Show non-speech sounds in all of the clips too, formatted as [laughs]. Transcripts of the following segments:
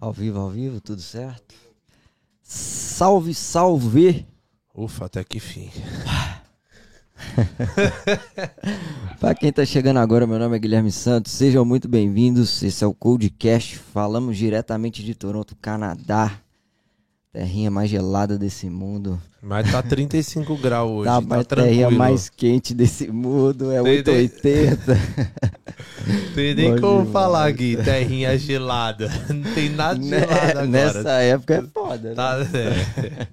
Ao vivo, ao vivo, tudo certo? Salve, salve! Ufa, até que fim. [laughs] Para quem tá chegando agora, meu nome é Guilherme Santos, sejam muito bem-vindos. Esse é o Codecast, falamos diretamente de Toronto, Canadá. Terrinha mais gelada desse mundo. Mas tá 35 [laughs] graus hoje. Tá, Tá, tranquilo. terrinha mais quente desse mundo, é Tem- 880. [laughs] Tem nem Bom como demais. falar, Gui. Terrinha gelada. [laughs] Não tem nada de gelado Né? agora. Nessa época é foda, né? Tá, é.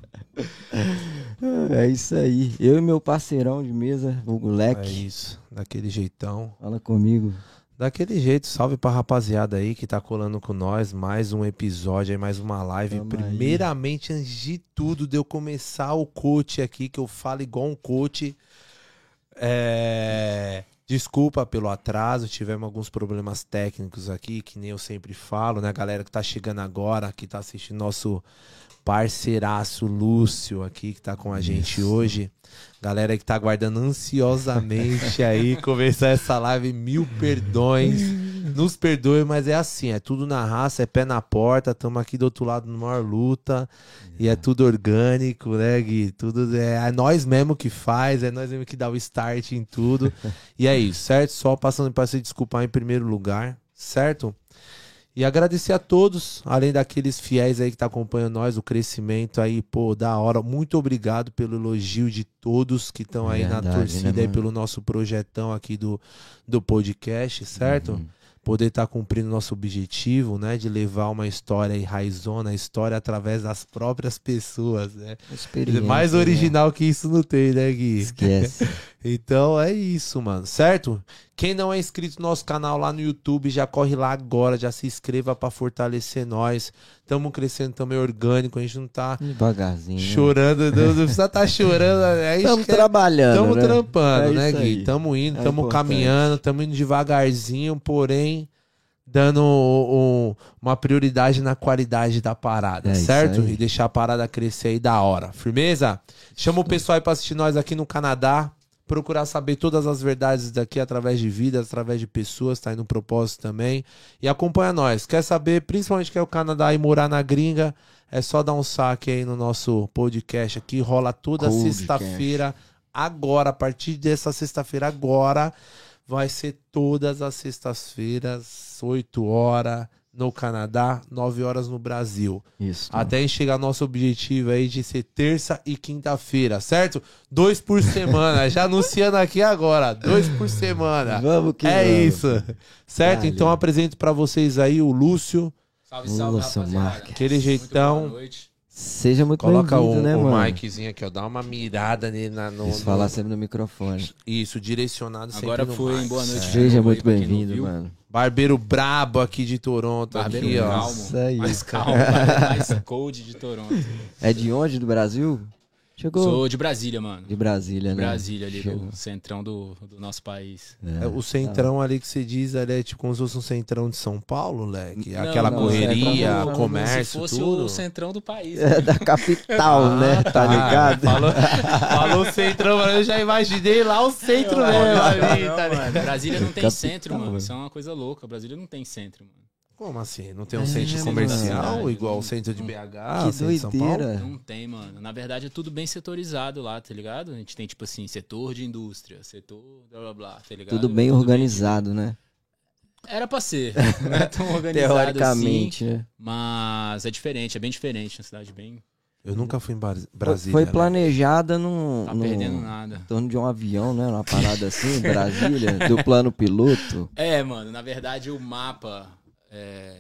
É isso aí. Eu e meu parceirão de mesa, o é Leque, isso. Daquele jeitão. fala comigo. Daquele jeito, salve pra rapaziada aí que tá colando com nós. Mais um episódio aí, mais uma live. Tamo aí. Primeiramente, antes de tudo, de eu começar o coach aqui, que eu falo igual um coach. É... Desculpa pelo atraso, tivemos alguns problemas técnicos aqui, que nem eu sempre falo, né? Galera que tá chegando agora, que tá assistindo nosso parceiraço Lúcio aqui, que tá com a gente hoje. Galera que tá aguardando ansiosamente aí [laughs] começar essa live, mil perdões. Nos perdoe, mas é assim, é tudo na raça, é pé na porta, estamos aqui do outro lado numa maior luta. E é tudo orgânico, né, Gui? Tudo é, é nós mesmo que faz, é nós mesmo que dá o start em tudo. e é isso, certo? Só passando para se desculpar em primeiro lugar, certo? E agradecer a todos, além daqueles fiéis aí que tá acompanhando nós, o crescimento aí, pô, da hora. Muito obrigado pelo elogio de todos que estão aí na Verdade, torcida né, aí mano? pelo nosso projetão aqui do, do podcast, certo? Uhum. Poder estar cumprindo nosso objetivo, né? De levar uma história aí raizona, a história através das próprias pessoas, né? Mais né? original que isso não tem, né, Gui? Esquece. [laughs] Então é isso, mano, certo? Quem não é inscrito no nosso canal lá no YouTube, já corre lá agora, já se inscreva pra fortalecer nós. Tamo crescendo também orgânico, a gente não tá Devagarzinho. né? chorando, não, não precisa estar chorando. Estamos quer- trabalhando. Tamo né? trampando, É né, Gui? aí. Tamo indo, É tamo importante. caminhando, tamo indo devagarzinho, porém dando um- um- uma prioridade na qualidade da parada, É certo? E deixar a parada crescer aí da hora. Firmeza? Chama o pessoal aí pra assistir nós aqui no Canadá. Procurar saber todas as verdades daqui através de vidas, através de pessoas, tá aí no propósito também. E acompanha nós. Quer saber, principalmente quer o Canadá e morar na gringa, é só dar um saque aí no nosso podcast aqui. Rola toda sexta-feira agora, a partir dessa sexta-feira agora, vai ser todas as sextas-feiras, 8 horas no Canadá, 9 horas no Brasil. Isso. Até a gente chegar ao nosso objetivo aí de ser terça e quinta-feira, certo? Dois por semana, já anunciando aqui agora, dois por semana. Vamos que é vamos. isso, certo? Valeu. Então apresento pra vocês aí o Lúcio, Salve, salve, rapaziada. Marques. Aquele Muito jeitão. boa noite. Seja muito coloca bem-vindo, o, né, o mano? miczinho aqui, ó, dá uma mirada nele na, no, Isso, no- falar sempre no microfone. Isso, direcionado sempre Agora foi boa noite. É. Seja muito bem-vindo, mano. Barbeiro brabo aqui de Toronto, Barbeiro aqui, ó. calmo. Isso aí. Mais calmo, mais cold de Toronto. É de onde? Do Brasil? Chegou Sou de Brasília, mano. de Brasília, De né? Brasília, ali Chegou. do centrão do, do nosso país. É. É, O centrão ali que você diz ali é tipo como se fosse um centrão de São Paulo, leque? Não, Aquela não, correria, do- comércio, Como se fosse tudo. o centrão do país. É da capital, [laughs] Ah, né? Tá ligado? Falou, falou [laughs] centrão, mas eu já imaginei lá o centro mesmo ali, Não, tá mano, ligado? Brasília não tem Capital, centro, mano. Isso é uma coisa louca. Brasília não tem centro, mano. Como assim? Não tem um É, centro mano. comercial É, igual o centro de não- BH, que centro de São Paulo? doideira. Não tem, mano. Na verdade é tudo bem setorizado lá, tá ligado? A gente tem, tipo assim, setor de indústria, setor blá blá blá, tá ligado? Tudo bem organizado, né? Era pra ser. [laughs] Não é tão organizado Teoricamente, assim. né? Mas é diferente, é bem diferente. Uma cidade bem. Eu nunca fui em Brasília. Foi né? planejada num, Tá num- perdendo nada. em torno de um avião, né? Uma parada assim, Brasília, [laughs] do plano piloto. É, mano, na verdade o mapa é,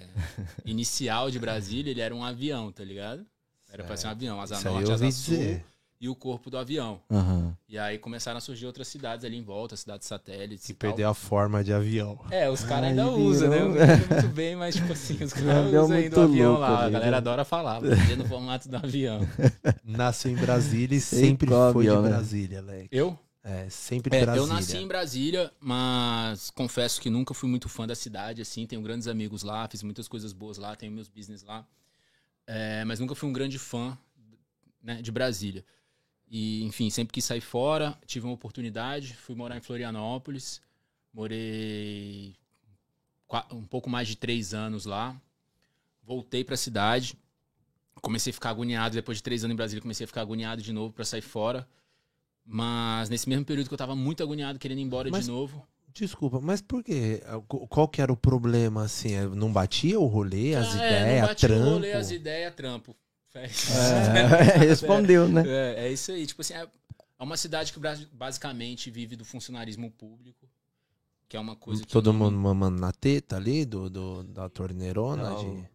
inicial de Brasília, ele era um avião, tá ligado? Era pra ser um avião, asa Isso norte, asa sul dizer. e o corpo do avião. Aham. E aí começaram a surgir outras cidades ali em volta, cidades satélites E e tal. perdeu a forma de avião. É, os caras ainda usam, né? Eu não entendo muito bem, mas tipo assim, os [laughs] caras avião usam ainda o avião louco lá. A galera né? adora falar, porque no formato do avião. [laughs] Nasceu em Brasília e sempre foi de avião, né? Brasília, leque. Eu? É, sempre É, Brasília. eu nasci em Brasília, mas confesso que nunca fui muito fã da cidade, assim. Tenho grandes amigos lá, fiz muitas coisas boas lá, tenho meus business lá. É, mas nunca fui um grande fã né, de Brasília. E, enfim, sempre quis sair fora, tive uma oportunidade, fui morar em Florianópolis, morei um pouco mais de três anos lá. voltei pra cidade. Comecei a ficar agoniado. Depois de três anos em Brasília, comecei a ficar agoniado de novo pra sair fora. Mas nesse mesmo período que eu tava muito agoniado, querendo ir embora Mas- de novo. Desculpa, mas por quê? Qual que era o problema, assim? É, Não batia o rolê, as Ah, é, ideias, não bate o trampo? rolê, as ideias, trampo. É, É, [laughs] respondeu, né? É, é isso aí. Tipo assim, é é uma cidade que basicamente vive do funcionarismo público, que é uma coisa que. Todo não- mundo mamando na teta ali, do, do- da torneirona? De-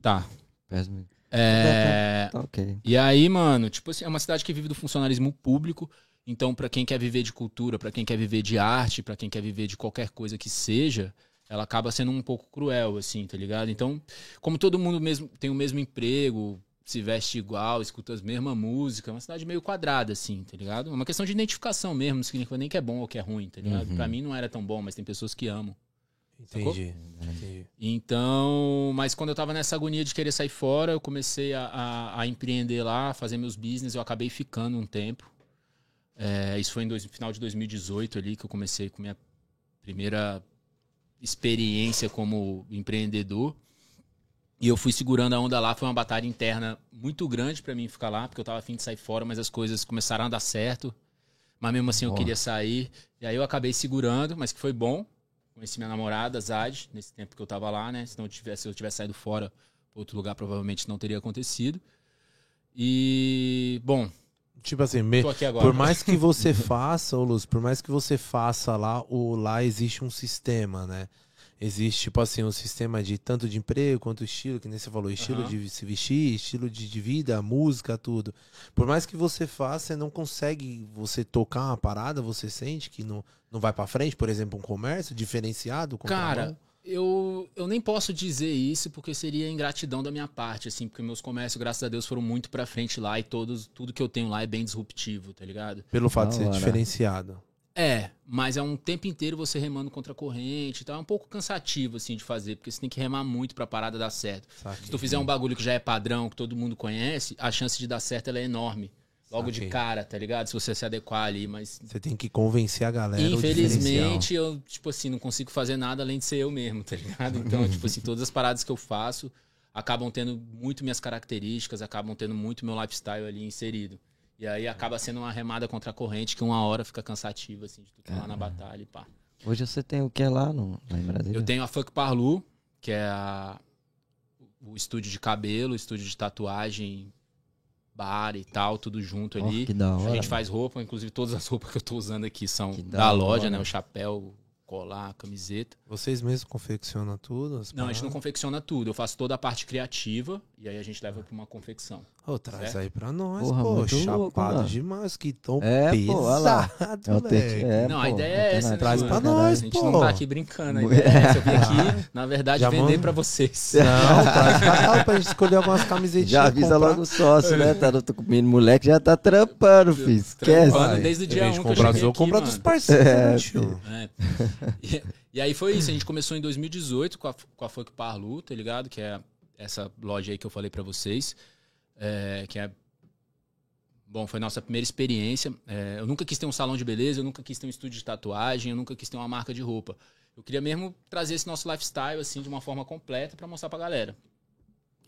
Tá. Péssimo. É. Tá ok. E aí, mano, tipo assim, é uma cidade que vive do funcionalismo público. Então, pra quem quer viver de cultura, pra quem quer viver de arte, pra quem quer viver de qualquer coisa que seja, ela acaba sendo um pouco cruel, assim, tá ligado? Então, como todo mundo mesmo tem o mesmo emprego, se veste igual, escuta as mesmas músicas, é uma cidade meio quadrada, assim, tá ligado? É uma questão de identificação mesmo, não significa nem que é bom ou que é ruim, tá ligado? Uhum. Pra mim não era tão bom, mas tem pessoas que amam. Entendi. entendi. Então, mas quando eu tava nessa agonia de querer sair fora, eu comecei a, a- a empreender lá, fazer meus business, eu acabei ficando um tempo. É, isso foi no final de 2018 ali que eu comecei com minha primeira experiência como empreendedor. E eu fui segurando a onda lá, foi uma batalha interna muito grande pra mim ficar lá, porque eu tava afim de sair fora, mas as coisas começaram a dar certo. Mas mesmo assim eu Ó. queria sair. E aí eu acabei segurando, mas que foi bom. Conheci minha namorada, Zad, nesse tempo que eu tava lá, né? Se, não tivesse, se eu tivesse saído fora pra outro lugar, provavelmente não teria acontecido. E, bom, Tipo assim, me- por mais que você [laughs] faça, ô Luz, por mais que você faça lá, o, lá existe um sistema, né? Existe, tipo assim, um sistema de tanto de emprego quanto estilo, que nem você falou, estilo Aham. de se vestir, estilo de, de vida, música, tudo. Por mais que você faça, você não consegue você tocar uma parada, você sente que não, não vai pra frente, por exemplo, um comércio diferenciado? Cara, eu, eu nem posso dizer isso porque seria ingratidão da minha parte, assim, porque meus comércios, graças a Deus, foram muito pra frente lá e todos, tudo que eu tenho lá é bem disruptivo, tá ligado? Pelo fato de ser hora. diferenciado. É, mas é um tempo inteiro você remando contra a corrente e tal. É um pouco cansativo, assim, de fazer, porque você tem que remar muito pra parada dar certo. Saquei. Se tu fizer um bagulho que já é padrão, que todo mundo conhece, a chance de dar certo é enorme. Logo de Saquei. cara, tá ligado? Se você se adequar ali, mas. Você tem que convencer a galera. diferencial. Infelizmente, eu, tipo assim, não consigo fazer nada além de ser eu mesmo, tá ligado? Então, tipo assim, todas as paradas que eu faço acabam tendo muito minhas características, acabam tendo muito meu lifestyle ali inserido. E aí acaba sendo uma remada contra a corrente que uma hora fica cansativa, assim, de tu tá lá na batalha e pá. Hoje você tem o que lá, no, lá em Brasília? Eu tenho a Fuck Parlu, que é a- o estúdio de cabelo, o estúdio de tatuagem, bar e tal, tudo junto ali. que da hora. A gente faz roupa, inclusive todas as roupas que eu tô usando aqui são Que da, da loja, hora. né? O chapéu, colar, camiseta. Vocês mesmos confeccionam tudo? as Não, a gente não paradas? confecciona tudo. Eu faço toda a parte criativa e aí a gente leva pra uma confecção. Ô, traz Certo? aí pra nós, Porra, pô. Chapado louco, demais, que tom É, pô, lá. pesado, É o moleque. é, não, a pô, ideia é essa, né? Traz mano? pra nós, A gente pô. não tá aqui brincando. A ideia é essa. Eu vim aqui, [laughs] na verdade, Já vender manda- pra vocês. [laughs] Não, traz pra cá pra gente escolher algumas camisetinhas. Já avisa comprar. logo o sócio, né? Tá no menino moleque já tá trampando, filho. Esquece. Trampando desde o dia Em vez de 1 que eu comprar cheguei aqui, comprar dos parceiros, É, né, tio? [laughs] É. E, e aí foi isso, a gente começou em 2018 com a, com a Funk Parlu, tá ligado? Que é essa loja aí que eu falei pra vocês. É, que é. Bom, foi nossa primeira experiência. É, eu nunca quis ter um salão de beleza, eu nunca quis ter um estúdio de tatuagem, eu nunca quis ter uma marca de roupa. Eu queria mesmo trazer esse nosso lifestyle, assim, de uma forma completa pra mostrar pra galera.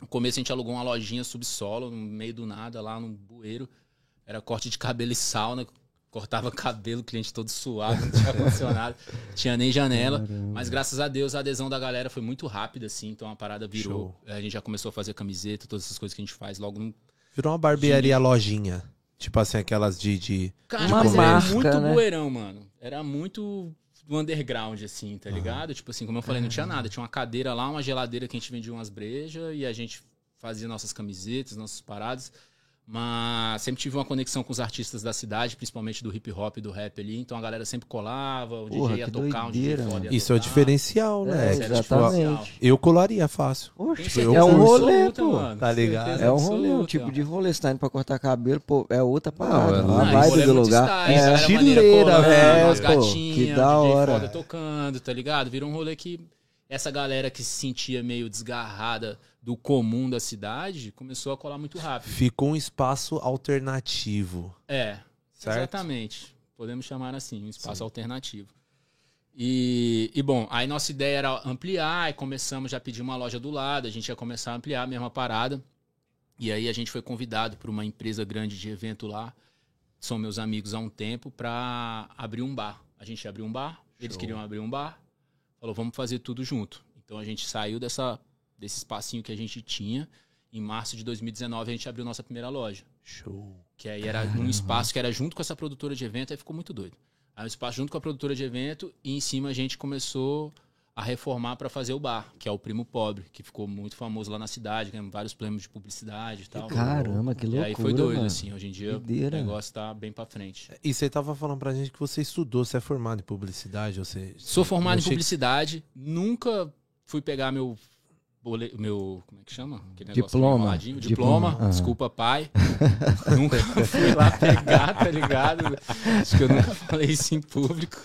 No começo a gente alugou uma lojinha subsolo, no meio do nada, lá no bueiro. Era corte de cabelo e sauna. Cortava cabelo, cliente todo suado, não tinha ar-condicionado, [laughs] tinha nem janela. Mas graças a Deus a adesão da galera foi muito rápida, assim. Então a parada virou. A gente já começou a fazer camiseta, todas essas coisas que a gente faz logo no. Virou uma barbearia lojinha. Tipo assim, aquelas de. de... Cara, Uma mas marca, era muito né? bueirão, mano. Era muito do underground, assim, tá ligado? Tipo assim, como eu falei, não tinha nada. Tinha uma cadeira lá, uma geladeira que a gente vendia umas brejas e a gente fazia nossas camisetas, nossas paradas. Mas sempre tive uma conexão com os artistas da cidade, principalmente do hip hop e do rap ali. Então a galera sempre colava, o Porra, DJ ia tocar, um doideira, DJ foda ia Isso é o tocar. diferencial, É, né? Isso era Tipo, exatamente. eu colaria fácil. Tipo, eu é um rolê, absoluta, pô. mano. Tá ligado? É um rolê, um tipo de rolê. Você tá indo pra cortar cabelo, pô, é outra parada. é a lógico. vibe do lugar. style, é chileira, colando, é, umas pô. gatinhas, Que da DJ hora. foda tocando, tá ligado? Virou um rolê que essa galera que se sentia meio desgarrada do comum da cidade começou a colar muito rápido. Ficou um espaço alternativo. É, Certo? exatamente. Podemos chamar assim, um espaço alternativo. E, e, bom, aí nossa ideia era ampliar e começamos já a pedir uma loja do lado, a gente ia começar a ampliar a mesma parada. E aí a gente foi convidado por uma empresa grande de evento lá, são meus amigos há um tempo, para abrir um bar. A gente abriu um bar, eles Show. queriam abrir um bar, falou, vamos fazer tudo junto. Então a gente saiu dessa, desse espacinho que a gente tinha. Em março de 2019 a gente abriu nossa primeira loja. Show. Que aí era num espaço que era junto com essa produtora de evento, aí ficou muito doido. Aí um espaço junto com a produtora de evento e em cima a gente começou a reformar para fazer o bar, que é o Primo Pobre, que ficou muito famoso lá na cidade, ganhamos vários prêmios de publicidade e tal. Caramba, que e loucura, aí foi doido, mano. assim, hoje em dia Doideira. o negócio tá bem pra frente. E você tava falando pra gente que você estudou, você é formado em publicidade, você... Sou formado em que- publicidade, nunca fui pegar meu bole... meu, como é que chama? Diploma. Diploma, Diploma, aham. desculpa, pai. [laughs] nunca fui lá pegar, tá ligado? Acho que eu nunca falei isso em público,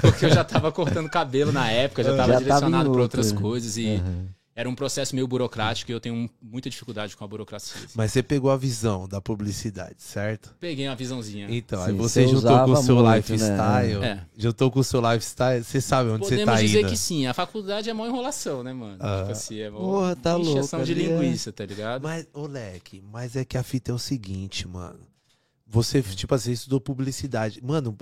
porque eu já tava cortando cabelo na época, já tava Já direcionado para outras outra. coisas e Aham. Era um processo meio burocrático e eu tenho muita dificuldade com a burocracia. assim. Mas você pegou a visão da publicidade, certo? Peguei uma visãozinha. Então, Sim, aí você você juntou com o seu muito, lifestyle. né? É. Juntou com o seu lifestyle, você sabe onde você Podemos tá dizer indo. que sim, a faculdade é mó enrolação, né, mano? Ah. Tipo assim, é mó Porra, tá louco, de é- linguiça, tá ligado? Mas, ô Leque, mas é que a fita é o seguinte, mano. Você, tipo assim, estudou publicidade. Mano,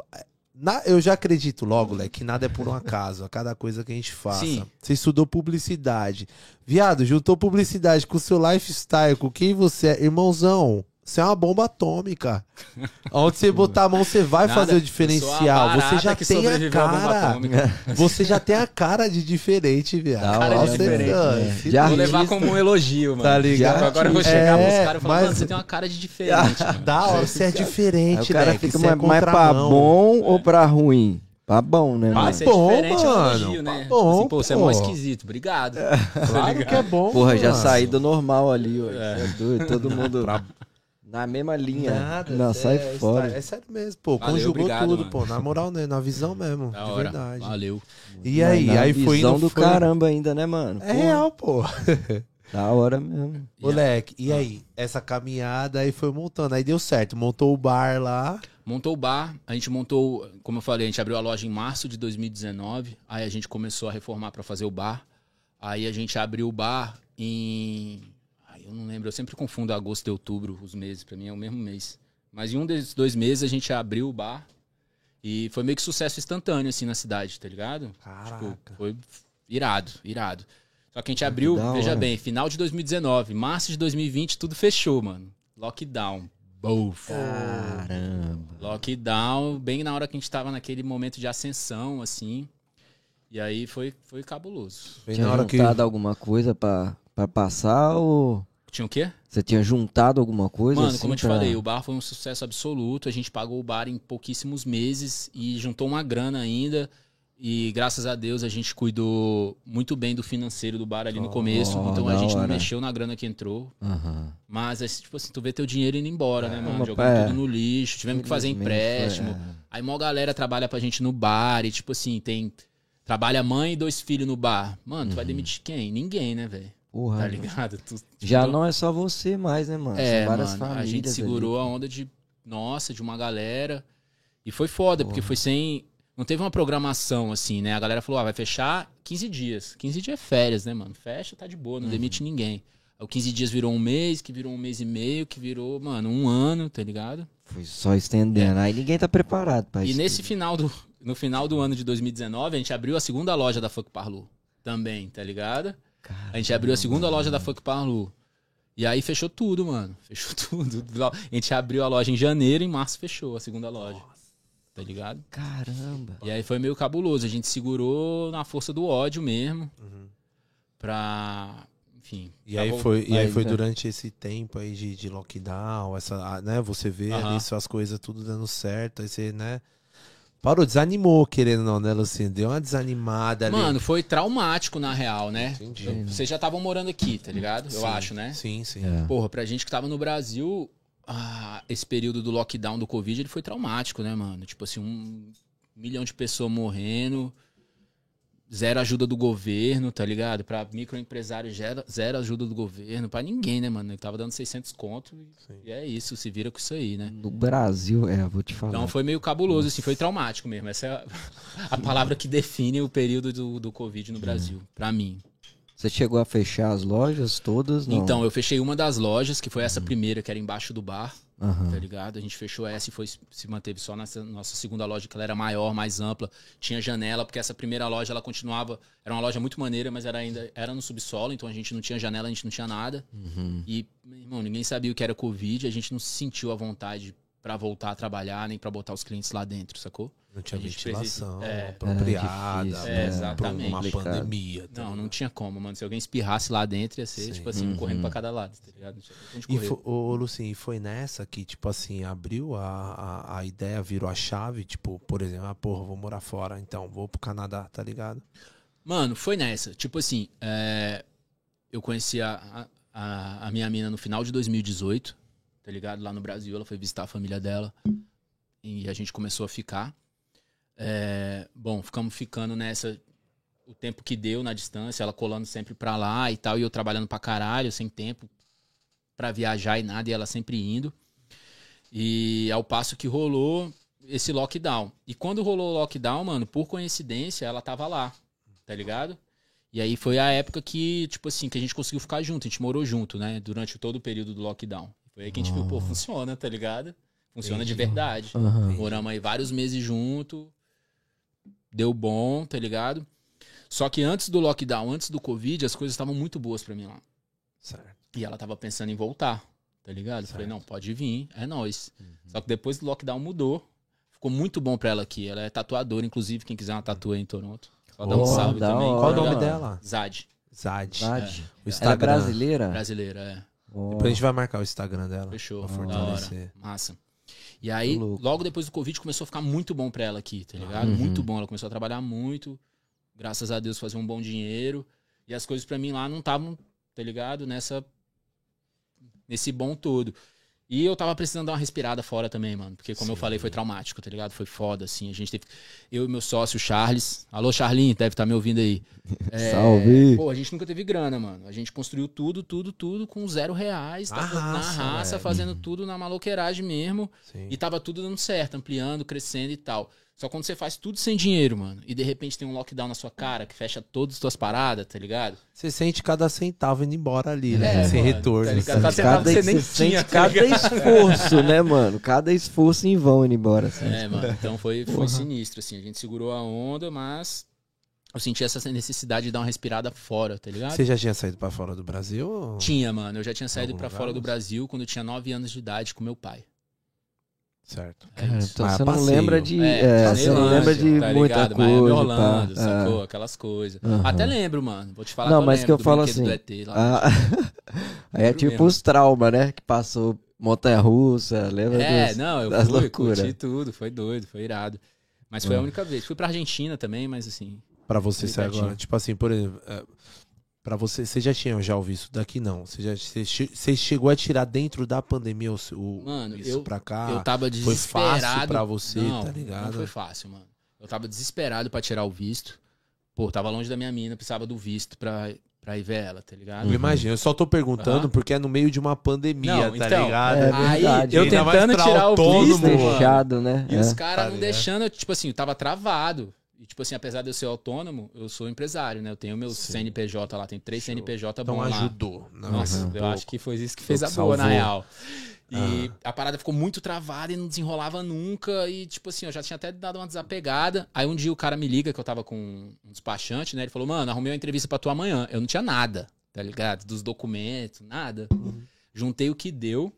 na- eu já acredito logo, Leque, que nada é por um acaso. A cada coisa que a gente faça. Sim. Você estudou publicidade. Viado, juntou publicidade com o seu lifestyle, com quem você é. Irmãozão, você é uma bomba atômica. Onde você botar a mão, você vai Nada, fazer o a diferencial. Você já tem a cara. [laughs] Você já tem a cara de diferente, viado. Da Cara de hora, diferente, mano. né? De Vou artista. levar como um elogio, mano. Tá ligado? Agora eu vou É, chegar pros caras e falar, mas- mano, você tem uma cara de [laughs] diferente, mano. Da hora, você é diferente, Aí o cara Leque, fica você é mais, mais pra bom ou pra ruim? Pra bom, né, Pra mano? Mas ser bom, é mano. elogio, né? Tá bom, assim, pô, você é mó esquisito, obrigado. Claro que é bom. Porra, já mano. saí do normal ali, ó. É. todo [laughs] mundo na mesma linha. Nada, Não, é, sai é, fora. É sério mesmo, pô. Valeu, conjugou obrigado, tudo, mano. pô. Na moral, né? Na visão [laughs] mesmo. Da de hora. verdade. Valeu. E aí? Na aí foi visão indo, do foi... caramba ainda, né, mano? É Porra, real, pô. [laughs] Da hora mesmo. Moleque, e aí? Essa caminhada aí foi montando. Aí deu certo. Montou o bar lá. Montou o bar, a gente montou, como eu falei, a gente abriu a loja em março de 2019, aí a gente começou a reformar para fazer o bar. Aí a gente abriu o bar em. Eu não lembro, eu sempre confundo agosto e outubro, os meses, para mim é o mesmo mês. Mas em um desses dois meses a gente abriu o bar e foi meio que sucesso instantâneo assim na cidade, tá ligado? Caraca. Tipo, foi irado, irado. Só que a gente abriu, da veja hora. bem, final de 2019, março de 2020, tudo fechou, mano. Lockdown. Bof. Caramba. Lockdown, bem na hora que a gente tava naquele momento de ascensão, assim. E aí foi, foi cabuloso. Bem Tinha na hora que. alguma coisa pra, pra passar ou Tinha o quê? você tinha juntado alguma coisa? Mano, assim, como eu te pra- falei, o bar foi um sucesso absoluto. A gente pagou o bar em pouquíssimos meses e juntou uma grana ainda. E graças a Deus a gente cuidou muito bem do financeiro do bar ali no Oh, começo. Então a gente não hora. mexeu na grana que entrou. Aham. Mas, é, tipo assim, tu vê teu dinheiro indo embora, né, mano? mas, Jogando é. tudo no lixo. Tivemos que fazer empréstimo. é. Aí mó galera trabalha pra gente no bar e, tipo assim, tem. Trabalha mãe e dois filhos no bar. Mano, tu vai demitir quem? Ninguém, né, velho? Porra, Tá ligado? Tu- já tu- não é só você mais, né, mano? É, São várias mano, famílias a gente segurou a onda de. Nossa, de uma galera. E foi foda, porque foi sem. Não teve uma programação assim, né? A galera falou, ah, vai fechar 15 dias. 15 dias é férias, né, mano? Fecha, tá de boa, não demite ninguém. O 15 dias virou um mês, que virou um mês e meio, que virou, mano, um ano, tá ligado? ali. Foi só estendendo. Aí ninguém tá preparado pra É. E isso. nesse final do. No final do ano de 2019, a gente abriu a segunda loja da Funk Parlou. Também, tá ligado? A gente abriu a segunda loja da Funk Parlou. E aí fechou tudo, mano. [laughs] Fechou tudo. A gente abriu a loja em janeiro, em março fechou a segunda loja. Tá ligado? Caramba. E aí foi meio cabuloso. A gente segurou na força do ódio mesmo. Uhum. Pra. Enfim. E pra aí foi, e aí foi né? durante esse tempo aí de, de lockdown, essa, ah, né? Você vê ali Aham. suas coisas tudo dando certo, aí você, né? Parou, desanimou, querendo ou não, né, Lucinho? Deu uma desanimada ali. Mano, foi traumático na real, né? Entendi. Vocês já estavam morando aqui, tá ligado? Eu Sim, acho, né? Sim, sim. É. Porra, pra gente que tava no Brasil, ah, esse período do lockdown do Covid, ele foi traumático, né, mano? Tipo assim, um milhão de pessoas morrendo. Zero ajuda do governo, tá ligado? Pra microempresário, zero, zero ajuda do governo. Pra ninguém, né, mano? Ele tava dando 600 conto e, e é isso, se vira com isso aí, né? No Brasil, é, vou te falar. Então foi meio cabuloso, assim, foi traumático mesmo. Essa é a, [laughs] a palavra que define o período do, do Covid no Brasil, pra mim. Você chegou a fechar as lojas todas? Não. Então, eu fechei uma das lojas, que foi essa primeira, que era embaixo do bar, Aham. tá ligado? A gente fechou essa e foi, se manteve só nessa nossa segunda loja, que ela era maior, mais ampla, tinha janela, porque essa primeira loja, ela continuava, era uma loja muito maneira, mas era ainda, era no subsolo, então a gente não tinha janela, a gente não tinha nada. Uhum. E, irmão, ninguém sabia o que era Covid, a gente não se sentiu à vontade pra voltar a trabalhar, nem pra botar os clientes lá dentro, sacou? Não tinha ventilação precisa- é. apropriada. É difícil, é, Uma exatamente. pandemia. tá Não, ligado? não tinha como, mano. Se alguém espirrasse lá dentro, ia ser, Sim. tipo assim, Uhum. correndo pra cada lado, tá ligado? E foi, ô, Lucinho, e foi nessa que, tipo assim, abriu a, a, a ideia, virou a chave, tipo, por exemplo, ah, porra, vou morar fora, então, vou pro Canadá, tá ligado? Mano, foi nessa. Tipo assim, é, eu conheci a, a, a minha mina no final de 2018, tá ligado? Lá no Brasil, ela foi visitar a família dela. E a gente começou a ficar. É, bom, ficamos ficando nessa o tempo que deu na distância, ela colando sempre pra lá e tal, e eu trabalhando pra caralho, sem tempo pra viajar e nada, e ela sempre indo. E ao passo que rolou esse lockdown. E quando rolou o lockdown, mano, por coincidência, ela tava lá, tá ligado? E aí foi a época que, tipo assim, que a gente conseguiu ficar junto, a gente morou junto, né? Durante todo o período do lockdown. Foi aí que a gente viu, pô, funciona, tá ligado? Funciona de Entendi. verdade. Aham. Moramos aí vários meses junto. Deu bom, tá ligado? Só que antes do lockdown, antes do Covid, as coisas estavam muito boas pra mim lá. Certo. E ela tava pensando em voltar, tá ligado? Eu Falei, não, pode vir, é nóis. Só que depois do lockdown mudou. Ficou muito bom pra ela aqui. Ela é tatuadora, inclusive, quem quiser uma tatuagem em Toronto. Só dá um Oh, salve também. hora. Qual o nome dela? Zad, Zad. Verdade. O Ela é Instagram. brasileira? brasileira, é. Ó. Depois a gente vai marcar o Instagram dela. Fechou. Pra fortalecer. Massa. E aí, logo depois do Covid, começou a ficar muito bom pra ela aqui, tá ligado? Uhum. Muito bom. Ela começou a trabalhar muito. Graças a Deus, fazer um bom dinheiro. E as coisas pra mim lá não estavam, tá ligado? Nessa. Nesse bom todo. E eu tava precisando dar uma respirada fora também, mano. Porque, como eu Sim. falei, foi traumático, tá ligado? Foi foda, assim. A gente teve. Eu e meu sócio, Charles. Alô, Charlinho, deve estar me ouvindo aí. [laughs] É, Salve. Pô, a gente nunca teve grana, mano. A gente construiu tudo, tudo, tudo com zero reais. Na Tava na raça, raça, velho. fazendo tudo na maloqueiragem mesmo. Sim. E tava tudo dando certo, ampliando, crescendo e tal. Só quando você faz tudo sem dinheiro, mano, e de repente tem um lockdown na sua cara que fecha todas as tuas paradas, tá ligado? Você sente cada centavo indo embora ali, né? É, Sem mano, retorno. tá ligado? assim. Cada centavo você nem você tinha, sente tá cada esforço, né, mano? Cada esforço em vão indo embora. Assim. É, mano. Então foi, foi sinistro, assim. A gente segurou a onda, mas eu senti essa necessidade de dar uma respirada fora, tá ligado? Você já tinha saído pra fora do Brasil? ou- Tinha, mano. Eu já tinha saído lugar, fora do Brasil quando eu tinha 9 anos de idade com meu pai. Certo. É Cara, então você não lembra de. É, É, você não lembra de tá muita ligado? coisa. Miami. Orlando, É. sacou? Aquelas coisas. Aham. Até lembro, mano. Vou te falar Não, que mas lembro que eu do falo brinquedo assim, ET lá. Ah, [laughs] aí é tipo mesmo. os traumas, né? Que passou montanha russa, lembra É, dos- não, eu das fui, loucuras. curti tudo, foi doido, foi irado. Mas foi a Hum. única vez. Fui pra Argentina também, mas assim. Pra você pertinho. agora. Tipo assim, por exemplo, é, pra você, você já tinha já ouvido isso daqui? Não. Você, já, você, você chegou a tirar dentro da pandemia o, o- Mano, isso eu- pra cá? eu tava foi desesperado. fácil pra você, não, tá ligado? Não foi fácil, mano. Eu tava desesperado pra tirar o visto. Pô, tava longe da minha mina, precisava do visto pra, pra ir ver ela, tá ligado? Eu imagino, eu só tô perguntando Aham. porque é no meio de uma pandemia, Não, tá então, ligado? É Aí, verdade. eu Ainda mais tentando tirar o visto, mano. Fechado, né? E É. os caras Tá não ligado? deixando, eu, tipo assim, eu tava travado. E, tipo assim, apesar de eu ser autônomo, eu sou empresário, né? Eu tenho meu Sim. CNPJ lá, tem três Show. CNPJ Então bons lá. ajudou. Não, Nossa, um eu acho que foi isso que fez a boa, na salvou. real. E Aham. a parada ficou muito travada e não desenrolava nunca. E, tipo assim, eu já tinha até dado uma desapegada. Aí um dia o cara me liga, que eu tava com um despachante, né? Ele falou, mano, arrumei uma entrevista pra tu amanhã. Eu não tinha nada, tá ligado? Dos documentos, nada. Uhum. Juntei o que deu.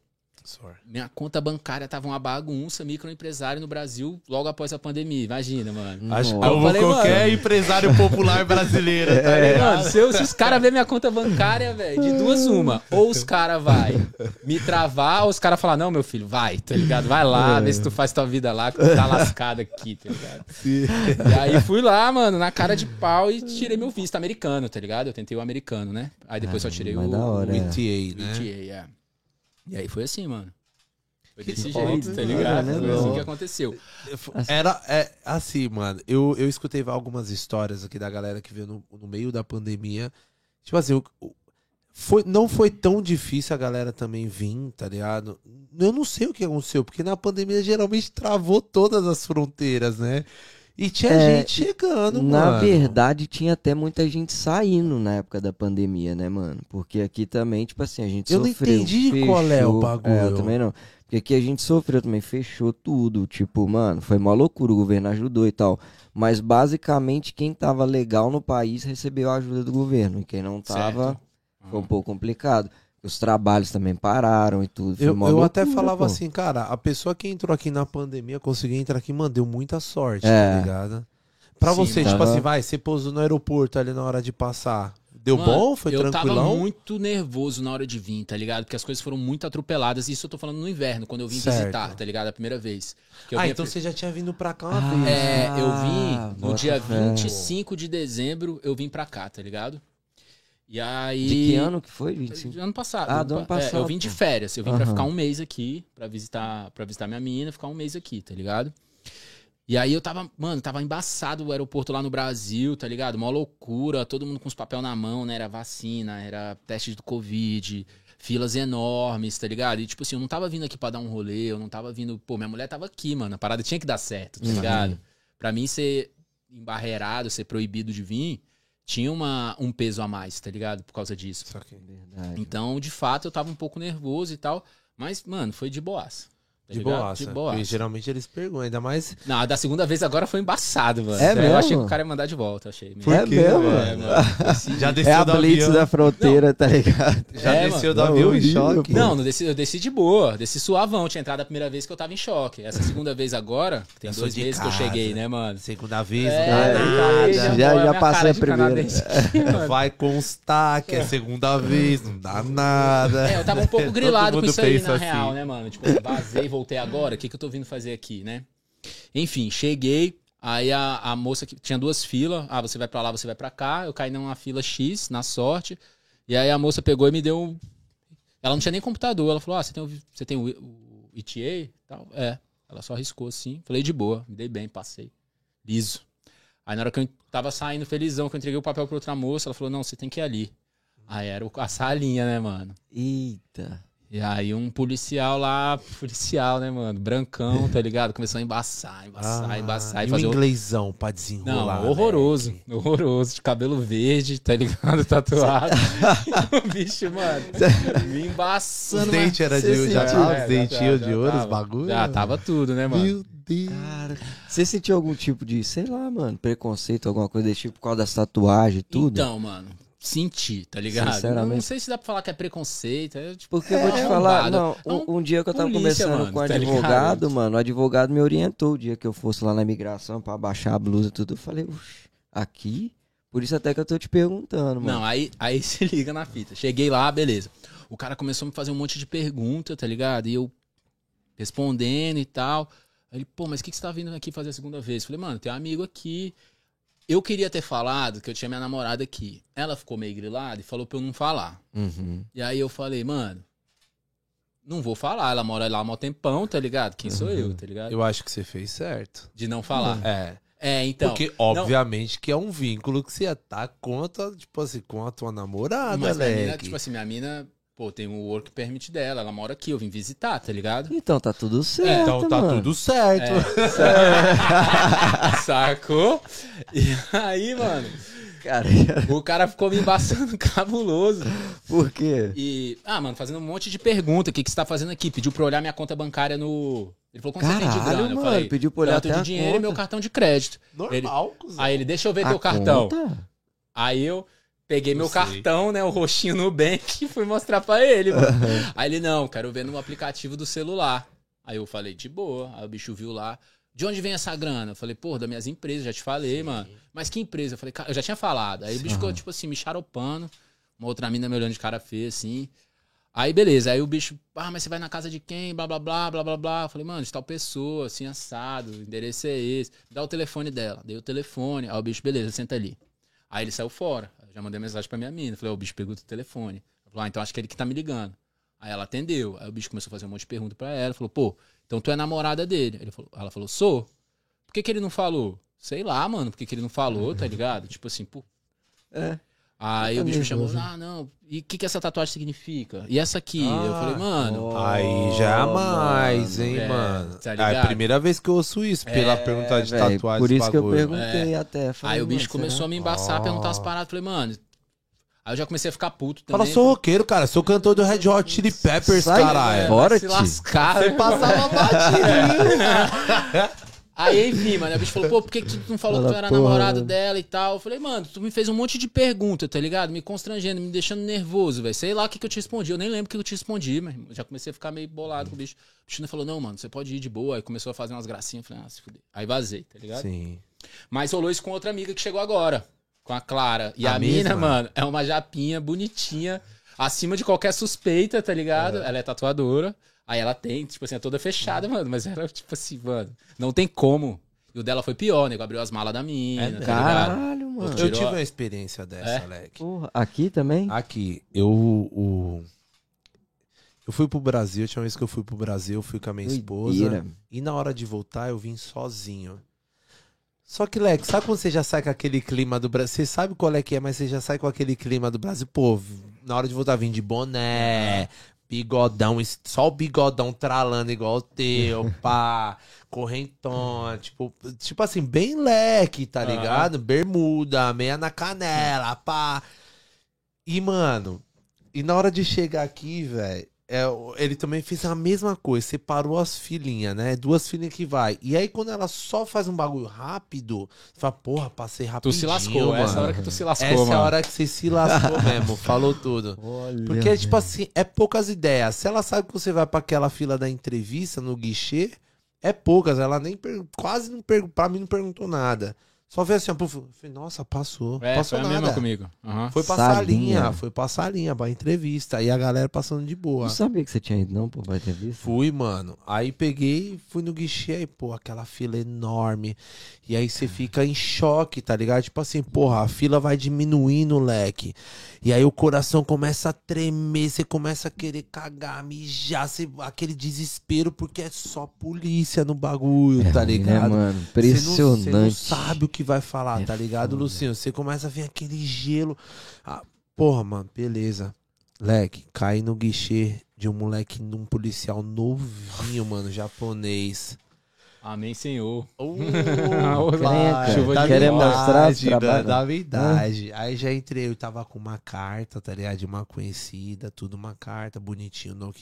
Sorry. Minha conta bancária tava uma bagunça, microempresário no Brasil, logo após a pandemia. Imagina, mano. Acho Nossa. como falei, qualquer empresário popular [laughs] brasileiro, tá É, ligado? mano, se, eu- se os caras verem minha conta bancária, velho, de duas uma. Ou os caras vai me travar, ou os caras falar, não, meu filho, vai, tá ligado? Vai lá, vê se tu faz tua vida lá, que tu tá lascado aqui, tá ligado? E aí fui lá, mano, na cara de pau e tirei meu visto americano, tá ligado? Eu tentei o americano, né? Aí depois só tirei mas o, hora, o é. ETA, né? ETA, é. E aí foi assim, mano. Foi desse Que jeito, tá ligado? né, Foi assim que aconteceu. Era é, assim, mano. Eu, eu escutei algumas histórias aqui da galera que veio no, no meio da pandemia. Tipo assim, o- foi, não foi tão difícil a galera também vir, tá ligado? Eu não sei o que aconteceu, porque na pandemia geralmente travou todas as fronteiras, né? E tinha É, gente chegando, Na mano. verdade, tinha até muita gente saindo na época da pandemia, né, mano? Porque aqui também, tipo assim, a gente Eu não sofreu. entendi qual é o fechou- bagulho. É, eu também não. Porque aqui a gente sofreu também, fechou tudo. Tipo, mano, foi uma loucura, o governo ajudou e tal. Mas basicamente, quem tava legal no país recebeu a ajuda do governo. E quem não tava, Certo. foi um pouco complicado. Os trabalhos também pararam e tudo. Foi Eu, eu até loucura, falava pô. assim, cara, a pessoa que entrou aqui na pandemia conseguiu entrar aqui, mano, deu muita sorte, É. tá ligado? Pra Sim, você, mano. tipo Tava- assim, vai, você pousou no aeroporto ali na hora de passar. Deu Mano, bom? Foi eu tranquilão? tava muito nervoso na hora de vir, tá ligado? Porque as coisas foram muito atropeladas. Isso eu tô falando no inverno, quando eu vim Certo. visitar, tá ligado? A primeira vez. Que eu Ah, então você já tinha vindo pra cá uma Ah, vez. É, eu Ah, vim no bota dia fé. 25 de dezembro, eu vim pra cá, tá ligado? E aí. De que ano que foi? 25? Ano passado. Ah, do ano É, passado, eu vim de pô. férias. Eu vim pra Aham. ficar um mês aqui, pra visitar, pra visitar minha menina, ficar um mês aqui, tá ligado? E aí eu tava, mano, tava embaçado o aeroporto lá no Brasil, tá ligado? Uma loucura, todo mundo com os papel na mão, né? Era vacina, era teste do Covid, filas enormes, tá ligado? E tipo assim, eu não tava vindo aqui pra dar um rolê, eu não tava vindo. Pô, minha mulher tava aqui, mano. A parada tinha que dar certo, tá Uhum. ligado? Pra mim ser embarreirado, ser proibido de vir, tinha uma, um peso a mais, tá ligado? Por causa disso. Verdade. Então, de fato, eu tava um pouco nervoso e tal. Mas, mano, foi de boaça. Tá De ligado? boaça. De boaça. Porque geralmente eles perguntam, ainda mais. Não, a da segunda vez agora foi embaçado, mano. É Eu mesmo? achei que o cara ia mandar de volta, achei. Por é quê, mesmo? mano? É, mano. Já É desceu a do Blitz avião. da fronteira, tá ligado? Já É, desceu do mano. avião Não, em horrível, choque. pô. Não, não desci, eu desci de boa, desci suavão. Tinha entrado a primeira vez que eu tava em choque. Essa segunda vez agora, tem Eu dois meses que eu cheguei, né, mano? Segunda vez, É, não dá aí nada. já- pô, já minha passei a primeira. aqui. [laughs] Vai constar que é segunda vez, não dá nada. É, eu tava um pouco [laughs] grilado com isso aí, na assim. real, né, mano? Tipo, eu vazei, voltei agora, o que, que eu tô vindo fazer aqui, né? Enfim, cheguei, aí a, a moça que tinha duas filas, ah, você vai pra lá, você vai pra cá, eu caí numa fila X, na sorte, e aí a moça pegou e me deu... um- Ela não tinha nem computador, ela falou, ah, você tem o, você tem o, o ETA tal? É, ela só arriscou assim, falei de boa, me dei bem, passei, liso. Aí na hora que eu tava saindo felizão, que eu entreguei o papel pra outra moça, ela falou, não, você tem que ir ali. Aí era a salinha, né, mano? Eita. E aí um policial lá, [laughs] policial, né, mano? Brancão, tá ligado? Começou a embaçar, embaçar, Ah, embaçar. E e fazer o... inglêsão pra Não, desenrolar. né? horroroso. moleque? Horroroso. De cabelo verde, tá ligado? [laughs] Tatuado. [laughs] o bicho, mano, me embaçando. Os dentes eram de já tava É, os dentinhos de ouro, os tava. bagulho. Já tava tudo, né, mano? Meu Deus. Cara, você sentiu algum tipo de, sei lá, mano, preconceito, alguma coisa desse tipo por causa das tatuagens e tudo? Então, mano, senti, tá ligado? Sinceramente. Não sei se dá pra falar que é preconceito. É, tipo, Porque eu vou te é falar, não, É um, um dia que eu tava polícia, conversando mano, com o tá advogado, ligado? mano, o advogado me orientou o dia que eu fosse lá na imigração pra baixar a blusa e tudo. Eu falei, aqui? Por isso até que eu tô te perguntando, mano. Não, aí, aí [laughs] se liga na fita. Cheguei lá, beleza. O cara começou a me fazer um monte de pergunta, tá ligado? E eu respondendo e tal. Aí ele, pô, mas o que, que você tá vindo aqui fazer a segunda vez? Falei, mano, tem um amigo aqui. Eu queria ter falado que eu tinha minha namorada aqui. Ela ficou meio grilada e falou pra eu não falar. Uhum. E aí eu falei, mano, não vou falar. Ela mora lá há mó tempão, tá ligado? Quem sou eu, tá ligado? Eu acho que você fez certo. De não falar. É. É, então. Porque, obviamente, que é um vínculo que você tá com a tua, tipo assim, com a tua namorada, mas minha mina, Leque. tipo assim, minha mina, pô, tem o work permit dela, ela mora aqui, eu vim visitar, tá ligado? Então tá tudo certo, Então tá mano. tudo certo. [laughs] Sacou? E aí, mano, Cara, [laughs] o cara ficou me embaçando [laughs] cabuloso. por quê? E, ah, mano, fazendo um monte de pergunta. O que, que você tá fazendo aqui? Pediu pra eu olhar minha conta bancária no. Ele falou, quanto você tem de Caralho, grana? Eu mano, falei, pediu pra olhar tanto até de a dinheiro e meu cartão de crédito. Normal, cuzão. Aí ele, deixa eu ver A teu cartão. conta? Aí eu peguei Eu meu sei. cartão, né, o roxinho no Bank e [laughs] fui mostrar pra ele, mano. Aí ele, não, quero ver no aplicativo do celular. Aí eu falei, de boa. Aí o bicho viu lá. De onde vem essa grana? Eu falei, pô, das minhas empresas, já te falei, mano. Mas que empresa? Eu falei, eu já tinha falado. Aí o bicho ficou, tipo assim, me charopando. Uma outra mina me olhando de cara feia, assim. Aí, beleza. Aí o bicho, ah, mas você vai na casa de quem? Blá, blá, blá, blá, blá, blá. Eu falei, mano, de tal pessoa, assim, assado. O endereço é esse. Dá o telefone dela. Dei o telefone. Aí o bicho, beleza, senta ali. Aí ele saiu fora. Já mandei mensagem pra minha mina. Falei, ó, o bicho pegou o telefone. Ela falou, ah, então acho que é ele que tá me ligando. Aí ela atendeu. Aí o bicho começou a fazer um monte de pergunta pra ela. Falou, pô, então tu é namorada dele. Ele falou, ela falou, sou. Por que, que ele não falou? Sei lá, mano, por que, que ele não falou, tá ligado? Tipo assim, pô. É. Aí o bicho me chamou, nervoso. ah, não. E o que, que essa tatuagem significa? E essa aqui? eu Ah, falei, mano. Aí já é Oh, mais, mano. hein, É, mano. tá é a primeira vez que eu ouço isso, pela É, pergunta de Véi, tatuagem. por isso que eu perguntei até. Falei, Aí o bicho começou será? a me embaçar, Ah. perguntar umas paradas. Falei, mano. Aí eu já comecei a ficar puto também. Fala, sou roqueiro, cara. Sou cantor do Red Hot Chili Peppers, Sai caralho. Vai se lascar. Você passava [laughs] batido, [laughs] Aí, enfim, mano, o bicho falou, pô, por que, que tu não falou que tu era porra, namorado mano. dela e tal? Eu falei, mano, tu me fez um monte de pergunta, tá ligado? Me constrangendo, me deixando nervoso, velho. Sei lá o que, que eu te respondi. Eu nem lembro o que eu te respondi, mas já comecei a ficar meio bolado com o bicho. O bicho falou, não, mano, você pode ir de boa. Aí começou a fazer umas gracinhas. Eu falei, ah, se fuder. Aí vazei, tá ligado? Sim. Mas rolou isso com outra amiga que chegou agora, com a Clara. E A a, mina, mano, é uma japinha bonitinha, acima de qualquer suspeita, tá ligado? Ela é tatuadora. Aí ela tem, tipo assim, é toda fechada, mano. Mas ela, tipo assim, mano, não tem como. E o dela foi pior, nego. Abriu as malas da mina, É, tá ligado? Caralho, mano. Eu tive uma experiência dessa, É? Alec. Porra, aqui também? Aqui, eu. O... Eu fui pro Brasil, a última vez que eu fui pro Brasil, eu fui com a minha esposa. Doideira. E na hora de voltar, eu vim sozinho. Só que, Lex, sabe quando você já sai com aquele clima do Brasil? Você sabe qual é que é, mas você já sai com aquele clima do Brasil. Pô, na hora de voltar, vim de boné, bigodão, só o bigodão tralando igual o teu, [laughs] pá, correntona, tipo, tipo assim, bem leque, tá ligado? Bermuda, meia na canela, pá. E, mano, e na hora de chegar aqui, velho, é, ele também fez a mesma coisa, separou as filhinhas, né? Duas filhinhas que vai. E aí, quando ela só faz um bagulho rápido, você fala, porra, passei Tu rapidinho, se lascou, mano. essa hora que tu se lascou, Essa é a mano. hora que você se lascou [laughs] mesmo, falou tudo. Olha. Porque, tipo assim, é poucas ideias. Se ela sabe que você vai pra aquela fila da entrevista no guichê, é poucas. Ela nem per- quase não perguntou, pra mim não perguntou nada. Só veio assim, ó, puf, eu falei, nossa, passou. É, passou foi a nada. mesma comigo. Aham. Foi passar a Salinha. linha, foi passar a linha pra entrevista. E a galera passando de boa. Não sabia que você tinha ido, não, pô, pra entrevista? Fui, mano. Aí peguei, fui no guichê, aí, pô, aquela fila enorme. E aí você fica em choque, tá ligado? Tipo assim, porra, a fila vai diminuindo, leque. E aí o coração começa a tremer, você começa a querer cagar, mijar, você- aquele desespero, porque é só polícia no bagulho, tá ruim, ligado? Né, mano? Você não- Impressionante. Você não, sabe o que vai falar, É tá ligado, foda. Lucinho? Você começa a ver aquele gelo. Ah, porra, mano, beleza. Leque, cai no guichê de um moleque, num policial novinho, mano, japonês. Amém, Senhor. Crenca. [laughs] Chuva dá de mostrar os verdade, trabalhos. Da verdade. Aí já entrei, eu tava com uma carta, tá ligado? De uma conhecida, tudo uma carta, bonitinho. No,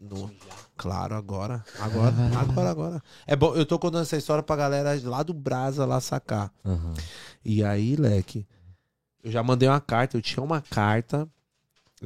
no- claro, agora. Agora, agora, agora. É bom, eu tô contando essa história pra galera lá do Brasa lá sacar. Aham. E aí, leque, eu já mandei uma carta, eu tinha uma carta,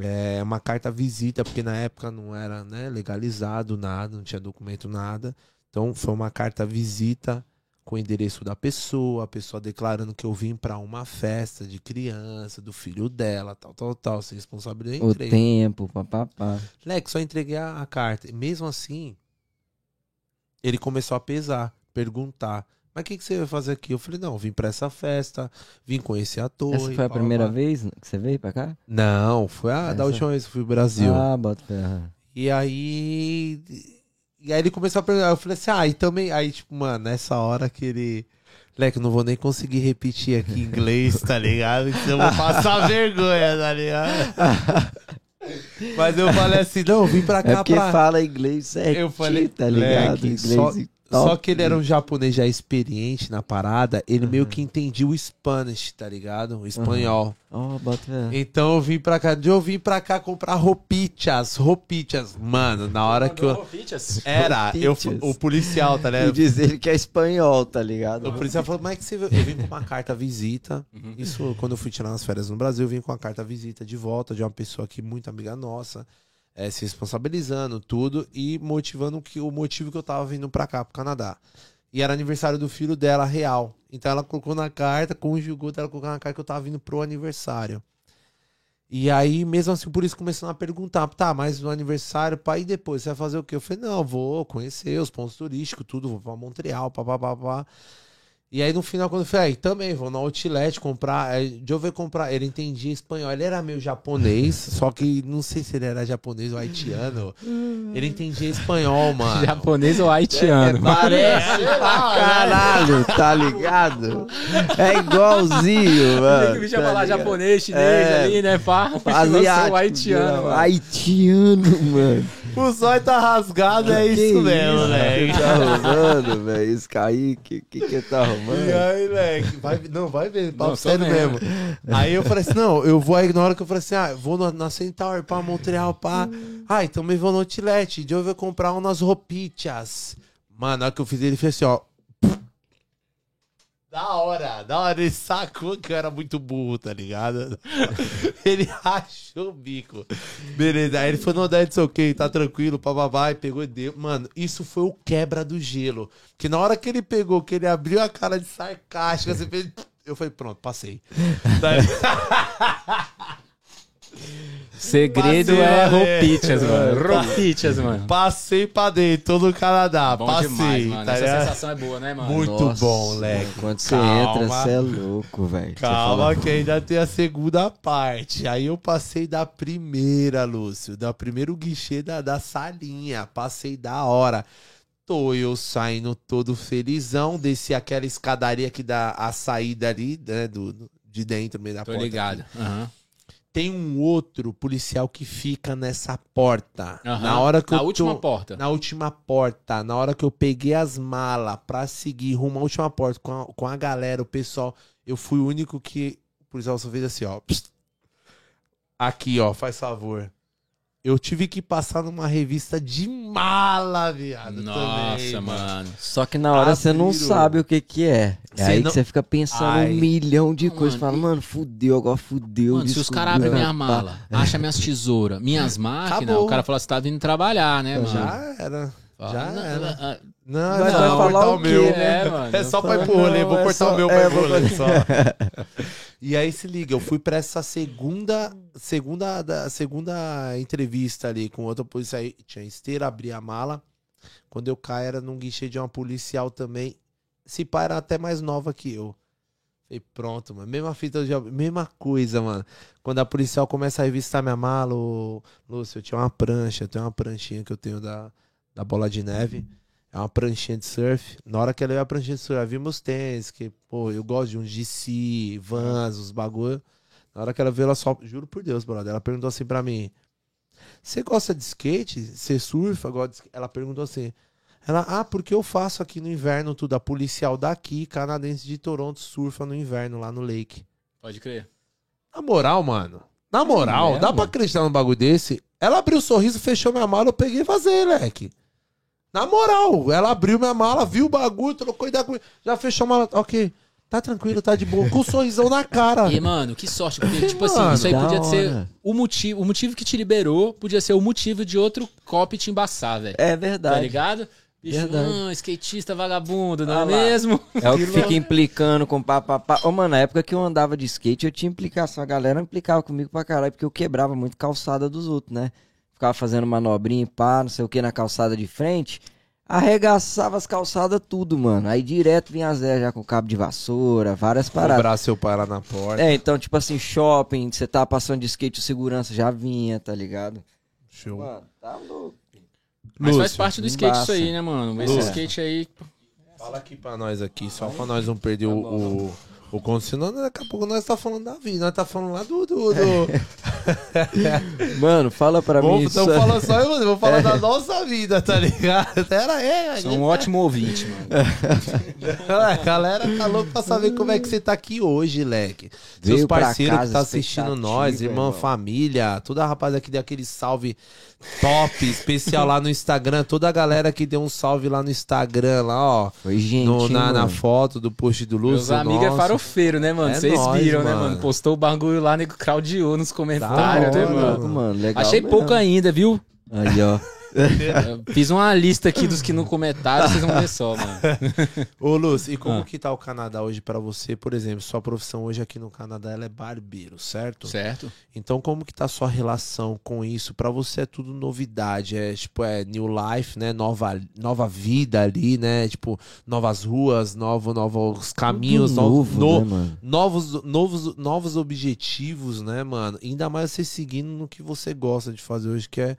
é, uma carta visita, porque na época não era né, legalizado nada, não tinha documento nada. Então foi uma carta visita com o endereço da pessoa, a pessoa declarando que eu vim pra uma festa de criança, do filho dela, tal, tal, tal, se responsabilidade. O entrei. tempo, papapá. Leque, só entreguei a, a carta. E mesmo assim, ele começou a pesar, perguntar. Mas o que, que você vai fazer aqui? Eu falei, não, vim pra essa festa, vim conhecer a torre. Essa foi a pá, primeira pá. vez que você veio pra cá? Não, foi a da Essa? última vez que fui pro Brasil. Ah, bota aham. E aí. E aí ele começou a perguntar. Eu falei assim, ah, e também. Aí, tipo, mano, nessa hora que ele. Leque, eu não vou nem conseguir repetir aqui em inglês, tá ligado? Então eu vou passar [laughs] vergonha, tá ligado? Mas eu falei assim, não, eu vim pra cá É porque pra. fala inglês certinho, Eu falei, tá ligado? leque, inglês só- e Só top. que ele era um japonês já experiente na parada, ele meio Uhum. que entendia o Spanish, tá ligado? O espanhol. Ó, bota fé. Então eu vim pra cá, eu vim pra cá comprar roupichas, roupichas. Mano, na hora que eu. Era, eu, Roupichas. o policial, tá E ligado? diz ele que é espanhol, tá ligado? O policial falou, mas é que você veio? Eu vim com uma carta visita. Uhum. Isso quando eu fui tirar as férias no Brasil, eu vim com uma carta visita de volta de uma pessoa que muito amiga nossa, eh, se responsabilizando, tudo, e motivando que o motivo que eu tava vindo pra cá, pro Canadá. E era aniversário do filho dela, real. Então ela colocou na carta, conjugou dela colocou na carta que eu tava vindo pro aniversário. E aí, mesmo assim, por isso começaram a perguntar, tá, mas no aniversário, pai, e depois? Você vai fazer o quê? Eu falei, não, vou conhecer os pontos turísticos, tudo, vou pra Montreal, papapá. E aí no final, quando eu falei, aí também vou no outlet comprar. Aí, de eu ver comprar, ele entendia espanhol. Ele era meio japonês, [laughs] só que não sei se ele era japonês ou haitiano. Ele entendia espanhol, [laughs] mano. Japonês ou haitiano? É, parece [laughs] pra caralho, tá ligado? É igualzinho, mano. Tem que me chamar tá lá ligado? japonês, chinês É. ali, né, pá? Asiático, haitiano, mano. Haitiano, mano. O zóio tá rasgado, é Que isso mesmo, velho. né? Tá arrumando, velho. Isso Kaique, o que que tá E arrumando? aí, moleque, vai, não, vai ver, papo Não, tô sério vendo. mesmo. Aí eu falei assim, não, eu vou aí na hora que eu falei assim, ah, vou na, na Centaur, pá, Montreal, pá. Ah, então me vou no outlet, de eu vou comprar umas roupitas. Mano, na hora que eu fiz, ele fez assim, ó. Da hora, da hora, ele sacou que eu era muito burro, tá ligado? [laughs] ele rachou o bico. Beleza, aí ele falou, não, that's ok, tá tranquilo, papapá, e pegou deu. Mano, isso foi o quebra do gelo. Que na hora que ele pegou, que ele abriu a cara de sarcástica, você fez... Eu falei, pronto, passei. Tá- [laughs] Segredo Passei, é mano. roupichas, mano. Roupichas, mano. Passei pra dentro do Canadá, Bom passei, demais, mano. tá Essa ligado? sensação é boa, né, mano? Muito Nossa, bom, moleque. Quando você entra, você é louco, velho. Calma fala, que ainda tem a segunda parte. Aí eu passei da primeira, Lúcio, da primeiro guichê da, da salinha. Passei da hora. Tô eu saindo todo felizão, desci aquela escadaria que dá a saída ali, né, do, de dentro, meio da Tô porta. ligado. Aham. Tem um outro policial que fica nessa porta. Aham. Na hora que Na eu última tô- porta. na última porta, na hora que eu peguei as malas pra seguir rumo à última porta com a, com a galera, o pessoal, eu fui o único que o policial só fez assim, ó. psst. Aqui, ó, faz favor. Eu tive que passar numa revista de mala, viado. Nossa, também, mano. Só que na hora você não sabe o que que é. É Cê aí não- que você fica pensando Ai. um milhão de coisas. Fala, e- mano, fudeu, agora fudeu. Mano, se os caras abrem minha mala, acham minhas tesouras, minhas máquinas, Acabou. o cara fala, você tá vindo trabalhar, né, mano? Já era. Fala, já não, era. ah, Não, Mas não, vai vou falar cortar o o meu. quê, É, mano. É só pra ir pro rolê, não, vou é cortar só- o meu pra é, ir pro rolê só. E aí se liga, eu fui pra essa segunda, segunda, da, segunda entrevista ali com outra polícia aí, tinha esteira, abri a mala. Quando eu caio era num guichê de uma policial também. Se pá era até mais nova que eu. Falei, pronto, mano. Mesma fita, de, mesma coisa, mano. Quando a policial começa a revistar minha mala, ô, Lúcio, eu tinha uma prancha, eu tenho uma pranchinha que eu tenho da, da bola de neve. É uma pranchinha de surf. Na hora que ela veio a pranchinha de surf, vimos os tênis, que, pô, eu gosto de uns DC, Vans, os bagulho. Na hora que ela veio, ela só. Juro por Deus, brother. Ela perguntou assim pra mim: Você gosta de skate? Você surfa? Gosta de skate?" Ela perguntou assim. Ela, ah, porque eu faço aqui no inverno tudo. A policial daqui, canadense de Toronto, surfa no inverno lá no lake. Pode crer. Na moral, mano. Na moral, É, dá pra mano. acreditar num bagulho desse? Ela abriu o sorriso, fechou minha mala, eu peguei e vazei, leque. Na moral, ela abriu minha mala, viu o bagulho, trocou ideia comigo. Já fechou a mala. Ok, tá tranquilo, tá de boa. Com um sorrisão na cara. E, mano, que sorte, porque, tipo Mano, assim, isso aí podia ser hora. o motivo. O motivo que te liberou podia ser o motivo de outro cop te embaçar, velho. É Tá verdade. ligado? Bicho, Verdade. hum, skatista vagabundo, não Ah é lá. mesmo? É o que fica implicando com papapá. Ô, mano, na época que eu andava de skate, eu tinha implicação. A galera implicava comigo pra caralho, porque eu quebrava muito calçada dos outros, né? Ficava fazendo manobrinha e pá, não sei o que, na calçada de frente. Arregaçava as calçadas tudo, mano. Aí direto vinha as Zé já com cabo de vassoura, várias paradas. Cobrar seu lá na porta. É, então, tipo assim, shopping, você tá passando de skate, o segurança já vinha, tá ligado? Show. Mano, tá louco. Mas faz parte do skate isso embaça. aí, né, mano? Esse Lúcio. skate aí. Fala aqui pra nós aqui, só pra nós não perder o, o, o conto, senão daqui a pouco nós tá falando da vida, nós tá falando lá do... do, do... [laughs] Mano, fala pra mim. Vamos, estamos isso- falando só eu, vou falar da nossa vida, tá ligado? [laughs] Pera aí, a Sou gente um ótimo ouvinte, mano. [laughs] A galera tá louca pra saber como é que você tá aqui hoje, leque. Seus Veio pra parceiros que tá assistindo nós, irmão, irmão. família, toda a rapaziada que deu aquele salve top, especial lá no Instagram, toda a galera que deu um salve lá no Instagram, lá, ó. Foi gente, no- na, na foto do post do Lúcio. Meus amigos é. Farofeiro, né, mano? É Vocês nóis, viram, né, mano. mano? Postou o bagulho lá, nego craudiou nos Da comentários, né, hora, mano? Louco, mano. Legal Achei mesmo. pouco ainda, viu? Aí, ó. Eu fiz uma lista aqui dos que não comentaram, vocês vão ver só, mano. Ô, Lúcio, e como Ah. que tá o Canadá hoje pra você? Por exemplo, sua profissão hoje aqui no Canadá ela é barbeiro, certo? Certo? Então, como que tá a sua relação com isso? Pra você é tudo novidade, é tipo, é new life, né? Nova, nova vida ali, né? Tipo, novas ruas, novo, novos caminhos, Tudo no- novo, no- né, novos, novos, novos objetivos, né, mano? Ainda mais você seguindo no que você gosta de fazer hoje, que é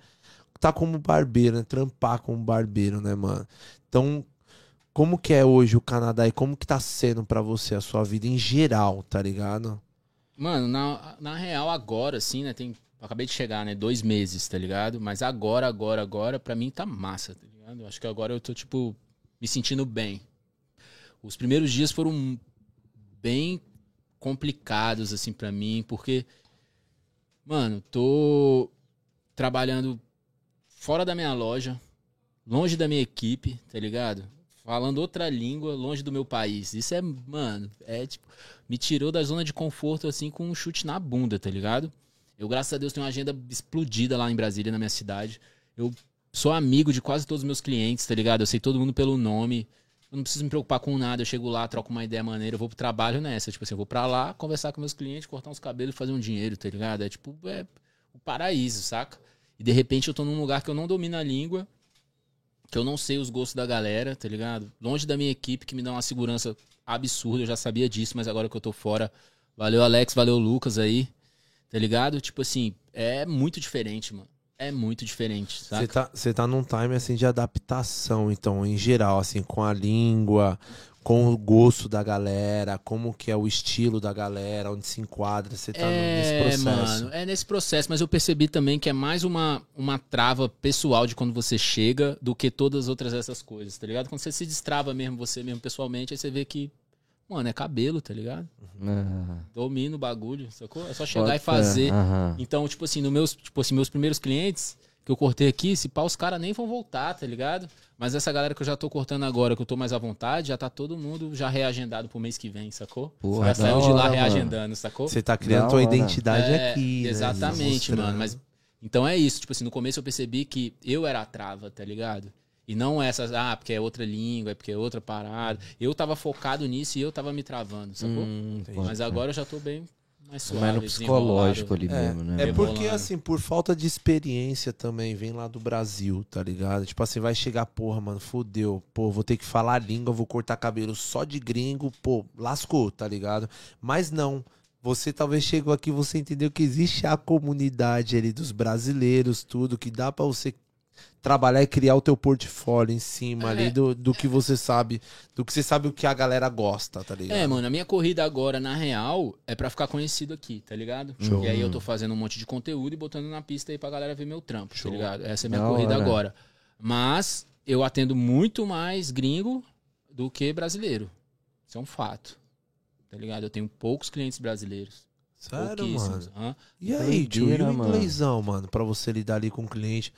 tá como barbeiro, né? Trampar como barbeiro, né, mano? Então, como que é hoje o Canadá e como que tá sendo pra você a sua vida em geral, tá ligado? Mano, na, na real, agora, assim, né? Tem. Acabei de chegar, né? Dois meses, tá ligado? Mas agora, agora, agora, pra mim tá massa, tá ligado? Acho que agora eu tô, tipo, me sentindo bem. Os primeiros dias foram bem complicados, assim, pra mim, porque, mano, tô trabalhando fora da minha loja, longe da minha equipe, tá ligado? Falando outra língua, longe do meu país. Isso é, mano, é tipo me tirou da zona de conforto, assim, com um chute na bunda, tá ligado? Eu, graças a Deus, tenho uma agenda explodida lá em Brasília, na minha cidade. Eu sou amigo de quase todos os meus clientes, tá ligado? Eu sei todo mundo pelo nome. Eu não preciso me preocupar com nada. Eu chego lá, troco uma ideia maneira, eu vou pro trabalho nessa. Tipo assim, eu vou pra lá, conversar com meus clientes, cortar uns cabelos fazer um dinheiro, tá ligado? É tipo, é o paraíso, saca? E de repente eu tô num lugar que eu não domino a língua, que eu não sei os gostos da galera, tá ligado? Longe da minha equipe, que me dá uma segurança absurda, eu já sabia disso, mas agora que eu tô fora. Valeu, Alex, valeu, Lucas aí, tá ligado? Tipo assim, é muito diferente, mano. É muito diferente, Você saca? tá, você tá num time assim de adaptação, então, em geral, assim, com a língua, com o gosto da galera, como que é o estilo da galera, onde se enquadra, você tá nesse É, processo. mano, é nesse processo, mas eu percebi também que é mais uma, uma trava pessoal de quando você chega do que todas as outras essas coisas, tá ligado? Quando você se destrava mesmo, você mesmo pessoalmente, aí você vê que, mano, é cabelo, tá ligado? Ah, Domina o bagulho, sacou? É só chegar pode e fazer. Aham. Então, tipo assim, no meus, tipo assim, meus primeiros clientes que eu cortei aqui, se pá, os caras nem vão voltar, tá ligado? Mas essa galera que eu já tô cortando agora, que eu tô mais à vontade, já tá todo mundo já reagendado pro mês que vem, sacou? Porra, já saiu de lá hora, reagendando, sacou? Você tá criando Da tua hora. identidade É, aqui, né? Exatamente, Mostrando. mano. Mas então é isso. Tipo assim, no começo eu percebi que eu era a trava, tá ligado? E não essas, ah, porque é outra língua, é porque é outra parada. Eu tava focado nisso e eu tava me travando, sacou? Hum, Mas agora eu já tô bem mais suave. mais no psicológico ali desenrolado. mesmo, né? É porque, assim, por falta de experiência também, vem lá do Brasil, tá ligado? Tipo assim, vai chegar, porra, mano, fodeu. Pô, vou ter que falar a língua, vou cortar cabelo só de gringo, pô, lascou, tá ligado? Mas não. Você talvez chegou aqui, você entendeu que existe a comunidade ali dos brasileiros, tudo, que dá pra você trabalhar e criar o teu portfólio em cima É. ali do, do que você sabe, do que você sabe o que a galera gosta, tá ligado? É, mano, a minha corrida agora, na real, é pra ficar conhecido aqui, tá ligado? Show. E aí eu tô fazendo um monte de conteúdo e botando na pista aí pra galera ver meu trampo, Show. tá ligado? Essa é a minha Da corrida hora. agora. Mas eu atendo muito mais gringo do que brasileiro. Isso é um fato. Tá ligado? Eu tenho poucos clientes brasileiros. Sério, mano. Hã? E aí, tio, e o mano. inglêsão, mano, pra você lidar ali com o cliente?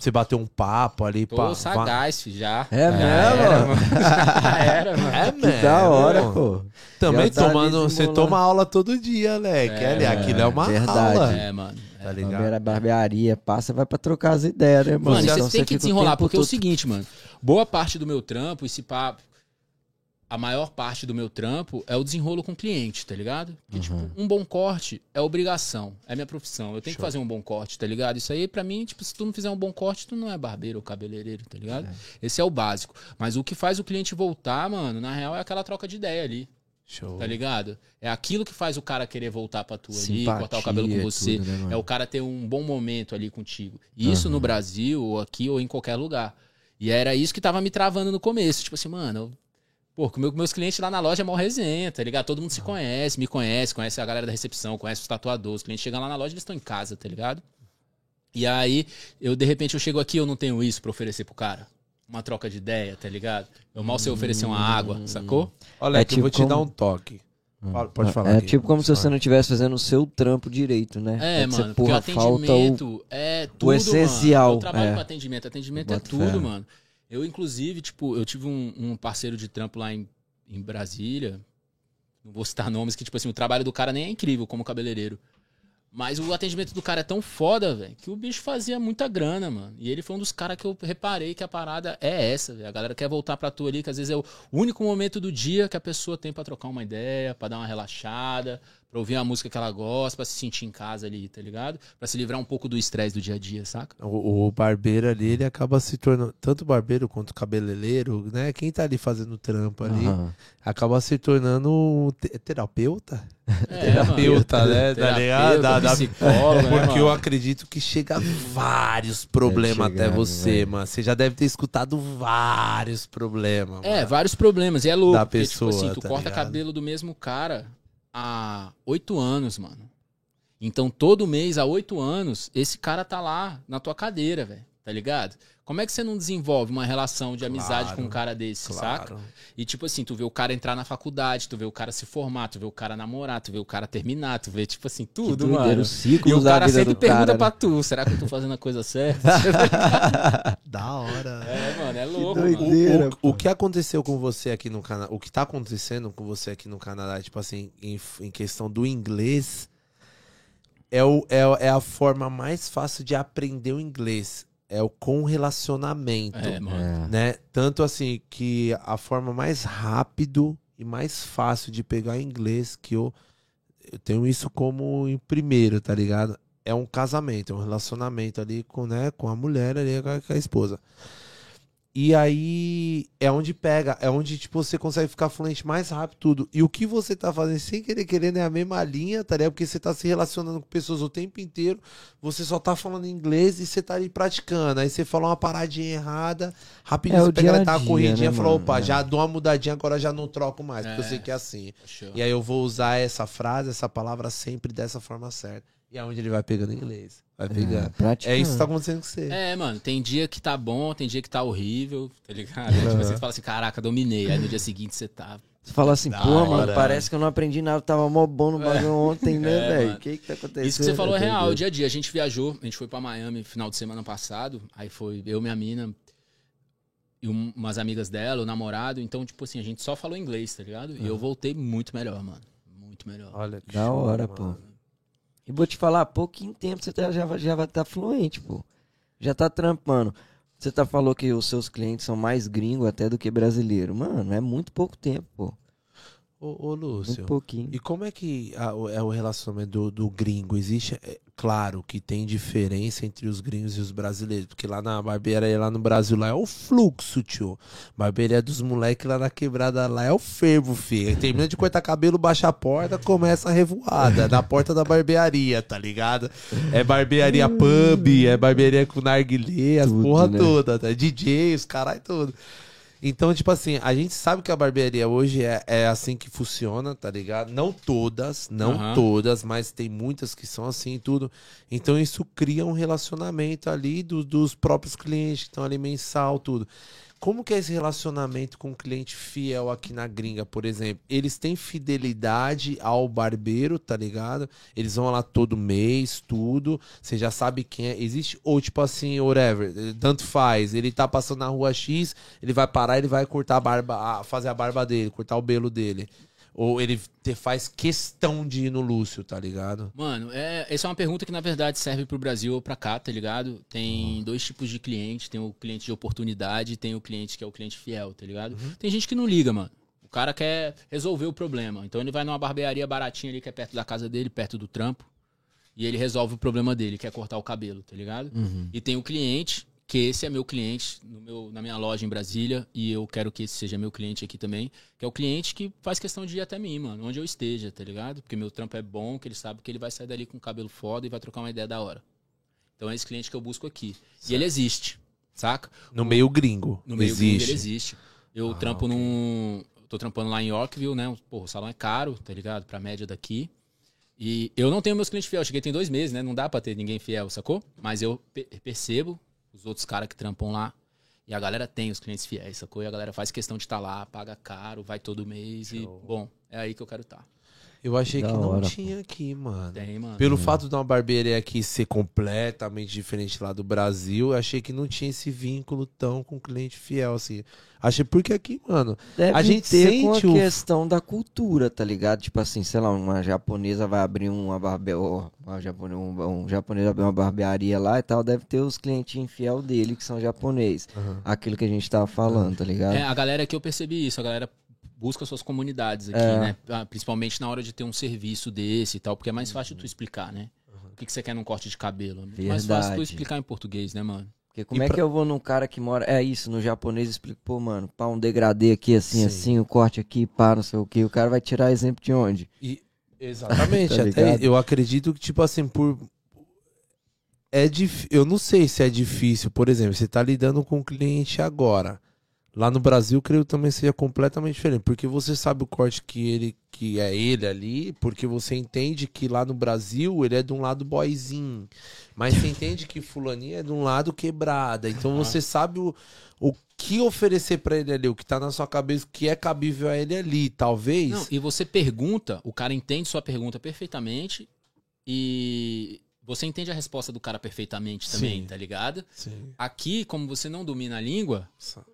Você bater um papo ali, Tô pá, sagaz, já. É já mesmo? Era, mano. [laughs] já era, mano. É, Que da hora, pô. Também tá tomando, você toma aula todo dia, Leque. É, ali, aquilo é uma verdade. aula. É, mano. É. Tá ligado? Barbearia, barbearia, passa, vai pra trocar as ideias, né, mano? Mano, e Então você tem que desenrolar, porque é o todo- seguinte, mano. Boa parte do meu trampo, esse papo. A maior parte do meu trampo é o desenrolo com o cliente, tá ligado? Porque, tipo, um bom corte é obrigação. É minha profissão. Eu tenho que Show. fazer um bom corte, tá ligado? Isso aí, pra mim, tipo, se tu não fizer um bom corte, tu não é barbeiro ou cabeleireiro, tá ligado? Esse é o básico. Mas o que faz o cliente voltar, mano, na real, é aquela troca de ideia ali, Show. tá ligado? É aquilo que faz o cara querer voltar pra tu ali, cortar o cabelo com você. tudo, né? É o cara ter um bom momento ali contigo. E Isso no Brasil, ou aqui, ou em qualquer lugar. E era isso que tava me travando no começo. Tipo assim, mano, eu- pô, com meu, meus clientes lá na loja é mó resenha, tá ligado? Todo mundo se conhece, me conhece, conhece a galera da recepção, conhece os tatuadores. Os clientes chegam lá na loja, eles estão em casa, tá ligado? E aí, eu de repente eu chego aqui, eu não tenho isso pra oferecer pro cara. Uma troca de ideia, tá ligado? Eu mal sei oferecer uma água, sacou? Olha, É Leque, eu vou tipo te dar como- um toque. Pode, pode falar. É aqui. tipo como se você não estivesse fazendo o seu trampo direito, né? É, você, mano, porque o porra, falta o... atendimento é tudo, essencial, Mano. Eu trabalho é. com atendimento. Atendimento é tudo, fé. mano. Eu, inclusive, tipo, eu tive um, um parceiro de trampo lá em, em Brasília. Não vou citar nomes, que, tipo assim, o trabalho do cara nem é incrível como cabeleireiro. Mas o atendimento do cara é tão foda, velho, que o bicho fazia muita grana, mano. E ele foi um dos caras que eu reparei que a parada é essa, velho. A galera quer voltar pra tu ali, que às vezes é o único momento do dia que a pessoa tem pra trocar uma ideia, pra dar uma relaxada, pra ouvir a música que ela gosta, pra se sentir em casa ali, tá ligado? Pra se livrar um pouco do estresse do dia a dia, saca? O, o barbeiro ali, ele acaba se tornando. Tanto o barbeiro quanto o cabeleireiro, né? Quem tá ali fazendo trampo ali, Aham. acaba se tornando te- terapeuta. É, [laughs] terapeuta, mano. né? Tá ligado? Terapeuta, Da- da- psicólogo, né, Porque eu acredito que chega vários problemas chegar, até você, né? mano. Você já deve ter escutado vários problemas. É, mano. vários problemas. E é louco. Da porque, pessoa, tipo assim, tu tá corta ligado? cabelo do mesmo cara há oito anos, mano. Então, todo mês, há oito anos, esse cara tá lá na tua cadeira, velho. Tá ligado? Como é que você não desenvolve uma relação de amizade Claro, com um cara desse, saca? Claro. E tipo assim, tu vê o cara entrar na faculdade, tu vê o cara se formar, tu vê o cara namorar, tu vê o cara terminar, tu vê, tipo assim, Que tudo, doideira, mano. o ciclo E o da cara vida sempre pergunta cara, pra né? tu, será que eu tô fazendo a coisa certa? [laughs] Da hora. é, mano, é louco, doideira. mano. O, pô. o que aconteceu com você aqui no Canadá, o que tá acontecendo com você aqui no Canadá, tipo assim, em, em questão do inglês, é, o, é, o- é a forma mais fácil de aprender o inglês. É o com relacionamento. É, mano. É. né? Tanto assim que a forma mais rápido e mais fácil de pegar inglês que eu, eu tenho isso como em primeiro, tá ligado? É um casamento, é um relacionamento ali com, né, com a mulher ali, com a, com a esposa. E aí é onde pega, é onde tipo você consegue ficar fluente mais rápido tudo. E o que você tá fazendo sem querer querendo é a mesma linha, tá ligado? Porque você tá se relacionando com pessoas o tempo inteiro, você só tá falando inglês e você tá ali praticando. Aí você fala uma paradinha errada, rapidinho É você o pega ela dia tá corridinha e né, falou, mano? opa, É. já dou uma mudadinha, agora já não troco mais, porque eu É. sei que é assim. Show. E aí eu vou usar essa frase, essa palavra sempre dessa forma certa. E é onde ele vai pegando inglês. Vai pegando. É, praticando. isso que tá acontecendo com você. É, mano, tem dia que tá bom, tem dia que tá horrível, tá ligado? Tipo, você fala assim, caraca, dominei. Aí no dia seguinte você tá. Você fala assim, pô, hora. mano, parece que eu não aprendi nada, tava mó bom no bagulho ontem, né, [laughs] É, velho? O que que tá acontecendo? Isso que você falou é real, o dia a dia. A gente viajou, a gente foi pra Miami final de semana passado. Aí foi eu, minha mina e um- umas amigas dela, o namorado. Então, tipo assim, a gente só falou inglês, tá ligado? E eu voltei muito melhor, mano. Muito melhor. Olha que Da show, hora, mano. pô. E vou te falar, pouquinho tempo você tá- já, já vai estar fluente, pô. Já tá trampando. Você tá falou que os seus clientes são mais gringos até do que brasileiro. Mano, é muito pouco tempo, pô. Ô, ô Lúcio. Muito pouquinho. E como é que a- o- é o relacionamento do, do gringo? Existe, é, claro que tem diferença entre os gringos e os brasileiros, porque lá na barbearia, lá no Brasil, lá é o fluxo, tio. Barbearia dos moleques lá na quebrada, lá é o fervo, filho. Termina de cortar cabelo, baixa a porta, começa a revoada na porta da barbearia, tá ligado? É barbearia pub, é barbearia com narguilé, as Tudo, porra né? toda, tá? DJ, os caralho tudo. Então, tipo assim, a gente sabe que a barbearia hoje é, é assim que funciona, tá ligado? Não todas, não Aham. todas, mas tem muitas que são assim e tudo. Então, isso cria um relacionamento ali do- dos próprios clientes que estão ali mensal, tudo. Como que é esse relacionamento com o cliente fiel aqui na gringa, por exemplo? Eles têm fidelidade ao barbeiro, tá ligado? Eles vão lá todo mês, tudo. Você já sabe quem é. Existe, ou tipo assim, whatever, tanto faz. Ele tá passando na rua X, ele vai parar, ele vai cortar a barba, fazer a barba dele, cortar o belo dele. Ou ele te faz questão de ir no Lúcio, tá ligado? Mano, é, essa é uma pergunta que na verdade serve pro Brasil ou pra cá, tá ligado? Tem dois tipos de cliente, tem o cliente de oportunidade e tem o cliente que é o cliente fiel, tá ligado? Tem gente que não liga, mano. O cara quer resolver o problema. Então ele vai numa barbearia baratinha ali que é perto da casa dele, perto do trampo, e ele resolve o problema dele, que é cortar o cabelo, tá ligado? Uhum. E tem o cliente, que esse é meu cliente no meu, na minha loja em Brasília, e eu quero que esse seja meu cliente aqui também, que é o cliente que faz questão de ir até mim, mano, onde eu esteja, tá ligado? Porque meu trampo é bom, que ele sabe que ele vai sair dali com o cabelo foda e vai trocar uma ideia da hora. Então é esse cliente que eu busco aqui. E ele existe, saca? No meio gringo. No meio existe. gringo ele existe. Eu Ah, trampo ok. num. Tô trampando lá em Yorkville, né? Pô, o salão é caro, tá ligado? Pra média daqui. E eu não tenho meus clientes fiéis. Cheguei tem dois meses, né? Não dá pra ter ninguém fiel, sacou? Mas eu pe- percebo os outros caras que trampam lá. E a galera tem os clientes fiéis, sacou? E a galera faz questão de estar lá, paga caro, vai todo mês. E, Show. bom, é aí que eu quero estar. Eu achei Da que não hora, tinha aqui, mano. Tem, mano. Pelo fato de uma barbearia aqui ser completamente diferente lá do Brasil, eu achei que não tinha esse vínculo tão com o cliente fiel, assim. Achei porque aqui, mano, Deve A gente ter com a sente o- questão da cultura, tá ligado? Tipo assim, sei lá, uma japonesa vai abrir uma barbe... ou uma japone... um, um japonês abrir uma barbearia lá e tal, deve ter os clientes fiel dele que são japonês. Aquilo que a gente tava falando, tá ligado? É, a galera aqui eu percebi isso, a galera busca suas comunidades aqui, É. né? Ah, Principalmente na hora de ter um serviço desse e tal, porque é mais fácil tu explicar, né? O que, que você quer num corte de cabelo? É muito mais fácil tu Verdade. explicar em português, né, mano? Porque como E é pra- que eu vou num cara que mora. É isso, no japonês explica, pô, mano, pá, um degradê aqui assim, Sim. assim, o corte aqui, pá, não sei o que. O cara vai tirar exemplo de onde? E, [laughs] exatamente. [laughs] Tá até eu acredito que, tipo assim, por. É dif... Eu não sei se é difícil, por exemplo, você tá lidando com um cliente agora. Lá no Brasil, creio que também seja completamente diferente. Porque você sabe o corte que ele que é ele ali, porque você entende que lá no Brasil ele é de um lado boyzinho. Mas você entende que fulaninho é de um lado quebrada. Então você sabe o, o que oferecer pra ele ali, o que tá na sua cabeça, o que é cabível a ele ali. Talvez. Não, e você pergunta, o cara entende sua pergunta perfeitamente e você entende a resposta do cara perfeitamente também, Sim. tá ligado? Sim. Aqui, como você não domina a língua,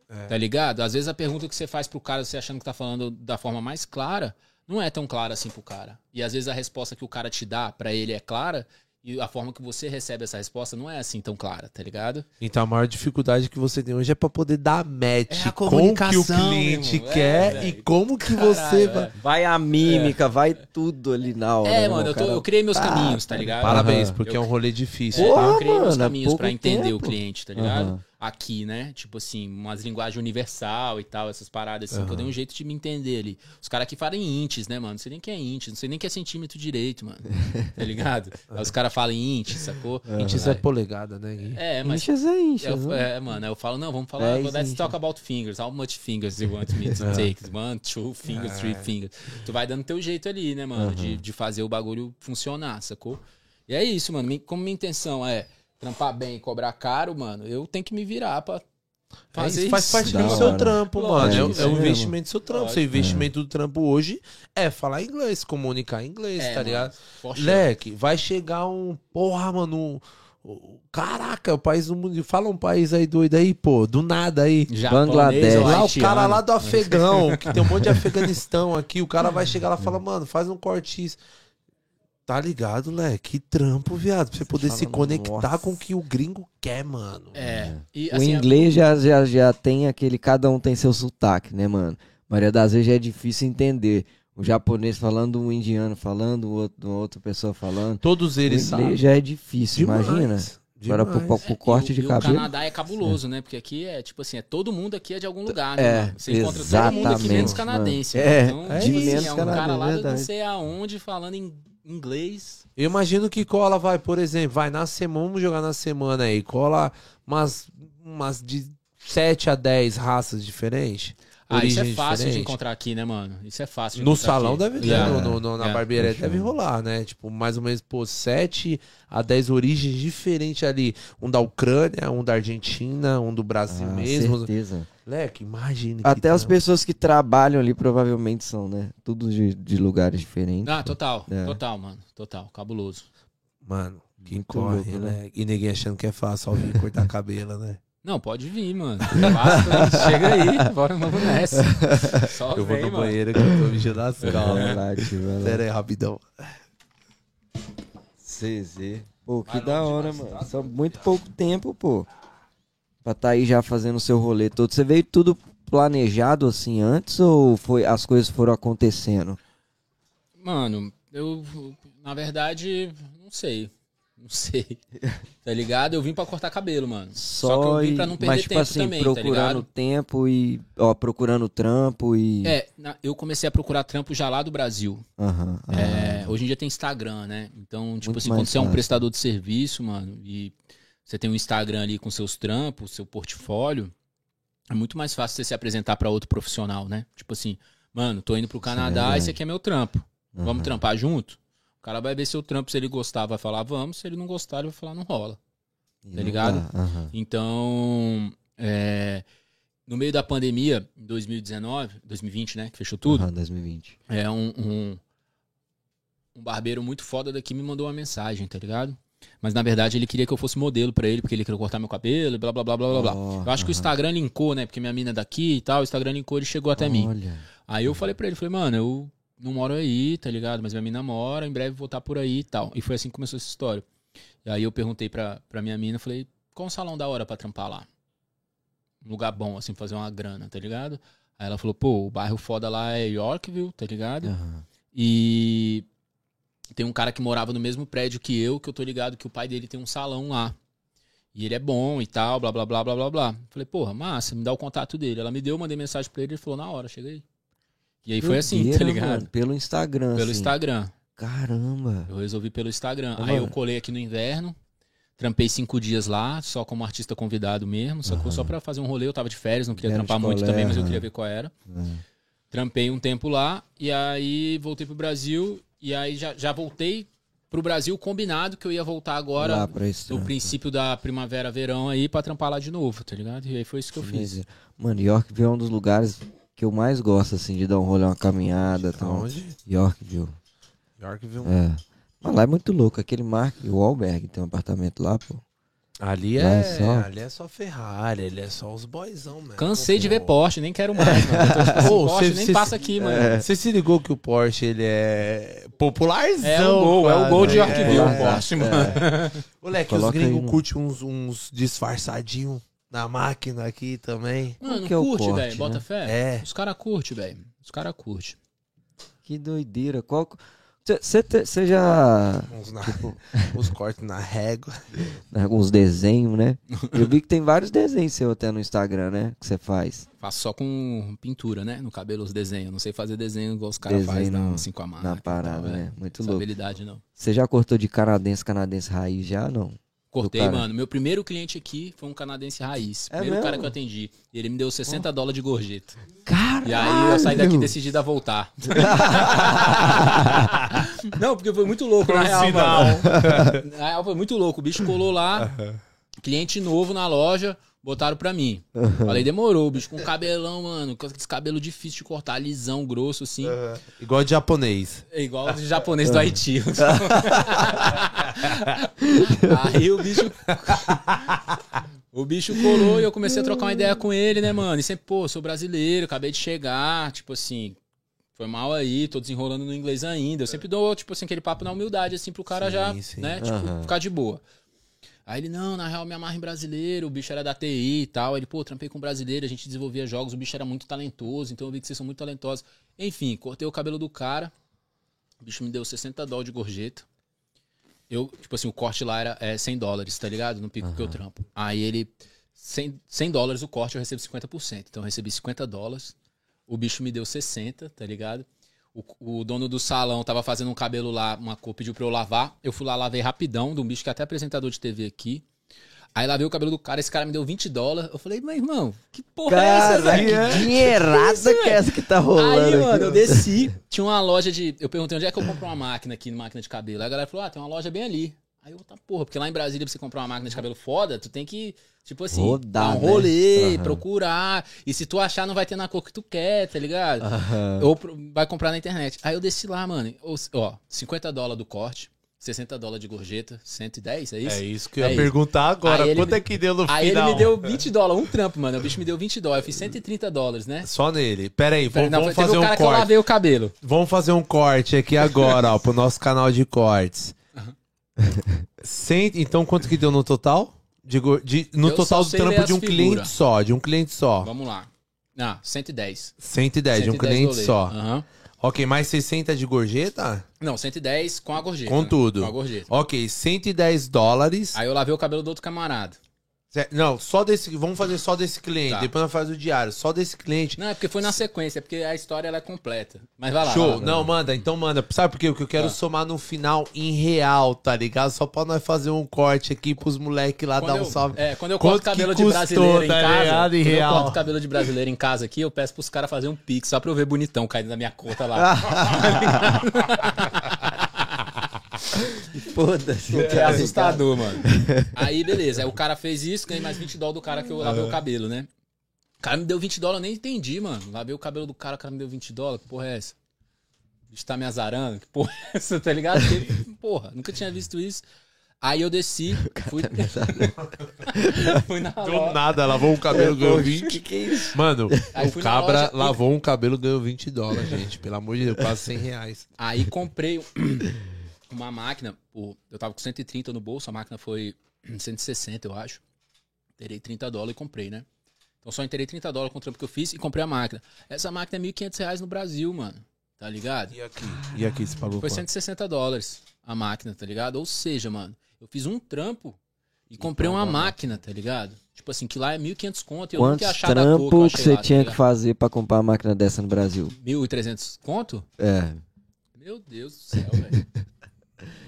É. tá ligado? Às vezes a pergunta que você faz pro cara, você achando que tá falando da forma mais clara, não é tão clara assim pro cara. E às vezes a resposta que o cara te dá pra ele é clara e a forma que você recebe essa resposta não é assim tão clara, tá ligado? Então a maior dificuldade que você tem hoje é pra poder dar match É a com o que o cliente. É, quer e velho. como que Caralho, você é. vai. Vai a mímica, vai tudo ali na hora. É, mano, o eu, tô- eu criei meus Tá, caminhos, tá ligado? Parabéns, porque é um rolê difícil. É, tá? Porra, eu criei meus mano, é caminhos pra pouco entender o tempo. cliente, tá ligado? Aham. Aqui, né? Tipo assim, umas linguagens universal e tal, essas paradas assim, que eu dei um jeito de me entender ali. Os caras aqui falam em inches, né, mano? Não sei nem o que é inches, não sei nem o que é centímetro direito, mano. Tá [laughs] ligado? Aí os caras falam em inches, sacou? Inches é polegada, né? É, mas Inchas é inchas, eu, né? é, mano, aí eu falo, não, vamos falar, let's inches. talk about fingers. How much fingers you want me to take? One, two fingers, three fingers. Tu vai dando teu jeito ali, né, mano, de, de fazer o bagulho funcionar, sacou? E é isso, mano. Como minha intenção é trampar bem e cobrar caro, mano, eu tenho que me virar pra fazer É, isso faz parte do seu trampo, mano. É, isso é investimento do seu trampo. Lógico. Seu investimento do trampo hoje é falar inglês, comunicar inglês, É, tá ligado? Leque, vai chegar um. Porra, mano. Caraca, o país do mundo. Fala um país aí doido aí, pô. Do nada aí. Japonês Bangladesh. Lá o cara lá do [laughs] Afegão, que tem um monte de Afeganistão aqui, o cara vai chegar lá e fala, mano, faz um corte isso. Tá ligado, Lé? Que trampo, viado. Pra você poder fala, se conectar "Nossa." com o que o gringo quer, mano. É. E, O assim, inglês já, já, já tem aquele. Cada um tem seu sotaque, né, mano? A maioria das vezes já é difícil entender. O japonês falando, o indiano falando, o outro, outra pessoa falando. Todos O eles inglês sabem. já é difícil, Demais, imagina. Agora pro, pro É, corte o- de e cabelo. O Canadá é cabuloso, né? Porque aqui é tipo assim, é todo mundo aqui é de algum lugar, né? É, mano? Você encontra todo mundo aqui menos exatamente, canadense. mano. mano. É, então, é tipo isso. assim, é um Canadense, cara lá de não verdade. sei aonde falando em inglês. Eu imagino que cola, vai, por exemplo, vai na semana, vamos jogar na semana aí, cola umas, umas de 7 a 10 raças diferentes. Ah, isso é fácil de diferente. encontrar aqui, né, mano? Isso é fácil de No salão aqui. deve ter, Yeah. no, no- na Yeah. barbearia deve rolar, né? Tipo, mais ou menos, pô, 7 a 10 origens diferentes ali. Um da Ucrânia, um da Argentina, um do Brasil Ah, mesmo. certeza. Leque, imagine. que Até as trampo. pessoas que trabalham ali provavelmente são, né? Tudo de, de lugares diferentes. Ah, total. É. Total, mano. Total. Cabuloso. Mano, que Muito corre, louco, né? né? E ninguém achando que é fácil ao vir cortar [laughs] cabelo, né? Não, pode vir, mano. Basta, chega aí, bora, vamos nessa. [laughs] Só Eu vou vem, no mano. banheiro que eu tô mijando as calmas. Pera aí, rapidão. CZ. Pô, que da hora, demais, mano. tá? Só muito pouco tempo, pô. Pra tá aí já fazendo o seu rolê todo. Você veio tudo planejado assim antes ou foi as coisas foram acontecendo? Mano, eu, na verdade, não sei. Não sei. [laughs] Tá ligado? Eu vim pra cortar cabelo, mano. Só, que eu vim pra não perder mas, tipo tempo assim, também, tá procurando ligado? tempo e. Ó, procurando trampo e. É, eu comecei a procurar trampo já lá do Brasil. Aham. ah, É, hoje em dia tem Instagram, né? Então, tipo Muito assim, quando você é um prestador de serviço, mano, e você tem um Instagram ali com seus trampos, seu portfólio, é muito mais fácil você se apresentar pra outro profissional, né? Tipo assim, mano, tô indo pro Canadá, verdade. esse aqui é meu trampo. Vamos aham. trampar junto? O cara vai ver seu trampo, se ele gostar, vai falar vamos, se ele não gostar, ele vai falar não rola. E tá não ligado? aham. Então, é, no meio da pandemia, em 2019, 2020, né, que fechou tudo, Aham, 2020. é um, um, um barbeiro muito foda daqui me mandou uma mensagem, tá ligado? Mas na verdade ele queria que eu fosse modelo pra ele, porque ele queria cortar meu cabelo, blá blá blá blá blá blá. Oh, eu acho que o. Instagram linkou, né? Porque minha mina é daqui e tal, o Instagram linkou, ele chegou até mim. Olha. Aí eu falei pra ele, falei, mano, eu não moro aí, tá ligado? Mas minha mina mora, em breve vou estar por aí e tal. E foi assim que começou essa história. E aí eu perguntei pra, pra minha mina, falei, qual um salão da hora pra trampar lá? Um lugar bom, assim, pra fazer uma grana, tá ligado? Aí ela falou, pô, o bairro foda lá é Yorkville, tá ligado? E tem um cara que morava no mesmo prédio que eu, que eu tô ligado que o pai dele tem um salão lá. E ele é bom e tal, blá blá blá blá blá blá. Falei, porra, massa, me dá o contato dele. Ela me deu, mandei mensagem pra ele, ele falou, na hora, chega aí. E aí foi assim, tá ligado? mano, pelo Instagram. Pelo assim. Instagram. Caramba. Eu resolvi pelo Instagram. Ô, aí eu mano. colei aqui no inverno. Trampei cinco dias lá, só como artista convidado mesmo, sacou? Só pra fazer um rolê. Eu tava de férias, não queria Era de trampar muito também, mas eu aham. queria ver qual era. É. Trampei um tempo lá e aí voltei pro Brasil. E aí já, já voltei pro Brasil combinado que eu ia voltar agora no princípio da primavera, verão aí pra trampar lá de novo, tá ligado? E aí foi isso que eu fiz. Mano, Yorkville é um dos lugares que eu mais gosto, assim, de dar um rolê, uma caminhada. Tal. Aonde? Yorkville. Yorkville. É. Mas lá é muito louco. Aquele Mark Wahlberg tem um apartamento lá, pô. Ali é, é só- ali é só Ferrari, ali é só os boyzão, mano. Cansei de ver. Porsche, nem quero mais, mano. Porsche cê- nem cê- passa aqui, mano. É. Você se ligou que o Porsche ele é popularzão? É o gol, é o gol de? Yorkville, É. o Porsche, mano. Moleque, os Coloca aí gringos curtem uns, uns disfarçadinhos na máquina aqui também. Mano, que é curte, velho. Bota né? fé. É. Os caras curtem, velho. Os caras curtem. Que doideira. Qual. Você já. Uns, na- Tipo, [laughs] uns cortes na régua. alguns desenhos, né? Eu vi que tem vários desenhos seu até no Instagram, né? Que você faz. Faço só com pintura, né? No cabelo, os desenhos. Não sei fazer desenho igual os caras fazem, não, assim com a máquina. na parada, e tal, né? é. Muito Essa louco. habilidade, não. Você já cortou de canadense, canadense raiz já? Não. Cortei, cara. mano. Meu primeiro cliente aqui foi um canadense raiz. É Primeiro mesmo? cara que eu atendi. E ele me deu 60 dólares de gorjeta. Caralho! E aí eu saí daqui decidido a voltar. [laughs] Não, porque foi muito louco, na real, mano. Na real, foi muito louco. O bicho colou lá, cliente novo na loja, botaram pra mim. Falei, demorou. O bicho com cabelão, mano. Com esse cabelo difícil de cortar, lisão, grosso, assim. Igual de japonês. É igual o japonês do Haiti. [laughs] Aí o bicho. O bicho colou e eu comecei a trocar uma ideia com ele, né, mano? E sempre, pô, sou brasileiro, acabei de chegar, tipo assim. Foi mal aí, tô desenrolando no inglês ainda. Eu sempre dou, tipo assim, aquele papo na humildade, assim, pro cara Sim, já, sim. né, tipo, ficar de boa. Aí ele, não, na real, me amarra em brasileiro, o bicho era da TI e tal. Ele, pô, trampei com brasileiro, a gente desenvolvia jogos, o bicho era muito talentoso, então eu vi que vocês são muito talentosos. Enfim, cortei o cabelo do cara, o bicho me deu 60 dólares de gorjeta. Eu, tipo assim, o corte lá era é, 100 dólares, tá ligado? No pico que eu trampo. Aí ele, 100, 100 dólares o corte, eu recebo 50%. Então eu recebi 50 dólares. O bicho me deu 60, tá ligado? O, o dono do salão tava fazendo um cabelo lá, uma cor pediu pra eu lavar. Eu fui lá, lavei rapidão, de um bicho que é até apresentador de TV aqui. Aí lavei o cabelo do cara, esse cara me deu 20 dólares. Eu falei, mas irmão, que porra é essa, Cara, velho? que [laughs] dinheirada que é essa que tá rolando Aí, aqui, mano, eu ó. desci. Tinha uma loja de. Eu perguntei onde é que eu compro uma máquina aqui, máquina de cabelo. Aí a galera falou: ah, tem uma loja bem ali. Aí eu, tá porra, porque lá em Brasília, pra você comprar uma máquina de cabelo foda, tu tem que, tipo assim, Rodar, dar um né? rolê, Aham. procurar. E se tu achar, não vai ter na cor que tu quer, tá ligado? Aham. Ou vai comprar na internet. Aí eu desci lá, mano. Ou- Ó, 50 dólares do corte, 60 dólares de gorjeta, 110, é isso? É isso que eu ia É isso. perguntar agora. Aí ele Quanto me- é que deu no Aí final? ele me deu 20 dólares, um trampo, mano. O bicho me deu 20 dólares. Eu fiz 130 dólares, né? Só nele. Pera aí, vamos, Não, vamos fazer o um cara que eu corte. lavei o cabelo. Vamos fazer um corte aqui agora, ó, pro nosso canal de cortes. [laughs] Cem- então, quanto que deu no total? De, go- de- no Eu total do trampo de um figura. cliente só, de um cliente só. Vamos lá. Ah, 110. 110, de um 110 cliente só. Aham. Ok, mais 60 de gorjeta? Não, 110 com a gorjeta. Com tudo. Com a gorjeta. Ok, 110 dólares. Aí eu lavei o cabelo do outro camarada. Não, só desse. Vamos fazer só desse cliente. Tá. Depois nós faz o diário. Só desse cliente. Não, é porque foi na sequência, é porque a história ela é completa. Mas vai lá. Show. vai lá. Não, manda. Então manda. Sabe por quê? Porque eu quero Ah. somar no final em real, tá ligado? Só pra nós fazer um corte aqui pros moleques lá Quando dar um eu, salve. é, quando eu corto cabelo de custou, brasileiro em tá casa, ligado? Em quando real. eu corto cabelo de brasileiro em casa aqui, eu peço pros caras fazerem um pix só pra eu ver bonitão caindo na minha conta lá. [laughs] [laughs] Foda-se. Que é assustador, mano. Aí, beleza. Aí o cara fez isso, ganhei mais 20 dólares do cara que eu lavei o cabelo, né? O cara me deu 20 dólares, eu nem entendi, mano. Lavei o cabelo do cara, o cara me deu 20 dólares. Que porra é essa? bicho tá me azarando. Que porra é essa, tá ligado? Porque, porra, nunca tinha visto isso. Aí eu desci, fui, [laughs] fui na Do loja. nada, lavou um cabelo, ganhou 20. que que é isso? Mano, Aí o cabra loja lavou um cabelo, ganhou 20 dólares, gente. Pelo amor de Deus, quase 100 reais. Aí comprei uma máquina, pô, eu tava com 130 no bolso, a máquina foi [clears throat] 160, eu acho. Terei 30 dólares e comprei, né? Então só terei 30 dólares com o trampo que eu fiz e comprei a máquina. Essa máquina é 1.500 reais no Brasil, mano. Tá ligado? E aqui? E aqui você pagou Foi quanto? 160 dólares a máquina, tá ligado? Ou seja, mano, eu fiz um trampo e comprei uma máquina, tá ligado? Tipo assim, que lá é 1.500 conto e eu nunca Quantos ia achar da cor que que você lá, tá tinha que ligado? fazer pra comprar uma máquina dessa no Brasil? 1.300 conto? É. Meu Deus do céu, velho. [laughs]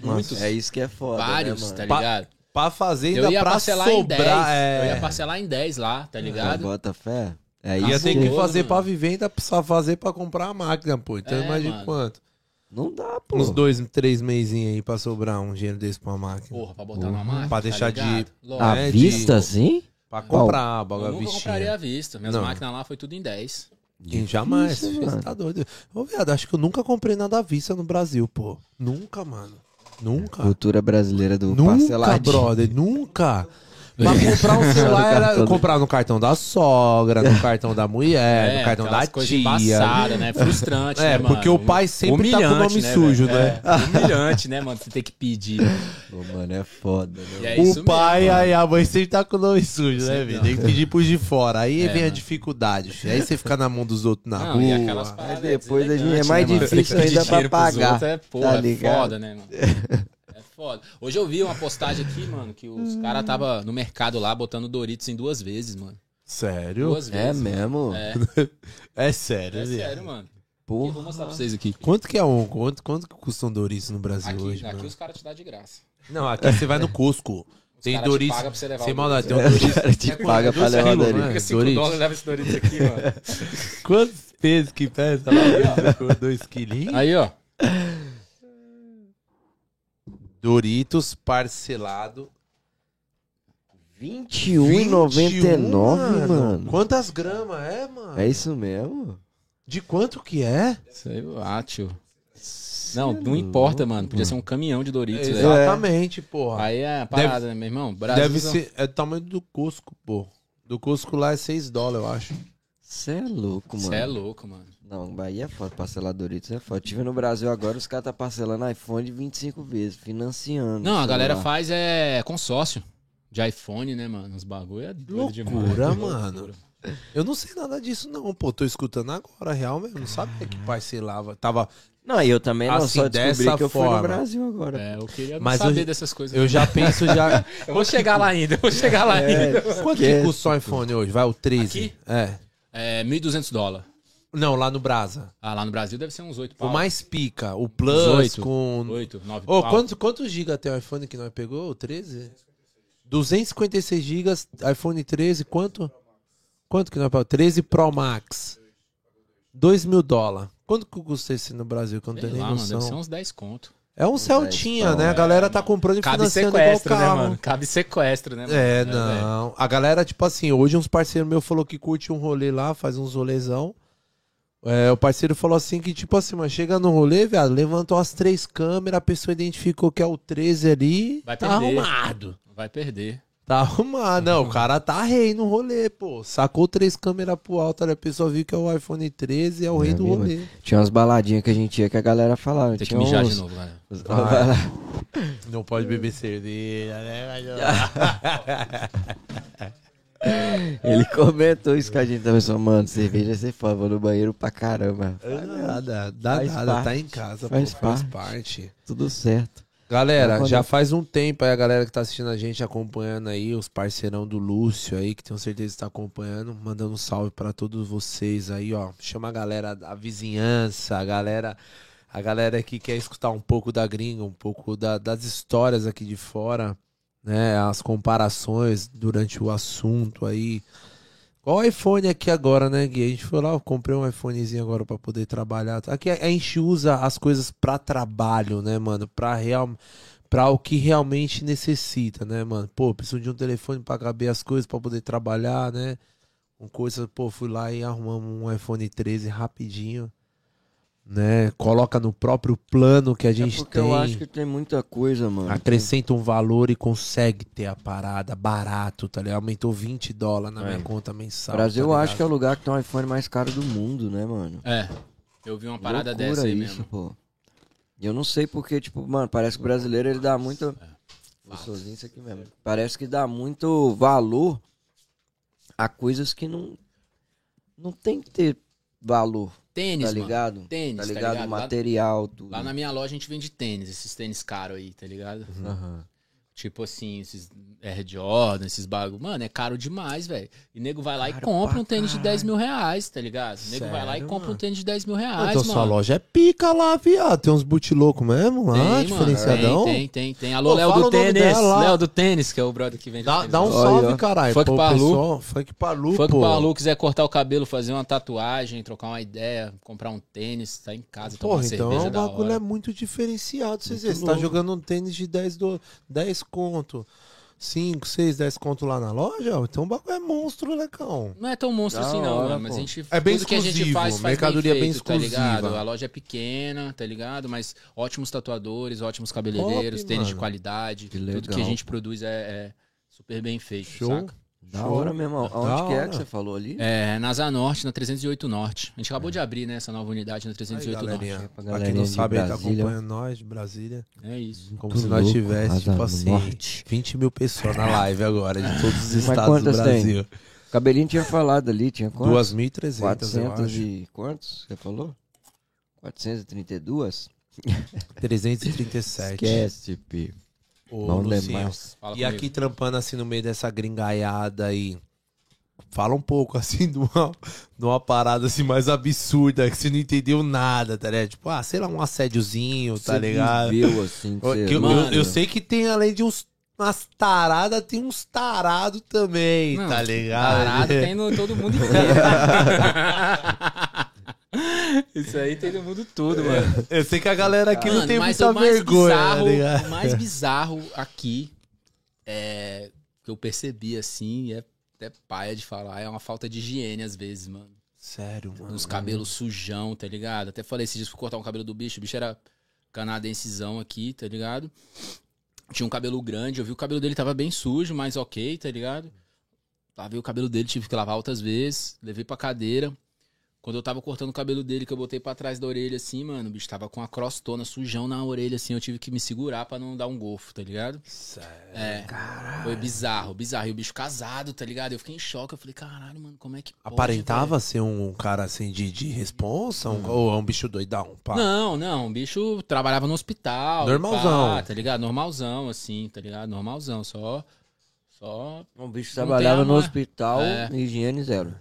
Muitos. É isso que é foda, Vários, né, mano? tá Pa- ligado? Pra fazer ainda Eu ia pra parcelar em 10. sobrar. é... Eu ia parcelar em 10 lá, tá ligado? Bota fé. É Ia ter que fazer mano. pra viver, ainda precisa fazer pra comprar a máquina, pô. Então É, imagina mano. quanto. Não dá, pô. Uns dois, três mesinhos aí pra sobrar um dinheiro desse pra máquina. Porra, pra botar numa máquina. Pra deixar tá de-? Lógico. À é de- vista, assim? Pra comprar a Eu baga nunca compraria à vista. Minhas Não. máquinas lá foi tudo em 10. Quem jamais? Você tá doido. Ô, viado, acho que eu nunca comprei nada à vista no Brasil, pô. Nunca, mano. Nunca. Cultura brasileira do Nunca, parceladinho. brother. Nunca. Pra comprar um [laughs] celular era comprar no cartão da sogra, no cartão da mulher, no cartão da É, tia. embaçadas, né? Frustrante, [laughs] É, né, mano? porque o pai sempre tá com o Humilhante, nome né, sujo, né? É, humilhante, né, mano? Você tem que pedir. [laughs] Pô, mano, é foda, E né? é o pai mesmo, aí a mãe sempre tá com o nome sujo, né, velho? Tem que pedir pros de fora. Aí É, vem a dificuldade. filho. Aí você fica na mão dos outros na Não, rua. e aquelas Aí paradas depois a gente é mais né, difícil ainda pra pagar, outros, É, porra, tá é ligado? foda, né, mano? É foda. Hoje eu vi uma postagem aqui, mano, que os caras tava no mercado lá botando Doritos em duas vezes, mano. Sério? Duas É vezes. mesmo? É, [laughs] É sério, é viado. sério, mano. Aqui, Porra. vou mostrar pra vocês aqui. Quanto que é um? Quanto, quanto que custa um Doritos no Brasil Aqui, hoje, aqui mano? os caras te dão de graça. Não, aqui você vai no Cusco. Os Tem caras te Doritos. pagam pra você levar Sem o maldade, Doritos. tem um Doritos. O cara te É paga pra Dois levar quilos, Doritos. né? Fica 5 Doritos. dólares leva esse Doritos aqui, mano. [laughs] Quantos pesos que pesa lá? Quilinhos? Aí, ó. Doritos parcelado. 21,99, mano. Quantas gramas é, mano? É isso mesmo? De quanto que é? Isso aí, tio. Não, não importa, mano. Podia ser um caminhão de Doritos, velho. Exatamente, porra. Aí é a parada, né, meu irmão? Brasil, Deve ser. É do tamanho do Cusco, pô. Do Cusco lá é 6 dólares, eu acho. Você é louco, mano. Você é louco, mano. Não, Bahia é foda, parcelar Doritos é foda. Tive no Brasil agora, os caras tá parcelando iPhone 25 vezes, financiando. Não, a galera celular. faz é consórcio de iPhone, né, mano? Os bagulho é doido Loucura, demais. mano. Eu não sei nada disso, não, pô. Tô escutando agora, real mesmo. Não sabia que parcelava. Tava. Não, e eu também não Assim, só descobri dessa que eu fui forma. no Brasil agora. É, eu queria Mas saber eu- dessas coisas. Eu já penso já. [laughs] Eu vou chegar lá ainda, eu vou chegar lá ainda. Quanto que custa o iPhone hoje? Vai, o 13? Aqui? É. É 1.200 dólares. Não, lá no Brasa. Ah, lá no Brasil deve ser uns 8 O pau. mais pica. O Plus 18. com. 8, 9 Ô, pau. quantos, quantos GB tem o iPhone que nós pegou? O 13? 256 GB, iPhone 13, quanto? Quanto que nós pagamos? 13 Pro Max. 2 mil dólares. Quanto que custa esse no Brasil? Que eu não tenho lá, nem mano, deve ser noção. uns 10 conto. É um Celtinha, né? A galera tá comprando e Cabe financiando sequestro, igual né, carro. mano? Cabe sequestro, né, mano? É, velho. não. A galera, tipo assim, hoje uns parceiros meus falou que curte um rolê lá, faz uns rolezão. É, o parceiro falou assim que, tipo assim, mas chega no rolê, viado, levantou as três câmeras, a pessoa identificou que é o 13 ali, Vai tá perder. arrumado. Vai perder. Tá arrumado. Não, o cara tá rei no rolê, pô. Sacou três câmeras pro alto, ali, a pessoa viu que é o iPhone 13 é o rei É do mesmo? rolê. Tinha umas baladinhas que a gente ia que a galera falava. Tem que tinha mijar uns... de novo, galera. Não pode beber cerveja, né? [laughs] Ele comentou isso com a gente também, só, mano, cerveja você fala, vou no banheiro pra caramba. Dá nada, dá Faz nada, tá parte. em casa, Faz pô, faz parte. parte. Tudo certo. Galera, quando- já faz um tempo aí a galera que tá assistindo a gente, acompanhando aí, os parceirão do Lúcio aí, que tenho certeza que tá acompanhando, mandando um salve pra todos vocês aí, ó. Chama a galera, a vizinhança, a galera, a galera que quer escutar um pouco da gringa, um pouco da- das histórias aqui de fora, né? As comparações durante o assunto aí. Qual iPhone aqui agora, né, Gui? A gente foi lá, eu comprei um iPhonezinho agora pra poder trabalhar. Aqui a gente usa as coisas pra trabalho, né, mano? Pra real para o que realmente necessita, né, mano? Pô, preciso de um telefone pra caber as coisas pra poder trabalhar, né? Com coisa, pô, fui lá e arrumamos um iPhone 13 rapidinho, né? Coloca no próprio plano que a É gente porque tem. eu acho que tem muita coisa, mano. Acrescenta um valor e consegue ter a parada barato, tá ligado? Aumentou 20 dólares na É. minha conta O mensal. Brasil tá eu acho que é o lugar que tem o iPhone mais caro do mundo, né, mano? É. Eu vi uma parada Loucura dessa aí isso, mesmo. pô. Eu não sei porque, tipo, mano, parece que o brasileiro ele dá muito. É, sozinho isso aqui mesmo. Parece que dá muito valor a coisas que não. Não tem que ter valor, Tênis, tá mano. ligado? Tênis, tá tá ligado? ligado? Lá- Material, tudo. Lá na minha loja a gente vende tênis, esses tênis caros aí, tá ligado? Aham. Tipo assim, esses Air Jordan, esses bagulho. Mano, é caro demais, velho. E nego vai lá e Caro compra pra um tênis de caralho. 10 mil reais, tá ligado? O nego vai lá e compra um mano? tênis de 10 mil reais, então mano. sua loja é pica lá, viado. Tem uns boot louco mesmo lá, Tem, diferenciadão. Tem, tem, tem, tem. Alô, Léo do Tênis. Léo do Tênis, que é o brother que vende Dá, tênis. dá um salve, caralho. Funk pessoal. Funk Parlu, Funk pô. Parlu, quiser cortar o cabelo, fazer uma tatuagem, trocar uma ideia, comprar um tênis, tá em casa, tomar Porra, uma então cerveja o bagulho é muito diferenciado. Vocês Muito tá jogando um tênis de 10, do, 10 conto, 5, 6, 10 conto lá na loja, então o bagulho é monstro, né, cão? Não é tão monstro Da assim, não, hora, mano. Mas a gente. É bem tudo que a gente exclusivo, faz, faz mercadoria bem, bem feito, tá ligado? exclusiva. A loja é pequena, tá ligado? Mas ótimos tatuadores, ótimos cabeleireiros, Top, tênis de mano. qualidade. Que Tudo que a gente produz é, é super bem feito, Show. saca? Da Show. hora mesmo. Onde Da que é que você falou ali? É, na Asa Norte, na 308 Norte. A gente acabou de abrir, né, essa nova unidade na Aí, 308 Norte. galerinha, Pra pra galerinha quem não sabe, tá Brasília. acompanhando nós de Brasília. É isso. Como Muito se nós louco, tivesse, Asa tipo assim, Norte. 20 mil pessoas na live agora, de todos os Mas estados do tem? Brasil. O cabelinho tinha falado ali, tinha quantos? 2.300, eu 400 acho. e quantos? Você falou? 432? 337. Esquece, Pi. Ô, Bom Lucinho, demais. Fala E comigo. aqui trampando assim no meio dessa gringaiada aí. Fala um pouco [laughs] assim de uma, de uma parada assim mais absurda, que você não entendeu nada, tá ligado? Tipo, ah, sei lá, um assédiozinho, tá Você ligado? viveu assim, que Ô, você- eu, Mano. eu- eu sei que tem, além de uns, umas taradas, tem uns tarados também, Não, tá ligado? Parado tem no todo mundo [laughs] inteiro. [laughs] Isso aí tem no mundo todo, mano. Eu sei que a galera aqui não Mano, tem mas muita vergonha, bizarro, tá ligado? O mais bizarro aqui é que eu percebi assim, é até paia de falar, é uma falta de higiene às vezes, mano. Sério, mano. Uns cabelos sujão, tá ligado? Até falei esses dias fui cortar um cabelo do bicho, o bicho era canadensezão aqui, tá ligado? Tinha um cabelo grande, eu vi o cabelo dele tava bem sujo, mas ok, tá ligado? Lavei o cabelo dele, tive que lavar outras vezes, levei pra cadeira. Quando eu tava cortando o cabelo dele, que eu botei pra trás da orelha assim, mano, o bicho tava com a crostona sujão na orelha assim, eu tive que me segurar pra não dar um golfo, tá ligado? Sério. É. Foi bizarro, bizarro. E o bicho casado, tá ligado? Eu fiquei em choque, eu falei, caralho, mano, como é que pode, Aparentava ser um cara assim de, de responsa? Um, ou é um bicho doidão? Pá. Não, não, o bicho trabalhava no hospital. Normalzão. pá, tá ligado? Normalzão, assim, tá ligado? Normalzão, só. Só O bicho trabalhava no hospital, É. higiene zero.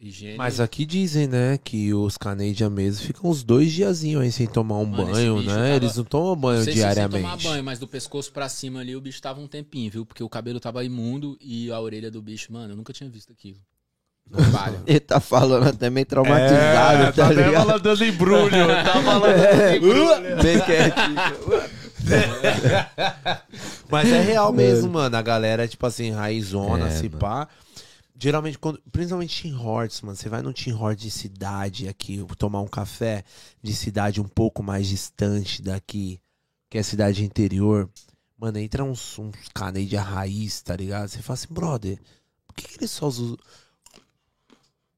Higiene. Mas aqui dizem, né, que os Canadian mesmo ficam uns dois diazinhos aí sem tomar um Mano, banho, né? tava- Eles não tomam banho Não sei se diariamente. sem tomar banho, mas do pescoço pra cima ali o bicho tava um tempinho, viu? Porque o cabelo tava imundo e a orelha do bicho, mano, eu nunca tinha visto aquilo. [laughs] Ele tá falando até meio traumatizado, É, tá até ligado? falando dando embrulho, [laughs] tá falando É, embrulho. bem quietinho. [laughs] Mas é real mesmo, mano. A galera é tipo assim, raizona, É, se mano. Geralmente, quando, principalmente Tim Hortons, mano. Você vai num Tim Hortons de cidade aqui, tomar um café de cidade um pouco mais distante daqui, que é cidade interior. Mano, entra uns, uns Canadian raiz, tá ligado? Você fala assim, brother, por que, que eles só usam.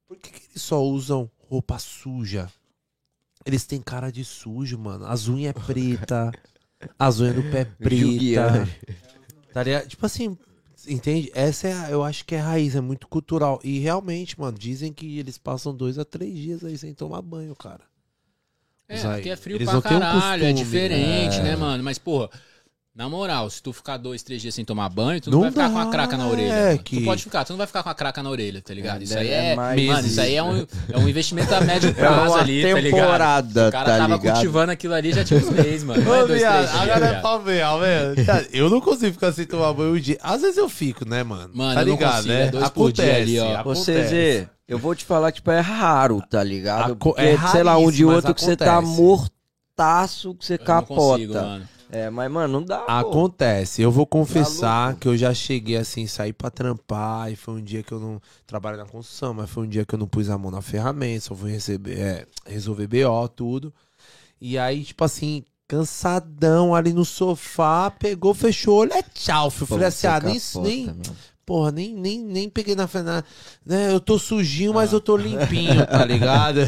Por que, que eles só usam roupa suja? Eles têm cara de sujo, mano. As unhas é [laughs] preta. As unhas do pé é preta. Tá ligado? Tipo assim, entende? Essa é, a- eu acho que é a raiz, é muito cultural. E realmente, mano, dizem que eles passam dois a três dias aí sem tomar banho, cara. É, aqui é frio eles pra caralho, é costume, diferente, é. né, mano? Mas, porra, na moral, se tu ficar dois, três dias sem tomar banho, tu não, Não vai ficar dá, com a craca na orelha. é, que- Tu pode ficar, tu não vai ficar com a craca na orelha, tá ligado? Isso aí É é. mais- mano, isso aí é um, é um investimento a médio [laughs] prazo uma ali, tá ligado? O cara tá tava ligado? cultivando aquilo ali já tinha uns meses, mano. Não é dois, três dias, viado. pra ver, ó, velho. Tá, Eu não consigo ficar sem tomar banho um dia. Às vezes eu fico, né, mano? Mano, tá eu não ligado, consigo, né? é dois por dia ali, ó. Ô, acontece. CZ, eu vou te falar que, tipo, é raro, tá ligado? Porque, é sei lá, um de outro que você tá acontece. mortaço, que você Eu não capota. consigo, mano. É, mas, mano, não dá, pô. Acontece, eu vou confessar louco. que eu já cheguei assim, sair pra trampar, e foi um dia que eu não trabalho na construção, mas foi um dia que eu não pus a mão na ferramenta, só fui receber, é, resolver BO, tudo. E aí, tipo assim, cansadão ali no sofá, pegou, fechou o olho, é tchau, filho. Falei assim, ah, nem, nem, porra, nem, nem, nem peguei na frente. Né? Eu tô sujinho, mas ah. eu tô limpinho, tá [laughs] ligado?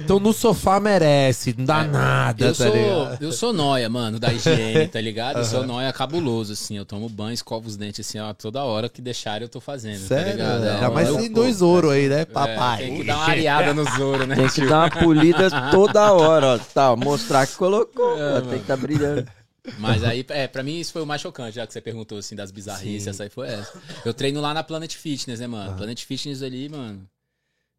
então no sofá merece, não dá é, nada, eu tá sou, ligado? Eu sou noia, mano, da higiene, tá ligado? Eu sou noia cabuloso, assim. Eu tomo banho, escovo os dentes, assim, ó, toda hora que deixarem eu tô fazendo, tá Sério? tá ligado? É, mas tem dois ouro aí, né, papai? É, tem que dar uma areada nos ouro, né? Tem que dar uma polida [laughs] toda hora, ó. Tá, mostrar que colocou, é, tem que tá brilhando. Mas aí, é, pra mim isso foi o mais chocante, já que você perguntou, assim, das bizarrices, Sim. essa aí foi essa. Eu treino lá na Planet Fitness, né, mano? Ah. Planet Fitness ali, mano,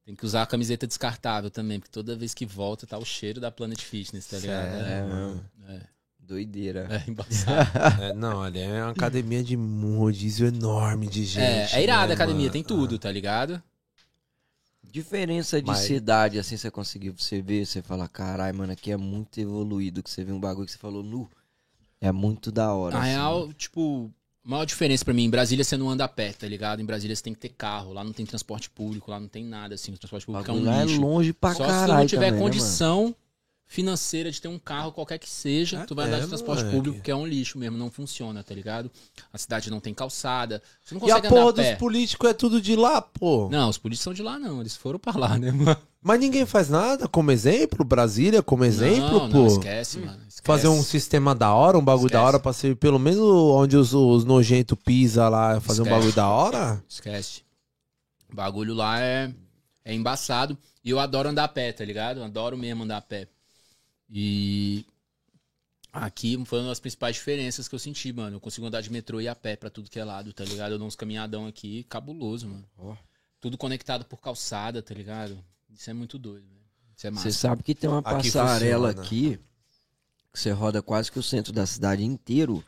tem que usar a camiseta descartável também, porque toda vez que volta tá o cheiro da Planet Fitness, tá ligado? É, é, mano. É. Doideira. É embaçado. [laughs] é, não, ali é uma academia de um rodízio enorme de gente. É, é irada né, a academia, mano? tem tudo, ah. tá ligado? Diferença de Mas... cidade, assim, você conseguiu, você ver, você fala, caralho, mano, aqui é muito evoluído, que você vê um bagulho que você falou, nu. É muito da hora. Na assim. real, tipo, a maior diferença para mim, em Brasília você não anda a pé, tá ligado? Em Brasília você tem que ter carro, lá não tem transporte público, lá não tem nada, assim, o transporte público é um é lixo. é longe pra Só caralho se tu não tiver também, né, condição né, financeira de ter um carro, qualquer que seja, é tu vai andar de transporte moleque. público, que é um lixo mesmo, não funciona, tá ligado? A cidade não tem calçada, você não consegue e a porra dos políticos é tudo de lá, pô? Não, os políticos são de lá não, eles foram pra lá, né, mano? Mas ninguém faz nada como exemplo? Brasília como exemplo, não, pô? Não, esquece, mano. Esquece. Fazer um sistema da hora, um bagulho esquece. da hora pra ser pelo menos onde os, os nojentos pisa lá, fazer esquece. um bagulho da hora? Esquece. O bagulho lá é, é embaçado. E eu adoro andar a pé, tá ligado? Eu adoro mesmo andar a pé. E aqui foi uma das principais diferenças que eu senti, mano. Eu consigo andar de metrô e a pé pra tudo que é lado, tá ligado? Eu dou uns caminhadão aqui, cabuloso, mano. Oh. Tudo conectado por calçada, tá ligado? Isso é muito doido, velho. Isso é massa. Você sabe que tem uma passarela aqui, aqui que você roda quase que o centro da cidade inteiro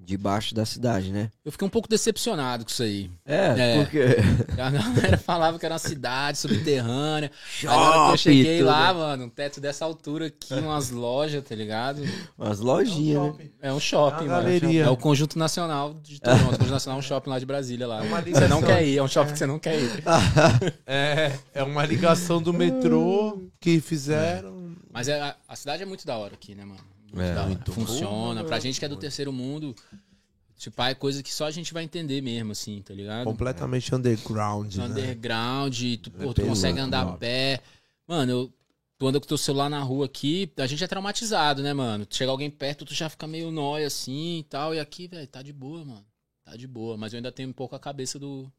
debaixo da cidade, né? Eu fiquei um pouco decepcionado com isso aí. É, é. porque [laughs] a galera falava que era uma cidade subterrânea. Shopping, eu cheguei tudo. lá, mano, um teto dessa altura aqui, umas lojas, tá ligado? Umas lojinhas, é um né? É um shopping, é mano. É o Conjunto Nacional de Toronto. o Conjunto Nacional é um shopping lá de Brasília lá. É você não quer ir, é um shopping é. que você não quer ir. [laughs] é, é uma ligação do metrô que fizeram. Mas é, a, a cidade é muito da hora aqui, né, mano? É, muito funciona. Bom, pra gente que é do terceiro mundo, tipo, é coisa que só a gente vai entender mesmo, assim, tá ligado? Completamente underground, né? Underground, tu, pô, tu consegue andar a pé. Mano, eu, tu anda com teu celular na rua aqui, a gente é traumatizado, né, mano? Chega alguém perto, tu já fica meio nóia assim e tal. E aqui, velho, tá de boa, mano. Tá de boa. Mas eu ainda tenho um pouco a cabeça do,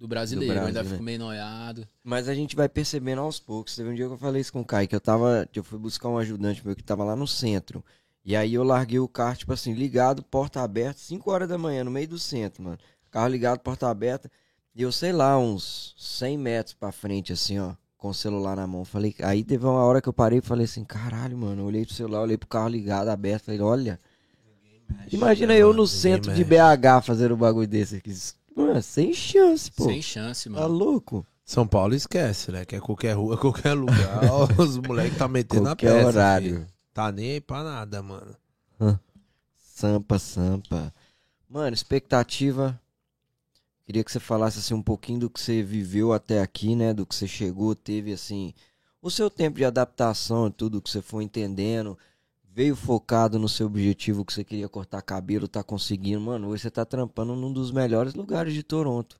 do brasileiro, do Brasil, ainda né? fico meio noiado. Mas a gente vai percebendo aos poucos. Teve um dia que eu falei isso com o Kai, que eu tava. Eu fui buscar um ajudante meu que tava lá no centro. E aí eu larguei o carro, tipo assim, ligado, porta aberta, 5 horas da manhã, no meio do centro, mano. Carro ligado, porta aberta. E eu, sei lá, uns 100 metros pra frente, assim, ó, com o celular na mão. Falei, aí teve uma hora que eu parei e falei assim, caralho, mano. Eu olhei pro celular, olhei pro carro ligado, aberto. Falei, olha. Imagina eu no centro de BH fazendo um bagulho desse aqui. Mano, sem chance, pô. Sem chance, mano. Tá louco? São Paulo esquece, né? Que é qualquer rua, [laughs] qualquer lugar. [laughs] Os moleques tá metendo a peça. horário. Filho. Tá nem aí pra nada, mano. Sampa, sampa. Mano, expectativa. Queria que você falasse assim um pouquinho do que você viveu até aqui, né? Do que você chegou, teve assim. O seu tempo de adaptação, tudo que você foi entendendo veio focado no seu objetivo que você queria cortar cabelo, tá conseguindo, mano, hoje você tá trampando num dos melhores lugares de Toronto,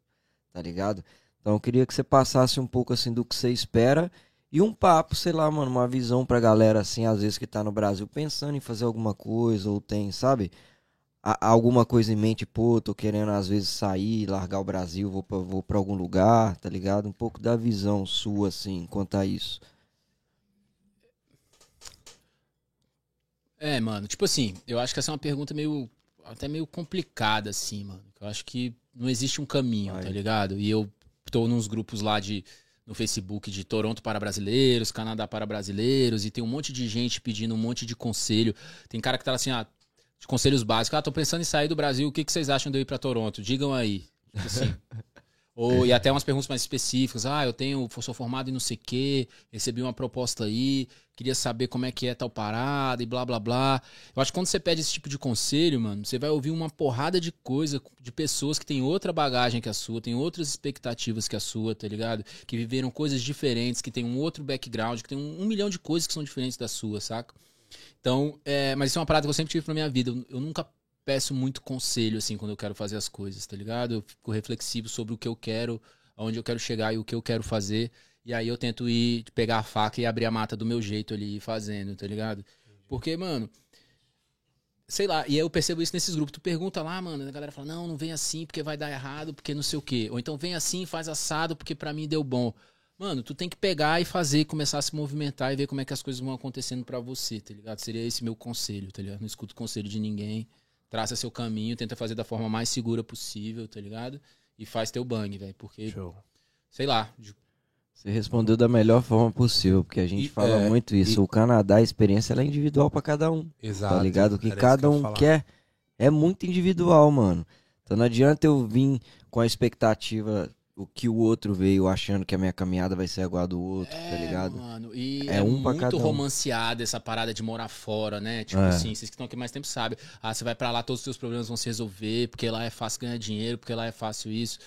tá ligado? Então eu queria que você passasse um pouco assim do que você espera e um papo, sei lá, mano, uma visão pra galera assim, às vezes que tá no Brasil pensando em fazer alguma coisa ou tem, sabe? alguma coisa em mente, pô, tô querendo às vezes sair, largar o Brasil, vou pra, vou pra algum lugar, tá ligado? Um pouco da visão sua, assim, quanto a isso. É, mano, tipo assim, eu acho que essa é uma pergunta meio. até meio complicada, assim, mano. Eu acho que não existe um caminho, Ai. tá ligado? E eu tô nos grupos lá de. no Facebook de Toronto para brasileiros, Canadá para brasileiros, e tem um monte de gente pedindo um monte de conselho. Tem cara que tá assim, ah, de conselhos básicos. Ah, tô pensando em sair do Brasil, o que, que vocês acham de eu ir pra Toronto? Digam aí. Tipo assim. [laughs] Ou, e até umas perguntas mais específicas. Ah, eu tenho, sou formado em não sei o quê, recebi uma proposta aí, queria saber como é que é tal parada e blá blá blá. Eu acho que quando você pede esse tipo de conselho, mano, você vai ouvir uma porrada de coisa de pessoas que têm outra bagagem que a sua, têm outras expectativas que a sua, tá ligado? Que viveram coisas diferentes, que tem um outro background, que tem um, um milhão de coisas que são diferentes da sua, saca? Então, é, mas isso é uma parada que eu sempre tive pra minha vida. Eu, eu nunca peço muito conselho, assim, quando eu quero fazer as coisas, tá ligado? Eu fico reflexivo sobre o que eu quero, aonde eu quero chegar e o que eu quero fazer. E aí eu tento ir, pegar a faca e abrir a mata do meu jeito ali, fazendo, tá ligado? Porque, mano, sei lá, e eu percebo isso nesses grupos. Tu pergunta lá, mano, a galera fala, não, não vem assim porque vai dar errado, porque não sei o quê. Ou então vem assim, faz assado porque pra mim deu bom. Mano, tu tem que pegar e fazer, começar a se movimentar e ver como é que as coisas vão acontecendo pra você, tá ligado? Seria esse meu conselho, tá ligado? Não escuto conselho de ninguém. Traça seu caminho, tenta fazer da forma mais segura possível, tá ligado? E faz teu bang, velho. Porque, Show. sei lá, Você respondeu da melhor forma possível, porque a gente E- fala é, muito isso. e- O Canadá, a experiência ela é individual pra cada um. Exato. Tá ligado? O que cada ia um falar. quer é muito individual, mano. Então não adianta eu vir com a expectativa o que o outro veio achando que a minha caminhada vai ser igual a do outro, tá ligado? Mano, e É é, um muito cada um. romanceada essa parada de morar fora, né? Tipo É. assim, vocês que estão aqui mais tempo sabem. Ah, você vai pra lá, todos os seus problemas vão se resolver, porque lá é fácil ganhar dinheiro, porque lá é fácil isso.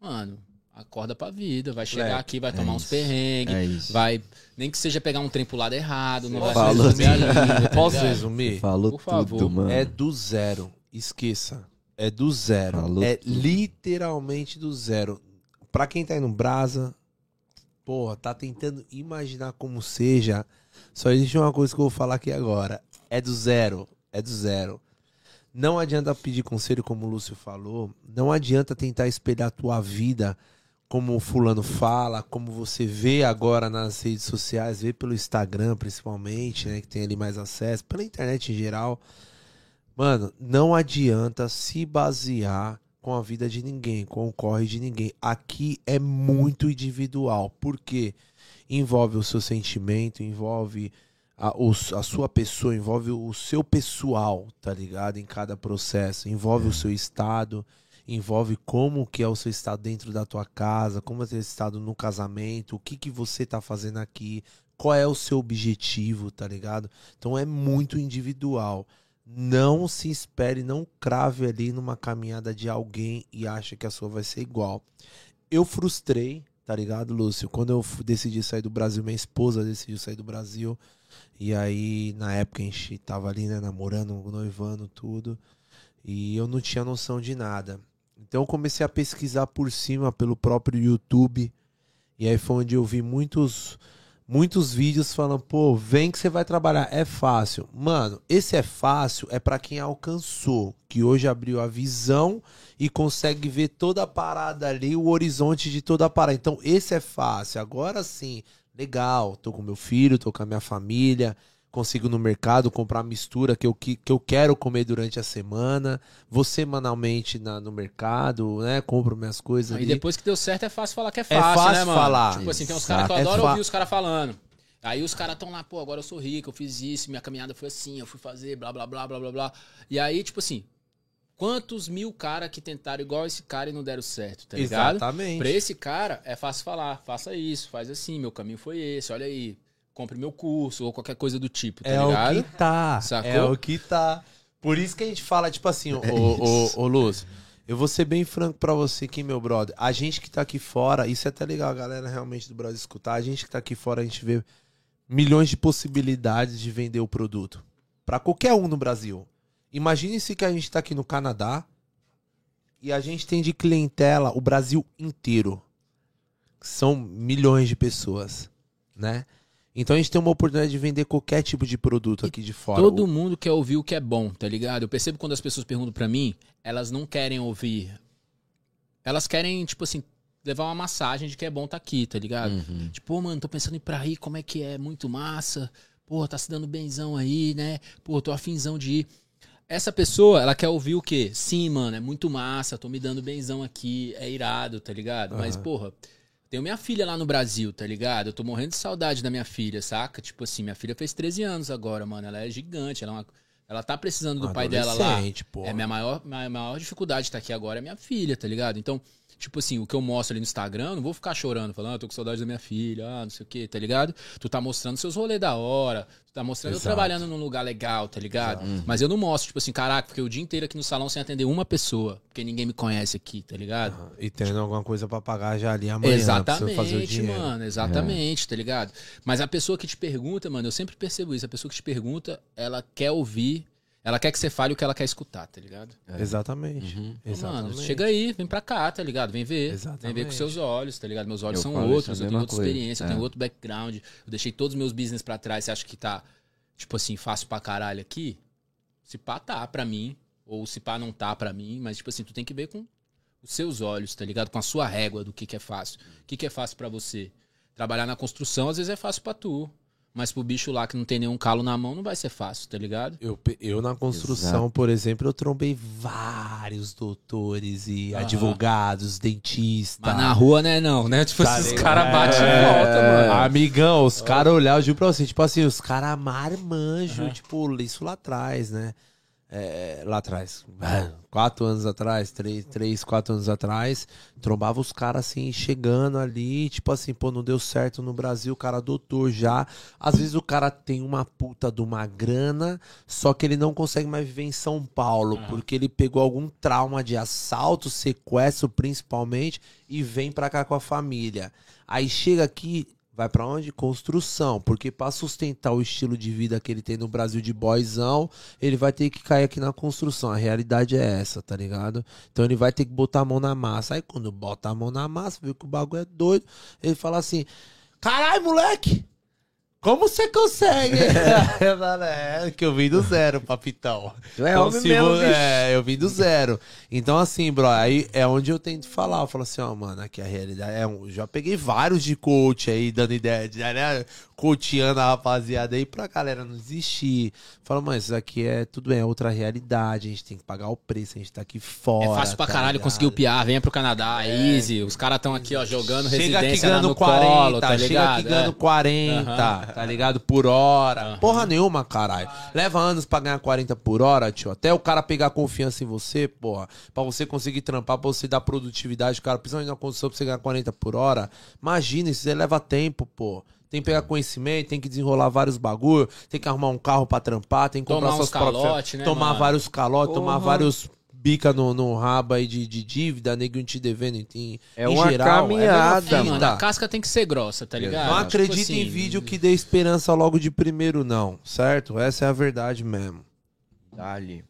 Mano, acorda pra vida, vai chegar Moleque, aqui, vai é tomar uns isso. perrengues, É isso. vai. Nem que seja pegar um trem pro lado errado, não vai Falou. resolver a língua, [laughs] tá Posso resumir? Falou Por favor. tudo, mano. É do zero. Esqueça. É do zero. Falou é tudo. literalmente do zero. Pra quem tá indo brasa, porra, tá tentando imaginar como seja. Só existe uma coisa que eu vou falar aqui agora. É do zero. É do zero. Não adianta pedir conselho, como o Lúcio falou. Não adianta tentar espelhar a tua vida como o fulano fala, como você vê agora nas redes sociais, vê pelo Instagram principalmente, né, que tem ali mais acesso, pela internet em geral. Mano, não adianta se basear com a vida de ninguém, com o corre de ninguém. Aqui é muito individual, porque envolve o seu sentimento, envolve a, os- a sua pessoa, envolve o seu pessoal, tá ligado? Em cada processo, envolve o seu estado, envolve como que é o seu estado dentro da tua casa, como é o seu estado no casamento, o que que você tá fazendo aqui, qual é o seu objetivo, tá ligado? Então é muito individual. Não se espere, não crave ali numa caminhada de alguém e acha que a sua vai ser igual. Eu frustrei, tá ligado, Lúcio? Quando eu decidi sair do Brasil, minha esposa decidiu sair do Brasil. E aí, na época, a gente tava ali, né, namorando, noivando, tudo. E eu não tinha noção de nada. Então eu comecei a pesquisar por cima pelo próprio YouTube. E aí foi onde eu vi muitos muitos vídeos falando, pô, vem que você vai trabalhar, é fácil. Mano, esse é fácil é pra quem alcançou, que hoje abriu a visão e consegue ver toda a parada ali, o horizonte de toda a parada. Então, esse é fácil. Agora sim, legal, tô com meu filho, tô com a minha família, consigo no mercado comprar a mistura que eu, que, que eu quero comer durante a semana, vou semanalmente na, no mercado, né, compro minhas coisas Aí ali. depois que deu certo é fácil falar que é fácil, fácil né, mano? falar. Tipo assim, tem uns caras que eu É adoro fa- ouvir os caras falando. Aí os caras estão lá, pô, agora eu sou rico, eu fiz isso, minha caminhada foi assim, eu fui fazer, blá, blá, blá, blá, blá, blá. E aí, tipo assim, quantos mil caras que tentaram igual esse cara e não deram certo, tá ligado? Exatamente. Pra esse cara, é fácil falar, faça isso, faz assim, meu caminho foi esse, olha aí, compre meu curso ou qualquer coisa do tipo, tá É ligado? o que tá. Sacou? É o que tá. Por isso que a gente fala, tipo assim, [laughs] ô, ô, ô, ô Luz, eu vou ser bem franco pra você aqui, meu brother. A gente que tá aqui fora, isso é até legal a galera realmente do Brasil escutar. A gente que tá aqui fora, a gente vê milhões de possibilidades de vender o produto. Pra qualquer um no Brasil. Imagine se que a gente tá aqui no Canadá e a gente tem de clientela o Brasil inteiro. São milhões de pessoas, né? Então a gente tem uma oportunidade de vender qualquer tipo de produto aqui de fora. Todo mundo quer ouvir o que é bom, tá ligado? Eu percebo quando as pessoas perguntam pra mim, elas não querem ouvir. Elas querem, tipo assim, levar uma massagem de que é bom tá aqui, tá ligado? Uhum. Tipo, mano, tô pensando em ir pra aí, como é que é? Muito massa. Pô, tá se dando benzão aí, né? Pô, tô afinzão de ir. Essa pessoa, ela quer ouvir o quê? Sim, mano, é muito massa, tô me dando benzão aqui, é irado, tá ligado? Mas, Aham. porra, tenho minha filha lá no Brasil, tá ligado? Eu tô morrendo de saudade da minha filha, saca? Tipo assim, minha filha fez 13 anos agora, mano. Ela é gigante, ela, é uma- ela tá precisando do pai dela lá. Pô. É minha maior, minha maior dificuldade de estar aqui agora é minha filha, tá ligado? Então, tipo assim, o que eu mostro ali no Instagram, não vou ficar chorando, falando, ah, tô com saudade da minha filha, ah, não sei o quê, tá ligado? Tu tá mostrando seus rolês da hora, tu tá mostrando Exato. eu trabalhando num lugar legal, tá ligado? Mas eu não mostro, tipo assim, caraca, fiquei o dia inteiro aqui no salão sem atender uma pessoa, porque ninguém me conhece aqui, tá ligado? E tendo alguma coisa pra pagar já ali amanhã. você Exatamente, fazer o dinheiro. mano, exatamente, tá ligado? Mas a pessoa que te pergunta, mano, eu sempre percebo isso, a pessoa que te pergunta, ela quer ouvir, ela quer que você fale o que ela quer escutar, tá ligado? Exatamente. Uhum. Exatamente. Mano, chega aí, vem pra cá, tá ligado? Vem ver. Vem ver Exatamente. com seus olhos, tá ligado? Meus olhos Eu são outros, a eu tenho outra coisa. experiência, eu É. tenho outro background. Eu deixei todos os meus business pra trás. Você acha que tá, tipo assim, fácil pra caralho aqui? Se pá tá pra mim, ou se pá não tá pra mim, mas tipo assim, tu tem que ver com os seus olhos, tá ligado? Com a sua régua do que que é fácil. O que que é fácil pra você? Trabalhar na construção às vezes é fácil pra tu, mas pro bicho lá que não tem nenhum calo na mão não vai ser fácil, tá ligado? Eu, eu na construção, por exemplo, eu trombei vários doutores e Aham. advogados, dentistas. Mas na rua, né, não, né? Tipo Tá ligado? caras batem É, e voltam, mano. Amigão, os caras olhavam, eu juro pra você, tipo assim, os caras marmanjos, Aham. tipo, isso lá atrás, né? É, lá atrás, quatro anos atrás, três, três, quatro anos atrás, trombava os caras assim, chegando ali, tipo assim, pô, não deu certo no Brasil, o cara doutor já. Às vezes o cara tem uma puta de uma grana, só que ele não consegue mais viver em São Paulo, porque ele pegou algum trauma de assalto, sequestro principalmente, e vem pra cá com a família. Aí chega aqui, vai pra onde? Construção, porque pra sustentar o estilo de vida que ele tem no Brasil de boyzão, ele vai ter que cair aqui na construção. A realidade é essa, tá ligado? Então ele vai ter que botar a mão na massa. Aí quando bota a mão na massa, vê que o bagulho é doido, ele fala assim: "Caralho, moleque, como você consegue?" [laughs] eu falo, é, que eu vim do zero, papitão. Tu é Então, homem mesmo, vo- bicho. É, eu vim do zero. Então, assim, bro, aí é onde eu tento falar. Eu falo assim, ó, mano, aqui a realidade é um. Já peguei vários de coach aí, dando ideia, de, né? Coachando a rapaziada aí pra galera não desistir. Fala, mas isso aqui é tudo bem, é outra realidade. A gente tem que pagar o preço, a gente tá aqui fora. É fácil pra tá caralho ligado? conseguir o PR, venha pro Canadá, é easy. Os caras estão aqui, ó, jogando Chega aqui residência lá ganhando no 40, colo, tá chega ligado? aqui ganhando É. 40, Aham. Tá ligado? Por hora. Aham. Porra nenhuma, caralho. Leva anos pra ganhar 40 por hora, tio. Até o cara pegar confiança em você, porra. Pra você conseguir trampar, pra você dar produtividade, cara. Principalmente na condição pra você ganhar 40 por hora. Imagina, isso aí leva tempo, pô. Tem que pegar conhecimento, tem que desenrolar vários bagulho, tem que arrumar um carro pra trampar, tem que comprar Tomar suas calote, próprias... né, tomar mano? vários calotes, tomar vários bica no, no rabo aí de, de dívida, neguinho te devendo em, em É uma caminhada, é É, mesma mano, a casca tem que ser grossa, tá ligado? Não Tipo acredita em assim, vídeo que dê esperança logo de primeiro, não, certo? Essa é a verdade mesmo. Dali.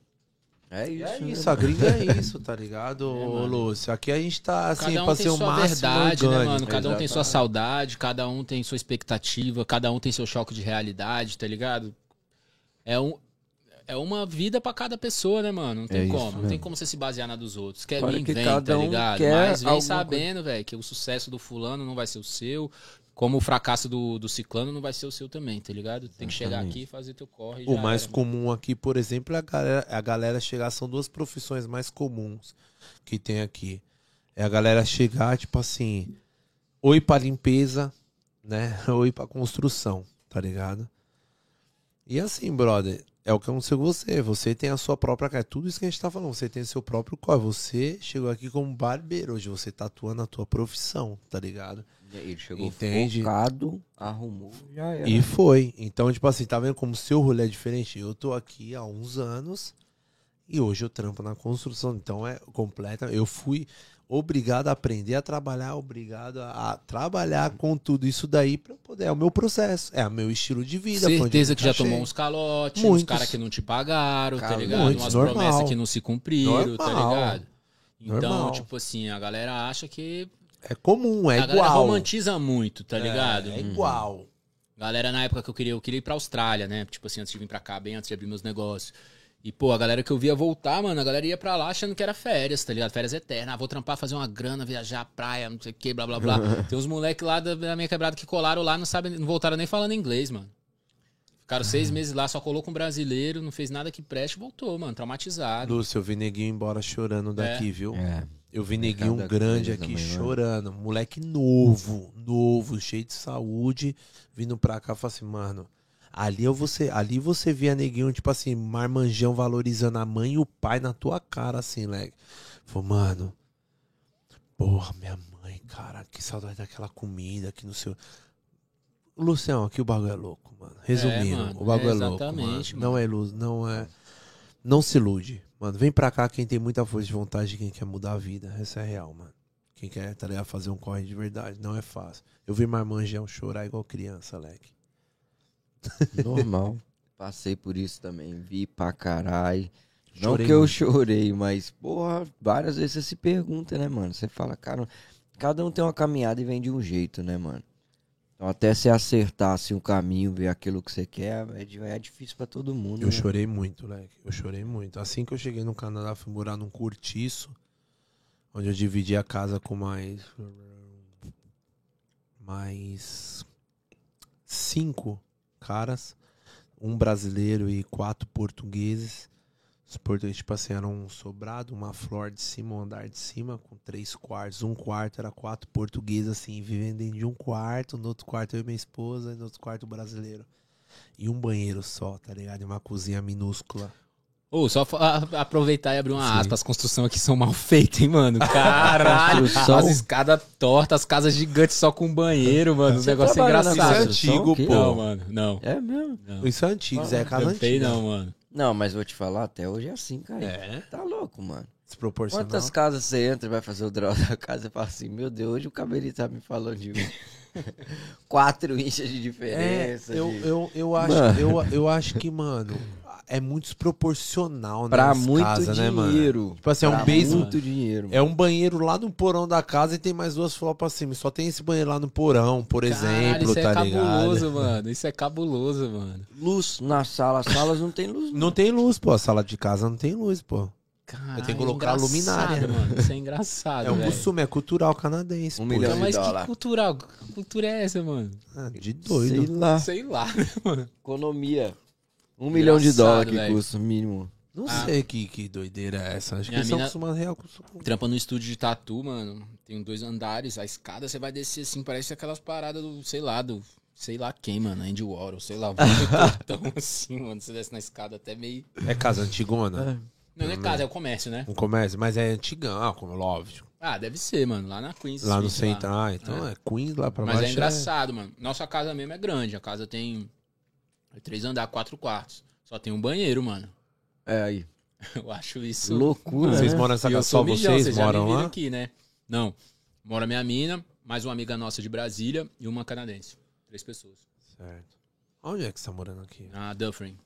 É isso. É né? isso, a gringa é isso, tá ligado, [laughs] mano. Lúcio? Aqui a gente tá assim, Cada um pra ser o máximo verdade, né, mano? Cada um tem sua saudade, cada um tem sua expectativa, cada um tem seu choque de realidade, tá ligado? É, um, é uma vida pra cada pessoa, né, mano? Não tem É isso como. Não tem como você se basear na dos outros. Quer Fora vir, que vem, tá um ligado? quer Mas vem sabendo, velho, que o sucesso do fulano não vai ser o seu. Como o fracasso do, do ciclano não vai ser o seu também, tá ligado? Tem que chegar aqui e fazer teu corre. O já mais era. comum aqui, por exemplo, é a galera, a galera chegar. São duas profissões mais comuns que tem aqui. É a galera chegar, tipo assim, oi pra limpeza, né? [laughs] Oi pra construção, tá ligado? E assim, brother, é o que aconteceu com você. Você tem a sua própria cara. Tudo isso que a gente tá falando, você tem o seu próprio corre. Você chegou aqui como barbeiro. Hoje você tá atuando a tua profissão, tá ligado? Ele chegou Entende? focado, arrumou, já era. E foi. Então, tipo assim, tá vendo como o seu rolê é diferente? Eu tô aqui há uns anos e hoje eu trampo na construção. Então é completa. Eu fui obrigado a aprender a trabalhar, obrigado a, a trabalhar com tudo isso daí pra poder. É o meu processo, é o meu estilo de vida. Certeza que já tomou uns calotes, uns Muitos. caras que não te pagaram, tá Cara, ligado? muitos, Umas normal. promessas que não se cumpriram, tá Normal. ligado? Então, Normal. tipo assim, a galera acha que. É comum, é a galera igual. romantiza muito, tá ligado? É, é igual. Galera, na época que eu queria, eu queria ir pra Austrália, né? Tipo assim, antes de vir pra cá, bem antes de abrir meus negócios. E, pô, a galera que eu via voltar, mano, a galera ia pra lá achando que era férias, tá ligado? Férias eternas. Ah, vou trampar, fazer uma grana, viajar, praia, não sei o que, blá, blá, blá. [laughs] Tem uns moleques lá da, da minha quebrada que colaram lá, não sabem, não voltaram nem falando inglês, mano. Ficaram seis meses lá, só colou com um brasileiro, não fez nada que preste, voltou, mano, traumatizado. Lúcio, eu vi neguinho embora chorando daqui, viu? É. Eu vi neguinho Mercado grande aqui também, né? chorando. Moleque novo, novo, cheio de saúde, vindo pra cá. Falei assim, mano, ali eu você, ali você via neguinho, tipo assim, marmanjão valorizando a mãe e o pai na tua cara, assim, leg. Falei, mano, Porra, minha mãe, cara, que saudade daquela comida aqui no seu. Luciano, aqui o bagulho é louco, mano. Resumindo, mano, o bagulho é, é louco. exatamente, Mano. Não é luz, não é. Não se ilude. Mano, vem pra cá quem tem muita força de vontade, quem quer mudar a vida. Essa é real, mano. Quem quer, tá ligado? Fazer um corre de verdade. Não é fácil. Eu vi Marmanjão chorar igual criança, Leque. Normal. [laughs] Passei por isso também. Vi pra caralho. Não Chorei que eu chorei, mas, porra, várias vezes você se pergunta, né, mano? Você fala, cara, cada um tem uma caminhada e vem de um jeito, né, mano? Então, até você acertar assim, o caminho, ver aquilo que você quer, é, é difícil pra todo mundo. Eu né? chorei muito, Leque. Eu chorei muito. Assim que eu cheguei no Canadá, fui morar num cortiço, onde eu dividi a casa com mais. Mais. Cinco caras. Um brasileiro e quatro portugueses. Os portugueses, tipo assim, eram um sobrado, uma flor de cima, um andar de cima, com três quartos. Um quarto era quatro portugueses, assim, vivendo dentro de um quarto. No outro quarto eu e minha esposa, e no outro quarto o brasileiro. E um banheiro só, tá ligado? E uma cozinha minúscula. Ô, só fa- a- aproveitar e abrir uma Sim. aspa. As construções aqui são mal feitas, hein, mano? [laughs] Caralho. As escadas tortas, as casas gigantes só com banheiro, mano. Os negócios na engraçados. construção? antigo, que- pô. Não, mano. Não. É mesmo? não. Isso é antigo, isso é casa antiga. não, mano. Não, mas vou te falar, até hoje é assim, cara. É, Tá louco, mano. desproporcional. Quantas casas você entra e vai fazer o draw da casa e fala assim, meu Deus, hoje o cabelinho tá me falando de [laughs] quatro inchas de É, diferença. eu, de- eu, eu, acho, Mano. eu, eu acho que, mano, é muito desproporcional, né? Pra muito casas, né, mano? dinheiro. Tipo assim, é um Pra basement. muito dinheiro. É um banheiro lá no porão da casa e tem mais duas flopas acima. Só tem esse banheiro lá no porão, por Caralho, exemplo, isso é tá cabuloso, ligado? mano. Isso é cabuloso, mano. Luz na sala, as salas não tem luz. Não tem luz, pô. A sala de casa não tem luz, pô. Caralho, que colocar a luminária. mano. Isso é engraçado, É um costume, é cultural canadense. Um milhão Então, mas de dólar. que cultural, que cultura é essa, mano? Ah, de Sei doido. lá. Sei lá, né, [laughs] mano? Economia. Um milhão de dólares que custa, mínimo. Não Ah. sei que, que doideira é essa. Acho que eles são mina- acostumados real com Trampa no estúdio de tatu, mano. Tem dois andares. A escada você vai descer assim, parece aquelas paradas do, sei lá, do. Sei lá quem, mano. Andy Warhol, sei lá. [laughs] Tão assim, mano. Você desce na escada até meio. É casa antigona? Não, não é casa, é o comércio, né? Um comércio, mas é antigão, ah, como óbvio. Ah, deve ser, mano. Lá na Queens. Lá no centro. Ah, então é. Queens lá pra Mas baixo. é engraçado, mano. Nossa casa mesmo é grande. A casa tem três andares, quatro quartos. Só tem um banheiro, mano. É aí. [laughs] Eu acho isso. Loucura, Vocês né? moram nessa casa, só milhão, vocês me moram lá? aqui, né? Não. Mora minha mina, mais uma amiga nossa de Brasília e uma canadense. Três pessoas. Certo. Onde é que você tá morando aqui? Na Dufferin.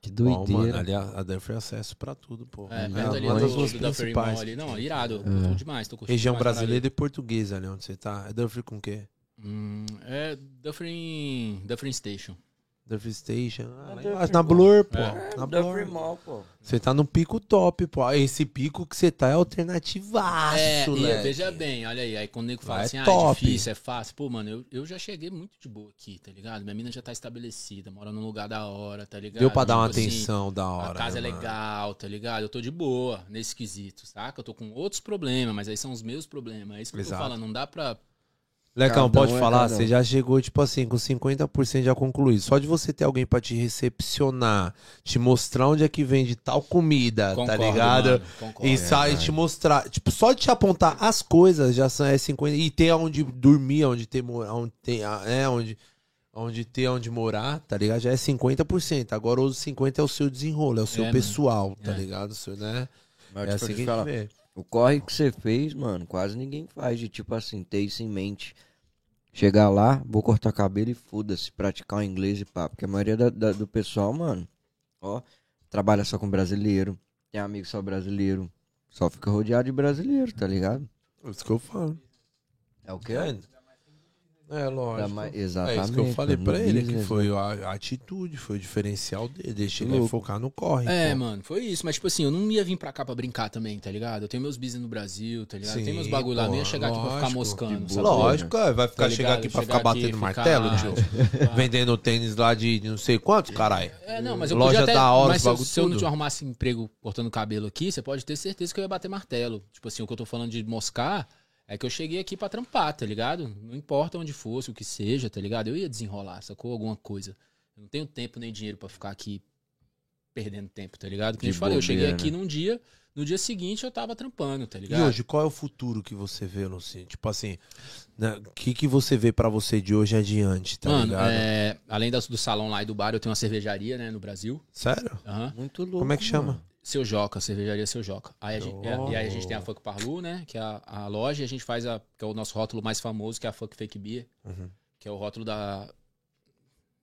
Que Bom, doideira. mano, ali a, a Duffer é acesso pra tudo, pô. É, É perto ali uma do, das ruas do Dufferin. Mall ali. Não, irado. É. Tô demais, tô curtindo Região brasileira e portuguesa ali onde você tá. É Duffer com o quê? Hum, é Dufferin, Dufferin Station. Duffer Station. Ah, É lá embaixo, na. Blur, pô. É. Na Duffer Blur. Mall, pô. Você tá no pico top, pô. Ah, Esse pico que você tá é alternativaço, É, e leque. veja bem, olha aí. Aí quando o nego fala Lá é assim, ah, é top. difícil, é fácil. Pô, mano, eu, eu já cheguei muito de boa aqui, tá ligado? Minha mina já tá estabelecida, mora num lugar da hora, tá ligado? Deu pra dar uma Tipo assim, atenção da hora. A casa é né, mano? legal, tá ligado? Eu tô de boa nesse quesito, saca? Eu tô com outros problemas, mas aí são os meus problemas. É isso que eu Exato. tô falando. Não dá pra. Lecão, Cada pode um é falar, você já chegou, tipo assim, com 50% já concluído. Só de você ter alguém pra te recepcionar, te mostrar onde é que vende tal comida, Concordo, tá ligado? mano, concordo. E sai te mostrar, tipo, só de te apontar as coisas já são é 50 e ter onde dormir, onde ter onde tem, ah, é, onde onde ter onde morar, tá ligado? Já é 50%. Agora os 50 é o seu desenrolo, é o seu É, mano. pessoal, tá É. ligado? O seu, né? Mas, é tipo, assim que a gente vê. O corre que você fez, mano, quase ninguém faz de tipo assim, ter isso em mente. Chegar lá, vou cortar cabelo e foda-se, praticar o inglês e pá. Porque a maioria da- da- do pessoal, mano, ó, trabalha só com brasileiro, tem amigo só brasileiro, só fica rodeado de brasileiro, tá ligado? É isso que eu falo. É o quê? É, é lógico. É Exatamente. isso que eu falei pra ele, que foi a, a atitude, foi o diferencial dele. Deixa ele Louco. focar no corre. É, pô. mano, foi isso. Mas, tipo assim, eu não ia vir pra cá pra brincar também, tá ligado? Eu tenho meus business no Brasil, tá ligado? Sim, Tem meus bagulho lá. Não ia pô, chegar aqui pra ficar lógico, moscando. sabe? Lógico, é, vai ficar Tá chegar aqui pra Chegar ficar aqui, batendo ficar- martelo, tio. [laughs] Vendendo tênis lá de não sei quanto, caralho. É, não, mas eu Loja podia até... da hora, mas os se eu, bagulho se eu não te arrumasse emprego cortando cabelo aqui, você pode ter certeza que eu ia bater martelo. Tipo assim, o que eu tô falando de moscar é que eu cheguei aqui pra trampar, tá ligado? Não importa onde fosse, o que seja, tá ligado? Eu ia desenrolar, sacou? Alguma coisa. Eu não tenho tempo nem dinheiro pra ficar aqui perdendo tempo, tá ligado? Que De eu falei, eu cheguei aqui né? num dia, no dia seguinte eu tava trampando, tá E ligado? hoje, qual é o futuro que você vê, Lucinho? Tipo assim, né, o que, que você vê pra você de hoje adiante, tá Mano, ligado? é, além das- do salão lá e do bar, eu tenho uma cervejaria, né, no Brasil. Sério? Aham. Muito louco. Como é que chama? Seu Joca, cervejaria Seu Joca. Aí a gente, Oh. e aí a gente tem a Fuck Parlu, né? Que é a, a loja, e a gente faz a, que é o nosso rótulo mais famoso, que é a Fuck Fake Beer, Uhum. que é o rótulo da.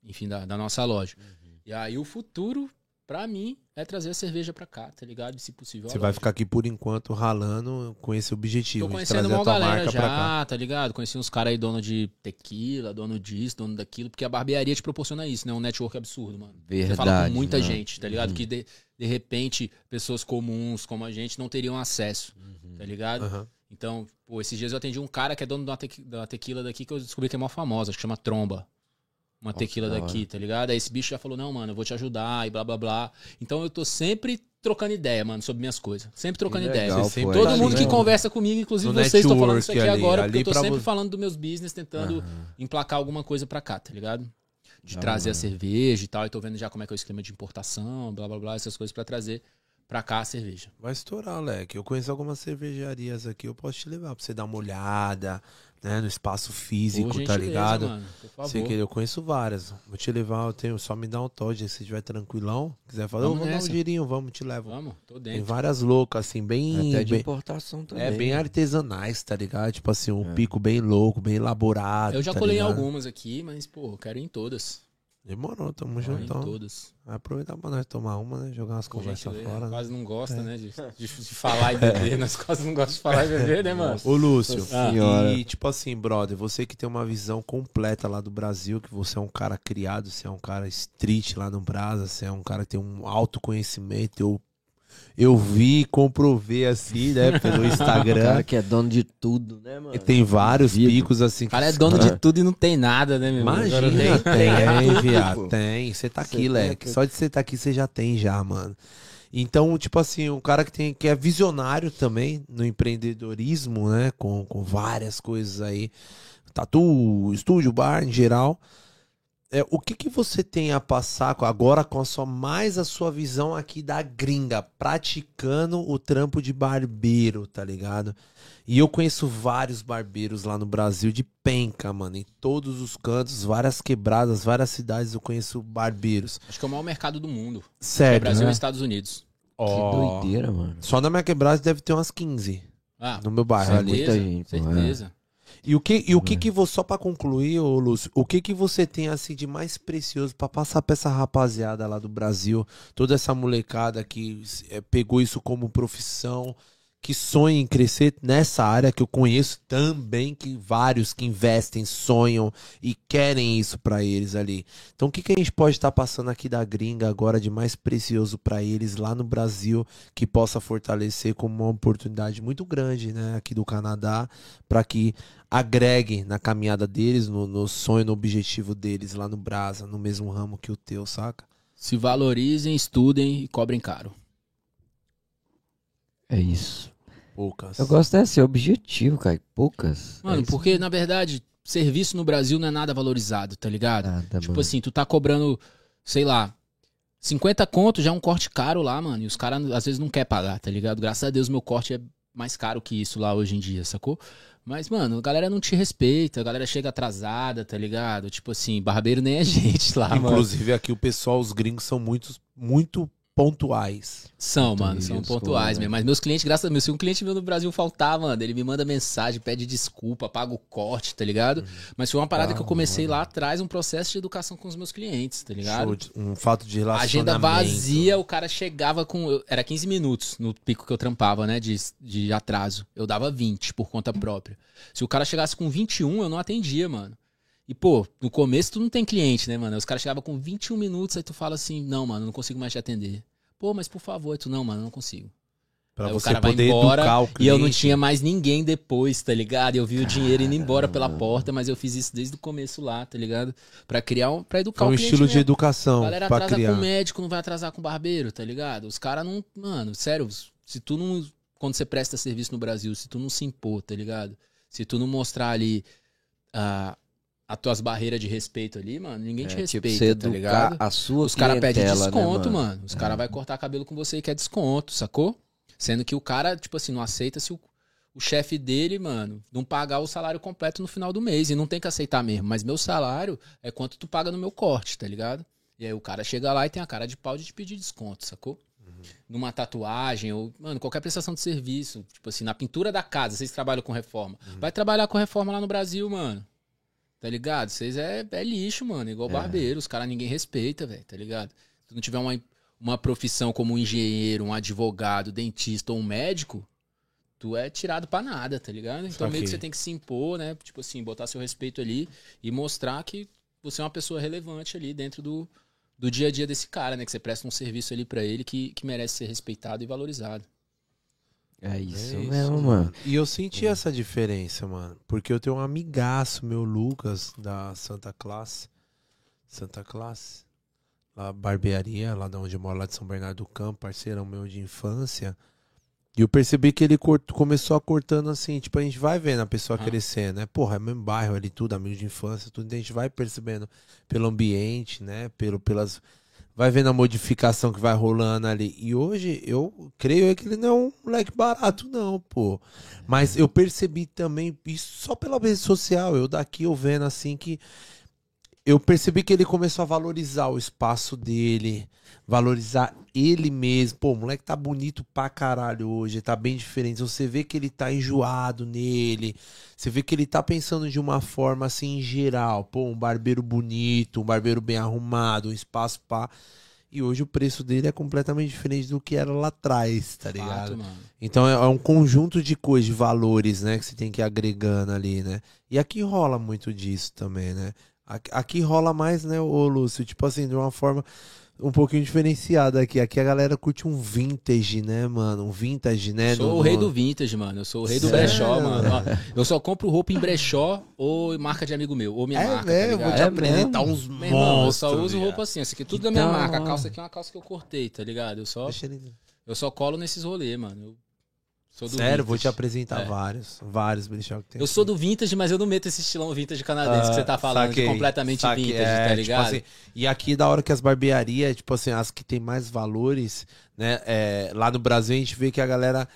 Enfim, da, da nossa loja. E aí o futuro, pra mim, é trazer a cerveja pra cá, tá ligado? Se possível. Você vai ficar aqui por enquanto ralando com esse objetivo Tô conhecendo uma tua galera já, tá ligado? Conheci uns caras aí, dono de tequila, dono disso, dono daquilo, porque a barbearia te proporciona isso, né? Um network absurdo, mano. Você Verdade. fala com muita né? gente, tá ligado? Que de, de repente pessoas comuns como a gente não teriam acesso, tá ligado? Aham. Então, pô, esses dias eu atendi um cara que é dono de uma tequi- da tequila daqui que eu descobri que é mó famosa, que chama Tromba. Uma Nossa, tequila da daqui, tá ligado? Aí esse bicho já falou, não, mano, eu vou te ajudar e blá blá blá. Então eu tô sempre trocando ideia, mano, sobre minhas coisas. Sempre trocando ideia. legal, sempre pô, Todo tá é mundo que conversa comigo, inclusive No vocês estão falando isso aqui ali, agora, ali porque eu tô sempre falando dos meus business, tentando Aham. emplacar alguma coisa pra cá, tá ligado? De trazer a cerveja e tal. E tô vendo já como é que é o esquema de importação, blá blá blá, essas coisas pra trazer pra cá a cerveja. Vai estourar, Leque. Eu conheço algumas cervejarias aqui, eu posso te levar pra você dar uma olhada, né, no espaço físico, Por tá gentileza, ligado? Mano. Você querer, eu conheço várias. Vou te levar, eu tenho, só me dá um toque, se você estiver tranquilão. Quiser falar, Vamos eu vou dar um dinheirinho, vamos, te levo. Vamos, tô Tem dentro. várias loucas, assim, bem. Até de bem- importação também. é, bem artesanais, tá ligado? Tipo assim, um É. pico bem louco, bem elaborado. Eu já tá colei ligado? algumas aqui, mas, pô, eu quero ir em todas. Demorou, tamo juntão. todas. Vai aproveitar pra nós tomar uma, né? Jogar umas conversas gentileza. fora. né? Quase não gosta, É. né? De, de, de falar e beber. [laughs] Nós quase não gostamos de falar e beber, né, mano? Ô, Lúcio, Ah. E tipo assim, brother, você que tem uma visão completa lá do Brasil, que você é um cara criado, você é um cara street lá no Brasa, você é um cara que tem um autoconhecimento, eu, eu vi, comprovei assim, né, [laughs] pelo O Instagram. cara que é dono de tudo, né, mano? E tem vários Vivo. picos assim. O cara é dono de tudo e não tem nada, né, meu irmão? Imagina, Agora tem, Tudo, [laughs] viado, tem. Você tá aqui, tem Leque. Só de você tá aqui, você já tem já, mano. Então, tipo assim, um cara que, tem, que é visionário também no empreendedorismo, né? Com, com várias coisas aí. Tatu, estúdio, bar em geral. É, o que, que você tem a passar agora com a sua mais a sua visão aqui da gringa, praticando o trampo de barbeiro, tá ligado? E eu conheço vários barbeiros lá no Brasil de penca, mano, em todos os cantos, várias quebradas, várias cidades eu conheço barbeiros. Acho que é o maior mercado do mundo. É Sério, Brasil né? e Estados Unidos. Que Ó, doideira, mano. Só na minha quebrada deve ter umas 15 Ah, no meu bairro É ali. muita gente, pô, certeza. E o que, e o que que você, só pra concluir, ô Lúcio, o que que você tem assim de mais precioso pra passar pra essa rapaziada lá do Brasil, toda essa molecada que é, pegou isso como profissão, que sonha em crescer nessa área que eu conheço também, que vários que investem, sonham e querem isso pra eles ali. Então o que que a gente pode estar passando aqui da gringa agora de mais precioso pra eles lá no Brasil que possa fortalecer como uma oportunidade muito grande, né, aqui do Canadá, para que agregue na caminhada deles, no, no sonho, no objetivo deles lá no Brasa, no mesmo ramo que o teu, saca? Se valorizem, estudem e cobrem caro. É isso. Poucas. Eu gosto desse objetivo, cara. Poucas. Mano, É porque, na verdade, serviço no Brasil não é nada valorizado, tá ligado? Nada, tipo mano. assim, tu tá cobrando, sei lá, 50 conto já é um corte caro lá, mano. E os caras às vezes não quer pagar, tá ligado? Graças a Deus meu corte é mais caro que isso lá hoje em dia, sacou? Mas, mano, a galera não te respeita, a galera chega atrasada, tá ligado? Tipo assim, barbeiro nem é [laughs] gente lá, mano. Inclusive aqui o pessoal, os gringos são muito, muito pontuais. São, Então, mano, são isso, pontuais mesmo. Mas meus clientes, graças a Deus, se um cliente meu no Brasil faltar, mano, ele me manda mensagem, pede desculpa, paga o corte, tá ligado? Mas foi uma parada que eu Ah, comecei mano. lá atrás, um processo de educação com os meus clientes, tá ligado? De- um fato de relacionamento. Agenda vazia, o cara chegava com. Era 15 minutos no pico que eu trampava, né? De, de atraso. Eu dava 20 por conta própria. Se o cara chegasse com 21, eu não atendia, mano. E, pô, no começo tu não tem cliente, né, mano? Os caras chegavam com 21 minutos, aí tu fala assim: não, mano, não consigo mais te atender. Pô, mas por favor, aí tu, não, mano, não consigo. Pra Aí o você cara vai poder embora educar o E eu não tinha mais ninguém depois, tá ligado? Eu vi o dinheiro indo embora pela Caramba. porta, mas eu fiz isso desde o começo lá, tá ligado? Pra criar um. Pra educar Foi um o cliente estilo de mesmo. educação A galera pra atrasa criar. com médico, não vai atrasar com barbeiro, tá ligado? Os caras não. Mano, sério, se tu não. Quando você presta serviço no Brasil, se tu não se impor, tá ligado? Se tu não mostrar ali. ah, as tuas barreiras de respeito ali, mano, ninguém te É, tipo, respeita, você tá ligado? a sua Os caras pedem né, desconto, mano? mano. Os caras vão cortar cabelo com você e quer desconto, sacou? Sendo que o cara, tipo assim, não aceita se o, o chefe dele, mano, não pagar o salário completo no final do mês. E não tem que aceitar mesmo. Mas meu salário é quanto tu paga no meu corte, tá ligado? E aí o cara chega lá e tem a cara de pau de te pedir desconto, sacou? Numa tatuagem ou, mano, qualquer prestação de serviço. Tipo assim, na pintura da casa, vocês trabalham com reforma. Vai trabalhar com reforma lá no Brasil, mano. Tá ligado? Vocês é, é lixo, mano. Igual barbeiro. Os caras ninguém respeita, velho. Tá ligado? Se tu não tiver uma, uma profissão como um engenheiro, um advogado, dentista ou um médico, tu é tirado pra nada, tá ligado? Então meio que você tem que se impor, né? Tipo assim, botar seu respeito ali e mostrar que você é uma pessoa relevante ali dentro do, do dia a dia desse cara, né? Que você presta um serviço ali pra ele que, que merece ser respeitado e valorizado. É isso É mesmo, mano. E eu senti essa diferença, mano. Porque eu tenho um amigaço, meu Lucas, da Santa Classe. Santa Classe. Lá, barbearia, lá de onde eu moro, lá de São Bernardo do Campo, parceirão meu de infância. E eu percebi que ele cort- começou a cortando assim, tipo, a gente vai vendo a pessoa Ah. crescendo, né? Porra, é mesmo bairro ali, tudo, amigo de infância, tudo. A gente vai percebendo pelo ambiente, né? Pelo, pelas. Vai vendo a modificação que vai rolando ali. E hoje eu creio que ele não é um moleque barato, não, pô. Mas eu percebi também, isso só pela rede social, eu daqui eu vendo assim que eu percebi que ele começou a valorizar o espaço dele, valorizar ele mesmo. Pô, o moleque tá bonito pra caralho hoje, tá bem diferente. Você vê que ele tá enjoado nele, você vê que ele tá pensando de uma forma assim em geral. Pô, um barbeiro bonito, um barbeiro bem arrumado, um espaço pá. E hoje o preço dele é completamente diferente do que era lá atrás, tá ligado? Fato. Então é, é um conjunto de coisas, de valores, né? Que você tem que ir agregando ali, né? E aqui rola muito disso também, né? Aqui, rola mais, né, ô Lúcio? Tipo assim, de uma forma um pouquinho diferenciada aqui. Aqui a galera curte um vintage, né, mano? Um vintage, né? Eu sou no- o rei do vintage, mano. Eu sou o rei do brechó, mano. Ó, eu só compro roupa em brechó ou marca de amigo meu. Ou minha É, marca, velho, tá eu vou te É apresentar mesmo? uns Meu irmão, eu monstros. só uso roupa assim. Essa aqui é tudo da minha Então- marca. A calça aqui é uma calça que eu cortei, tá ligado? Eu só, eu só colo nesses rolês, mano. Eu Sério, vou te apresentar É. vários. Vários brechó que tem. Eu sou do vintage, mas eu não meto esse estilão vintage canadense que você tá falando, Saquei, completamente saquei. vintage, É, tá tipo ligado? assim, e aqui da hora que as barbearias, tipo assim, as que tem mais valores, né? é, lá no Brasil a gente vê que a galera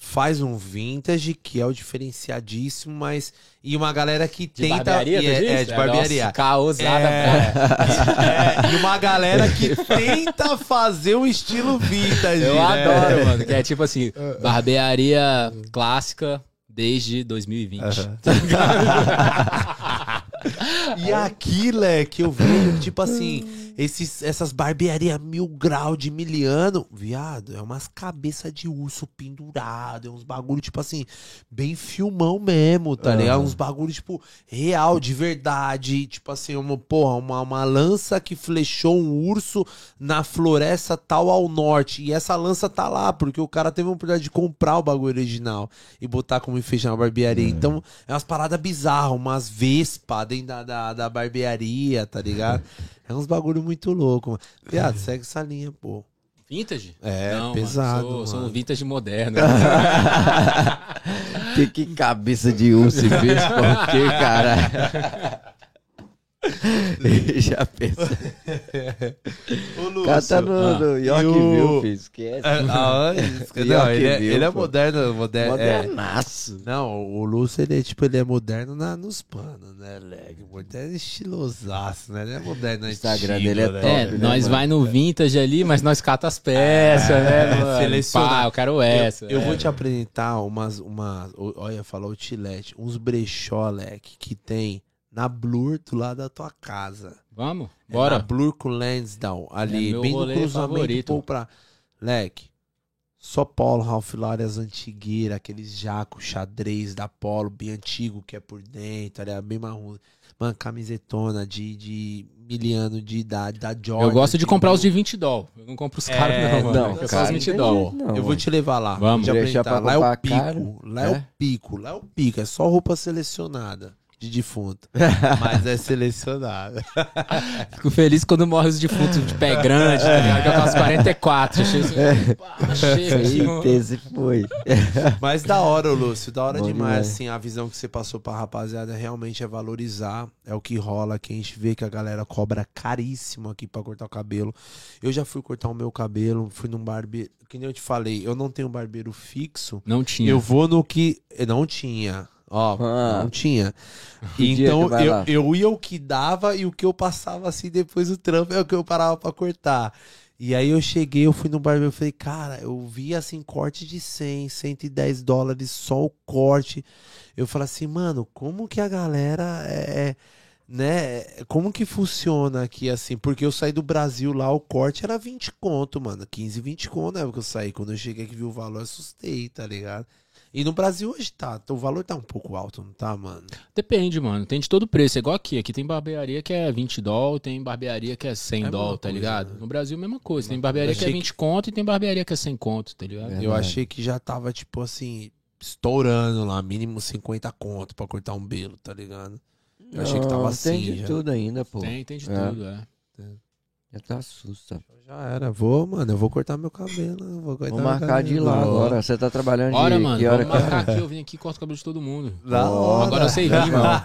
faz um vintage, que é o diferenciadíssimo, mas. E uma galera que de tenta. barbearia, e é, é, de barbearia. Nossa, caosada, É, [laughs] é, e uma galera que tenta fazer um estilo vintage. Eu né? adoro, mano. Que é tipo assim, [laughs] barbearia clássica desde 2020. Aham. [laughs] E aqui, leque, eu vejo, tipo assim, esses, essas barbearias mil grau de miliano, viado, é umas cabeças de urso pendurado, é uns bagulho, tipo assim, bem filmão mesmo, tá ligado? Aham. Uns bagulho, tipo, real, de verdade, tipo assim, uma, porra, uma, uma lança que flechou um urso na floresta tal ao norte, e essa lança tá lá, porque o cara teve a oportunidade de comprar o bagulho original e botar como enfeite na barbearia. Então, é umas paradas bizarras, umas vespa dentro da, da, da barbearia, tá ligado? [laughs] É uns bagulho muito louco. mano. Viado, segue essa linha, pô. Vintage? É, Não, pesado, Mano, sou, sou um vintage moderno. [laughs] que, que cabeça de urso e fez por quê, cara? [laughs] [laughs] Já pensa. O cara tá no, Ah. no E York o- filho. Esquece. É, ah, York não, [laughs] ele, é, ele é moderno, moderno. É. Modernaço. Não, o Lúcio, ele é tipo, ele é moderno na, nos panos, né, leg? Moderno é estilosaço, né? Ele é moderno O Instagram antigo, dele é né? top, É, né, nós mano? vai no vintage ali, mas nós cata as peças, né, mano? seleciona. Pá, eu quero essa. Eu, eu é. vou te apresentar umas, umas. o- Olha, falou o Tilete, uns brechó, leque, que tem na Blur do lado da tua casa. Vamos? É Bora. na Blur com Lansdowne, ali, É meu bem no cruzamento pra. Leque. Só Paulo, Ralph Lauren, as antigueiras, aqueles jacos xadrez da Polo, bem antigo, que é por dentro, ali, bem marrom. Mano, camisetona de, de miliano de idade, da Jordan. Eu gosto de comprar os de mil. 20 doll. Eu não compro os É, caros, não, mano. não, eu só os cara, 20 não doll. tem jeito, não. Eu vou te levar lá. Vamos. Te Lá é o pico. caro, Lá é é? o pico. Lá é o pico. É só roupa selecionada. De defunto. [laughs] Mas é selecionado. [laughs] Fico feliz quando morre os defuntos de pé grande, tá ligado? Que eu faço 44. Achei assim, chega, esse foi. [laughs] Mas da hora, Lúcio, da hora Bom demais, demais. assim, a visão que você passou pra rapaziada realmente é valorizar, é o que rola, que a gente vê que a galera cobra caríssimo aqui pra cortar o cabelo. Eu já fui cortar o meu cabelo, fui num barbeiro, que nem eu te falei, eu não tenho barbeiro fixo, Não tinha. eu vou no que não tinha. Ó, Ah. não tinha. Então eu, lá? eu ia o que dava e o que eu passava assim depois do trampo é o que eu parava pra cortar. E aí eu cheguei, eu fui no barbeiro, eu falei, cara, eu vi assim corte de 100, 110 dólares só o corte. Eu falei assim, mano, como que a galera é, é, né, como que funciona aqui assim? Porque eu saí do Brasil lá, o corte era 20 conto, mano, 15, 20 conto na época que eu saí. Quando eu cheguei aqui vi o valor, assustei, tá ligado? E no Brasil hoje tá, o valor tá um pouco alto, não tá, mano? Depende, mano. Tem de todo preço. É igual aqui. Aqui tem barbearia que é 20 dólares, tem barbearia que é 100 É tá coisa, ligado? né? No Brasil, mesma coisa. Tem barbearia que é achei 20 conto e tem barbearia que é 100 conto, tá ligado? É. Eu achei que já tava, tipo assim, estourando lá, mínimo 50 conto pra cortar um belo, tá ligado? Eu achei que tava Não, assim Tem de já. tudo ainda, pô. Tem, tem de É. tudo, é. Já tá assusta. Já era, vou, mano, eu vou cortar meu cabelo. Vou, cortar Vou marcar de lá agora. Você tá trabalhando Bora, de mano. que hora Vamos que marcar aqui. Eu vim aqui e corto o cabelo de todo mundo. Da hora. Agora eu sei rir, mano.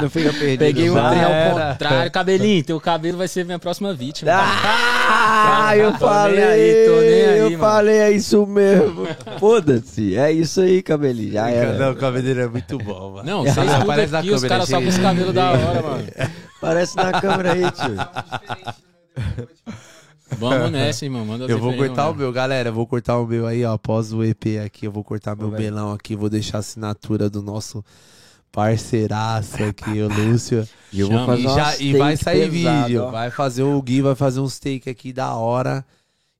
não fica perdido. Peguei um trem ao contrário. Cabelinho, teu cabelo vai ser minha próxima vítima. Ah, eu falei, nem aí, tô nem aí, eu mano. falei, é isso mesmo. Foda-se, é isso aí, cabelinho, já era. Não, o cabelo dele é muito bom, mano. Não, vocês [laughs] tudo aqui, os caras só com gente. esse cabelo da hora, mano. [laughs] Parece na câmera aí, tio. Vamos nessa, irmão. Manda Eu vou cortar o mano. meu, galera. Eu vou cortar o meu aí, ó. Após o EP aqui, eu vou cortar meu velho. belão aqui. Vou deixar a assinatura do nosso parceiraço aqui, o Lúcio. E eu vou fazer E, já, e vai sair pesado, vídeo. ó. Vai fazer o Gui, vai fazer um steak aqui da hora.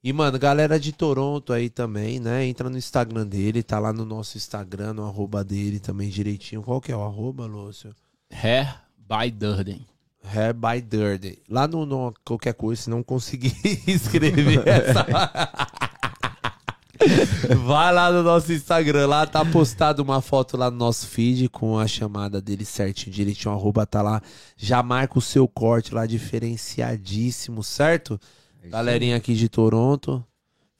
E, mano, galera de Toronto aí também, né? Entra no Instagram dele, tá lá no nosso Instagram, no arroba dele também direitinho. Qual que é o arroba, Lúcio? Hair by Durden. Hair by Dirty. Lá no, no qualquer coisa, se não conseguir [laughs] escrever essa. [laughs] Vai lá no nosso Instagram, lá tá postado uma foto lá no nosso feed com a chamada dele certinho, direitinho, arroba tá lá. Já marca o seu corte lá diferenciadíssimo, certo? Galerinha aqui de Toronto,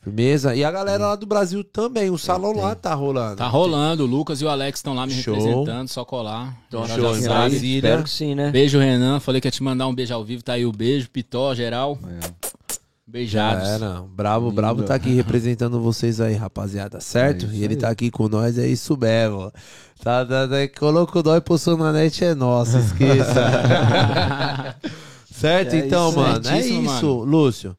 firmeza. E a galera lá do Brasil também, o salão lá tá rolando. Tá rolando. O Lucas e o Alex estão lá me Show. representando. Só colar. Show, Já em sabe. Brasília. Espero que sim, né? Beijo, Renan. Falei que ia te mandar um beijo ao vivo. Tá aí o beijo. Pitó, geral. É. Beijados. Não. Bravo, Lindo. Bravo tá aqui [laughs] representando vocês aí, rapaziada, certo? É isso e ele aí. tá aqui com nós, é isso mesmo. Tá, tá, tá, colocou postou na net é nosso, esqueça. [laughs] certo? É então, isso, mano, é certíssimo, isso, Lúcio.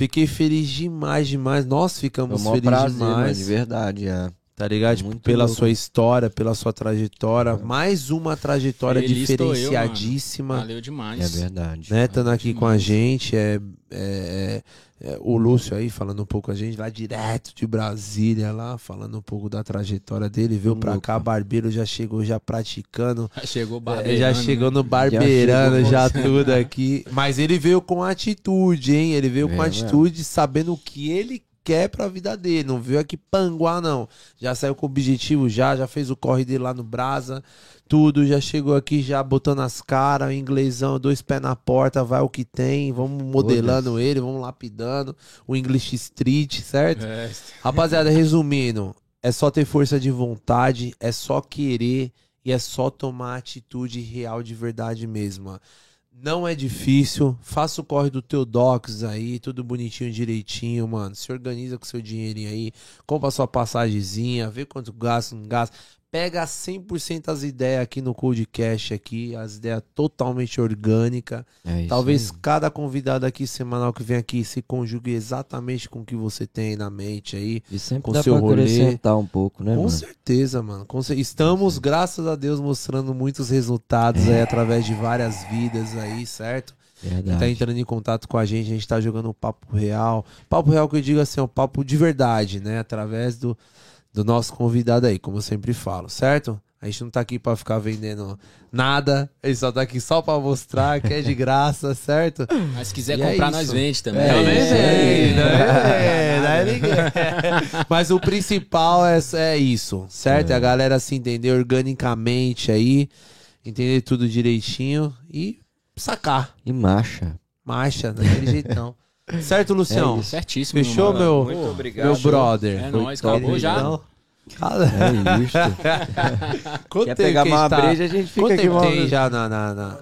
Fiquei feliz demais, demais. Nós ficamos felizes prazer, mano, demais. de verdade, é. Tá ligado? Tipo, Muito pela louco. sua história, pela sua trajetória. Mais uma trajetória Feliz tô eu, diferenciadíssima Valeu demais. É verdade. né? Estando aqui com a demais. gente, é, é- é- é o Lúcio aí falando um pouco com a gente, lá direto de Brasília, lá, falando um pouco da trajetória dele, veio pra cá, barbeiro já chegou já praticando, Chegou é, barbeirando, já né? chegou no barbeirando, chegou já, com- tudo aqui. Mas ele veio com atitude, hein? Ele veio com É, atitude, sabendo o que ele quer pra vida dele, não veio aqui panguar, não. Já saiu com o objetivo já, já fez o corre dele lá no Brasa, tudo, já chegou aqui já botando as caras, inglesão, dois pés na porta, vai o que tem, vamos modelando ele, vamos lapidando, o English Street, certo? É, Rapaziada, resumindo, é só ter força de vontade, é só querer e é só tomar atitude real de verdade mesmo. ó. Não é difícil, faça o corre do teu docs aí, tudo bonitinho, direitinho, mano. Se organiza com seu dinheirinho aí, compra sua passagemzinha, vê quanto gasta, não gasta. Pega 100% as ideias aqui no Cold Cash aqui, as ideias totalmente orgânicas. É Talvez aí. cada convidado aqui semanal que vem aqui se conjugue exatamente com o que você tem na mente aí. E sempre com dá seu pra rolê. acrescentar um pouco, né, com mano? certeza, mano. Estamos, graças a Deus, mostrando muitos resultados aí através de várias vidas aí, certo? Tá Verdade. entrando em contato com a gente, a gente tá jogando um papo real. Papo real que eu digo assim, é um papo de verdade, né? Através do, do nosso convidado aí, como eu sempre falo, certo? A gente não tá aqui pra ficar vendendo nada. A gente só tá aqui só pra mostrar que é de graça, [laughs] certo? Mas se quiser E é comprar, isso. nós vende também. É, né? né? Daí ninguém- Mas o principal é, é isso, certo? É. a galera se entender organicamente aí, entender tudo direitinho e sacar. E marcha. Marcha, daquele jeitão. [laughs] Certo, Lucião? É. Certíssimo. Fechou, mano. meu, Muito meu obrigado. brother? É nóis, acabou já. Então, cara, É isso. [laughs] quanto Quer tempo pegar uma gente tá- breja, a gente fica Quanto aqui uma tem já na, na, na-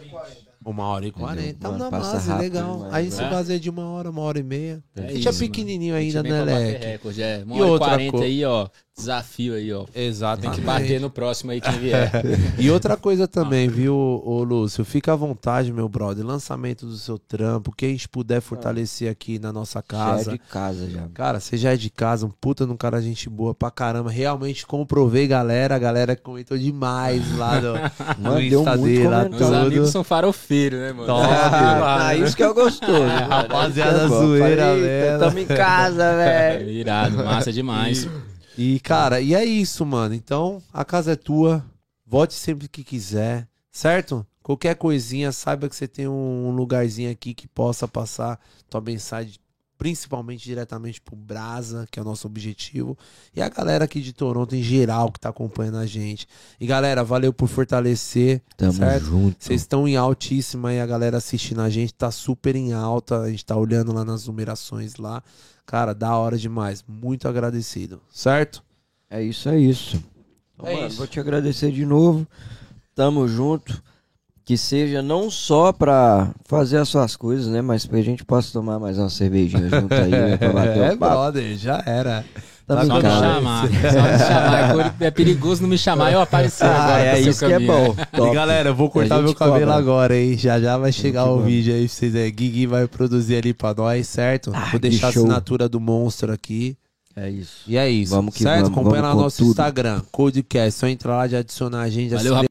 Uma hora e quarenta. Mano, Tá na base, rápido legal. demais, Aí esse né? base é de uma hora, uma hora e meia. É a gente isso, é pequenininho ainda, né, Leque? recorde, é. Uma E hora e outra 40 co- aí, ó. Desafio aí, ó. Exato. Tem que bater no próximo aí quem [laughs] vier. E outra coisa também, viu, ô Lúcio? Fica à vontade, meu brother. Lançamento do seu trampo, quem a gente puder fortalecer aqui na nossa Já é casa. de casa já. Cara, você já é de casa, um puta no cara gente boa pra caramba. Realmente comprovei, galera. A galera comentou demais lá no, no [laughs] Mano, Insta dele, lá tudo. amigos são farofeiros, né, mano? Top, Ah, mano. isso que é gostoso. É, [laughs] rapaziada Isso que é zoeira mesmo. Tamo em casa, velho. Irado, massa demais. E, cara, e é isso, mano. Então, a casa é tua. Vote sempre que quiser, certo? Qualquer coisinha, saiba que você tem um lugarzinho aqui que possa passar tua mensagem, principalmente diretamente pro Brasa, que é o nosso objetivo. E a galera aqui de Toronto em geral que tá acompanhando a gente. E galera, valeu por fortalecer. Tamo Certo. junto. Vocês estão em altíssima aí, a galera assistindo a gente tá super em alta. A gente tá olhando lá nas numerações lá. Cara, da hora demais. Muito agradecido, certo? É isso, é isso. Então, É mano, isso. Vou te agradecer de novo. Tamo junto. Que seja não só pra fazer as suas coisas, né? Mas pra gente possa tomar mais uma cervejinha junto aí, né? Pra bater [laughs] é, o papo. brother, já era. Tá Só me chamar. Só me chamar. É perigoso não me chamar e eu aparecer Ah, agora. é isso que é bom. [laughs] E galera, eu vou cortar A gente meu cabelo cobra. agora, hein? Já já vai chegar gente o cobra. vídeo aí pra vocês aí. Guigui vai produzir ali pra nós, certo? Ah, vou deixar a assinatura do monstro aqui. É isso. E é isso. Vamos que certo? vamos, Acompanha vamos lá no nosso tudo. Instagram, Codecast. Só entrar lá de adicionar a gente. Valeu,